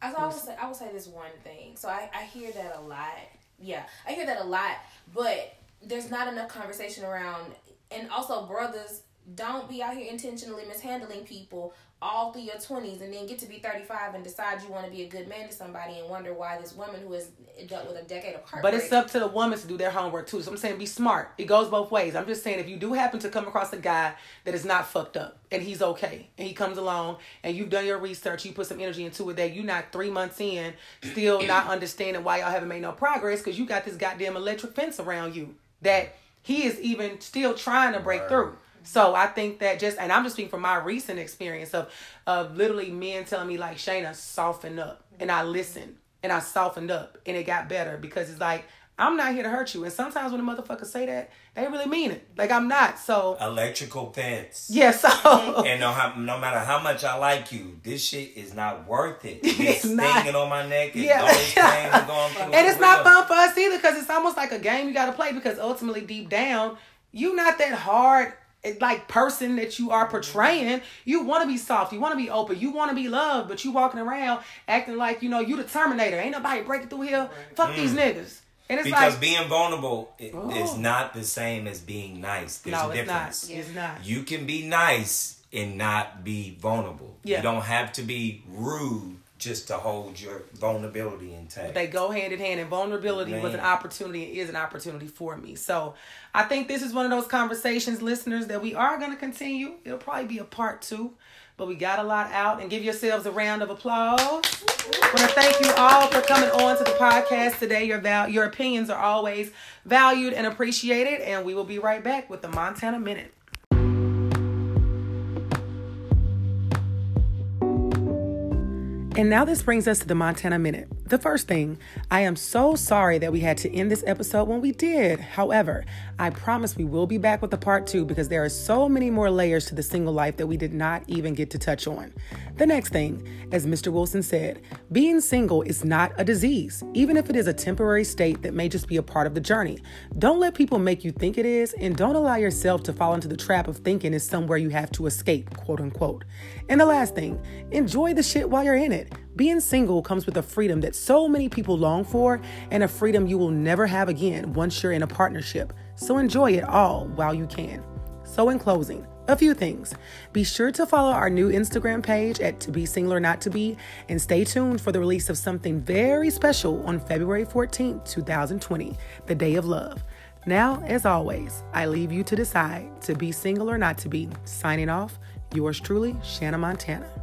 As I would say, I would say this one thing. So I, I hear that a lot. Yeah, I hear that a lot. But there's not enough conversation around. And also, brothers, don't be out here intentionally mishandling people all through your 20s and then get to be 35 and decide you want to be a good man to somebody and wonder why this woman who has dealt with a decade of heartbreak. But it's up to the woman to do their homework too. So I'm saying be smart. It goes both ways. I'm just saying if you do happen to come across a guy that is not fucked up and he's okay and he comes along and you've done your research, you put some energy into it that you're not three months in still not understanding why y'all haven't made no progress because you got this goddamn electric fence around you that he is even still trying to break Right. through. So I think that just and I'm just speaking from my recent experience of of literally men telling me like Shayna soften up and I listened and I softened up and it got better because it's like I'm not here to hurt you and sometimes when the motherfuckers say that they really mean it like I'm not so Electrical fence. yeah so And no, no matter how much I like you, this shit is not worth it. It's It's stinging on my neck and Yeah. all these things are going and it's not fun for us either because it's almost like a game you got to play because ultimately deep down you not that hard Eh, like person that you are portraying you want to be soft you want to be open you want to be loved but you walking around acting like you know you the terminator ain't nobody breaking through here fuck these mm. niggas And it's not because like- being vulnerable i- Oh. is not the same as being nice. There's no, a it's difference. not. It's not. You can be nice and not be vulnerable. Yeah. You don't have to be rude just to hold your vulnerability intact. They go hand in hand, and vulnerability was an opportunity and is an opportunity for me. So I think this is one of those conversations, listeners, that we are going to continue. It'll probably be a part two, but we got a lot out. And give yourselves a round of applause. I want to thank you all for coming on to the podcast today. Your val- your opinions are always valued and appreciated, and we will be right back with the Montana Minute. And now this brings us to the Montana Minute. The first thing, I am so sorry that we had to end this episode when we did. However, I promise we will be back with the part two because there are so many more layers to the single life that we did not even get to touch on. The next thing, as Mr. Wilson said, being single is not a disease, even if it is a temporary state that may just be a part of the journey. Don't let people make you think it is, and don't allow yourself to fall into the trap of thinking it's somewhere you have to escape, quote unquote. And the last thing, enjoy the shit while you're in it. Being single comes with a freedom that so many people long for, and a freedom you will never have again once you're in a partnership. So enjoy it all while you can. So, in closing, a few things. Be sure to follow our new Instagram page at To Be Single or Not to Be, and stay tuned for the release of something very special on February 14th, 2020, the Day of Love. Now, as always, I leave you to decide to be single or not to be. Signing off, yours truly, Shanna Montana.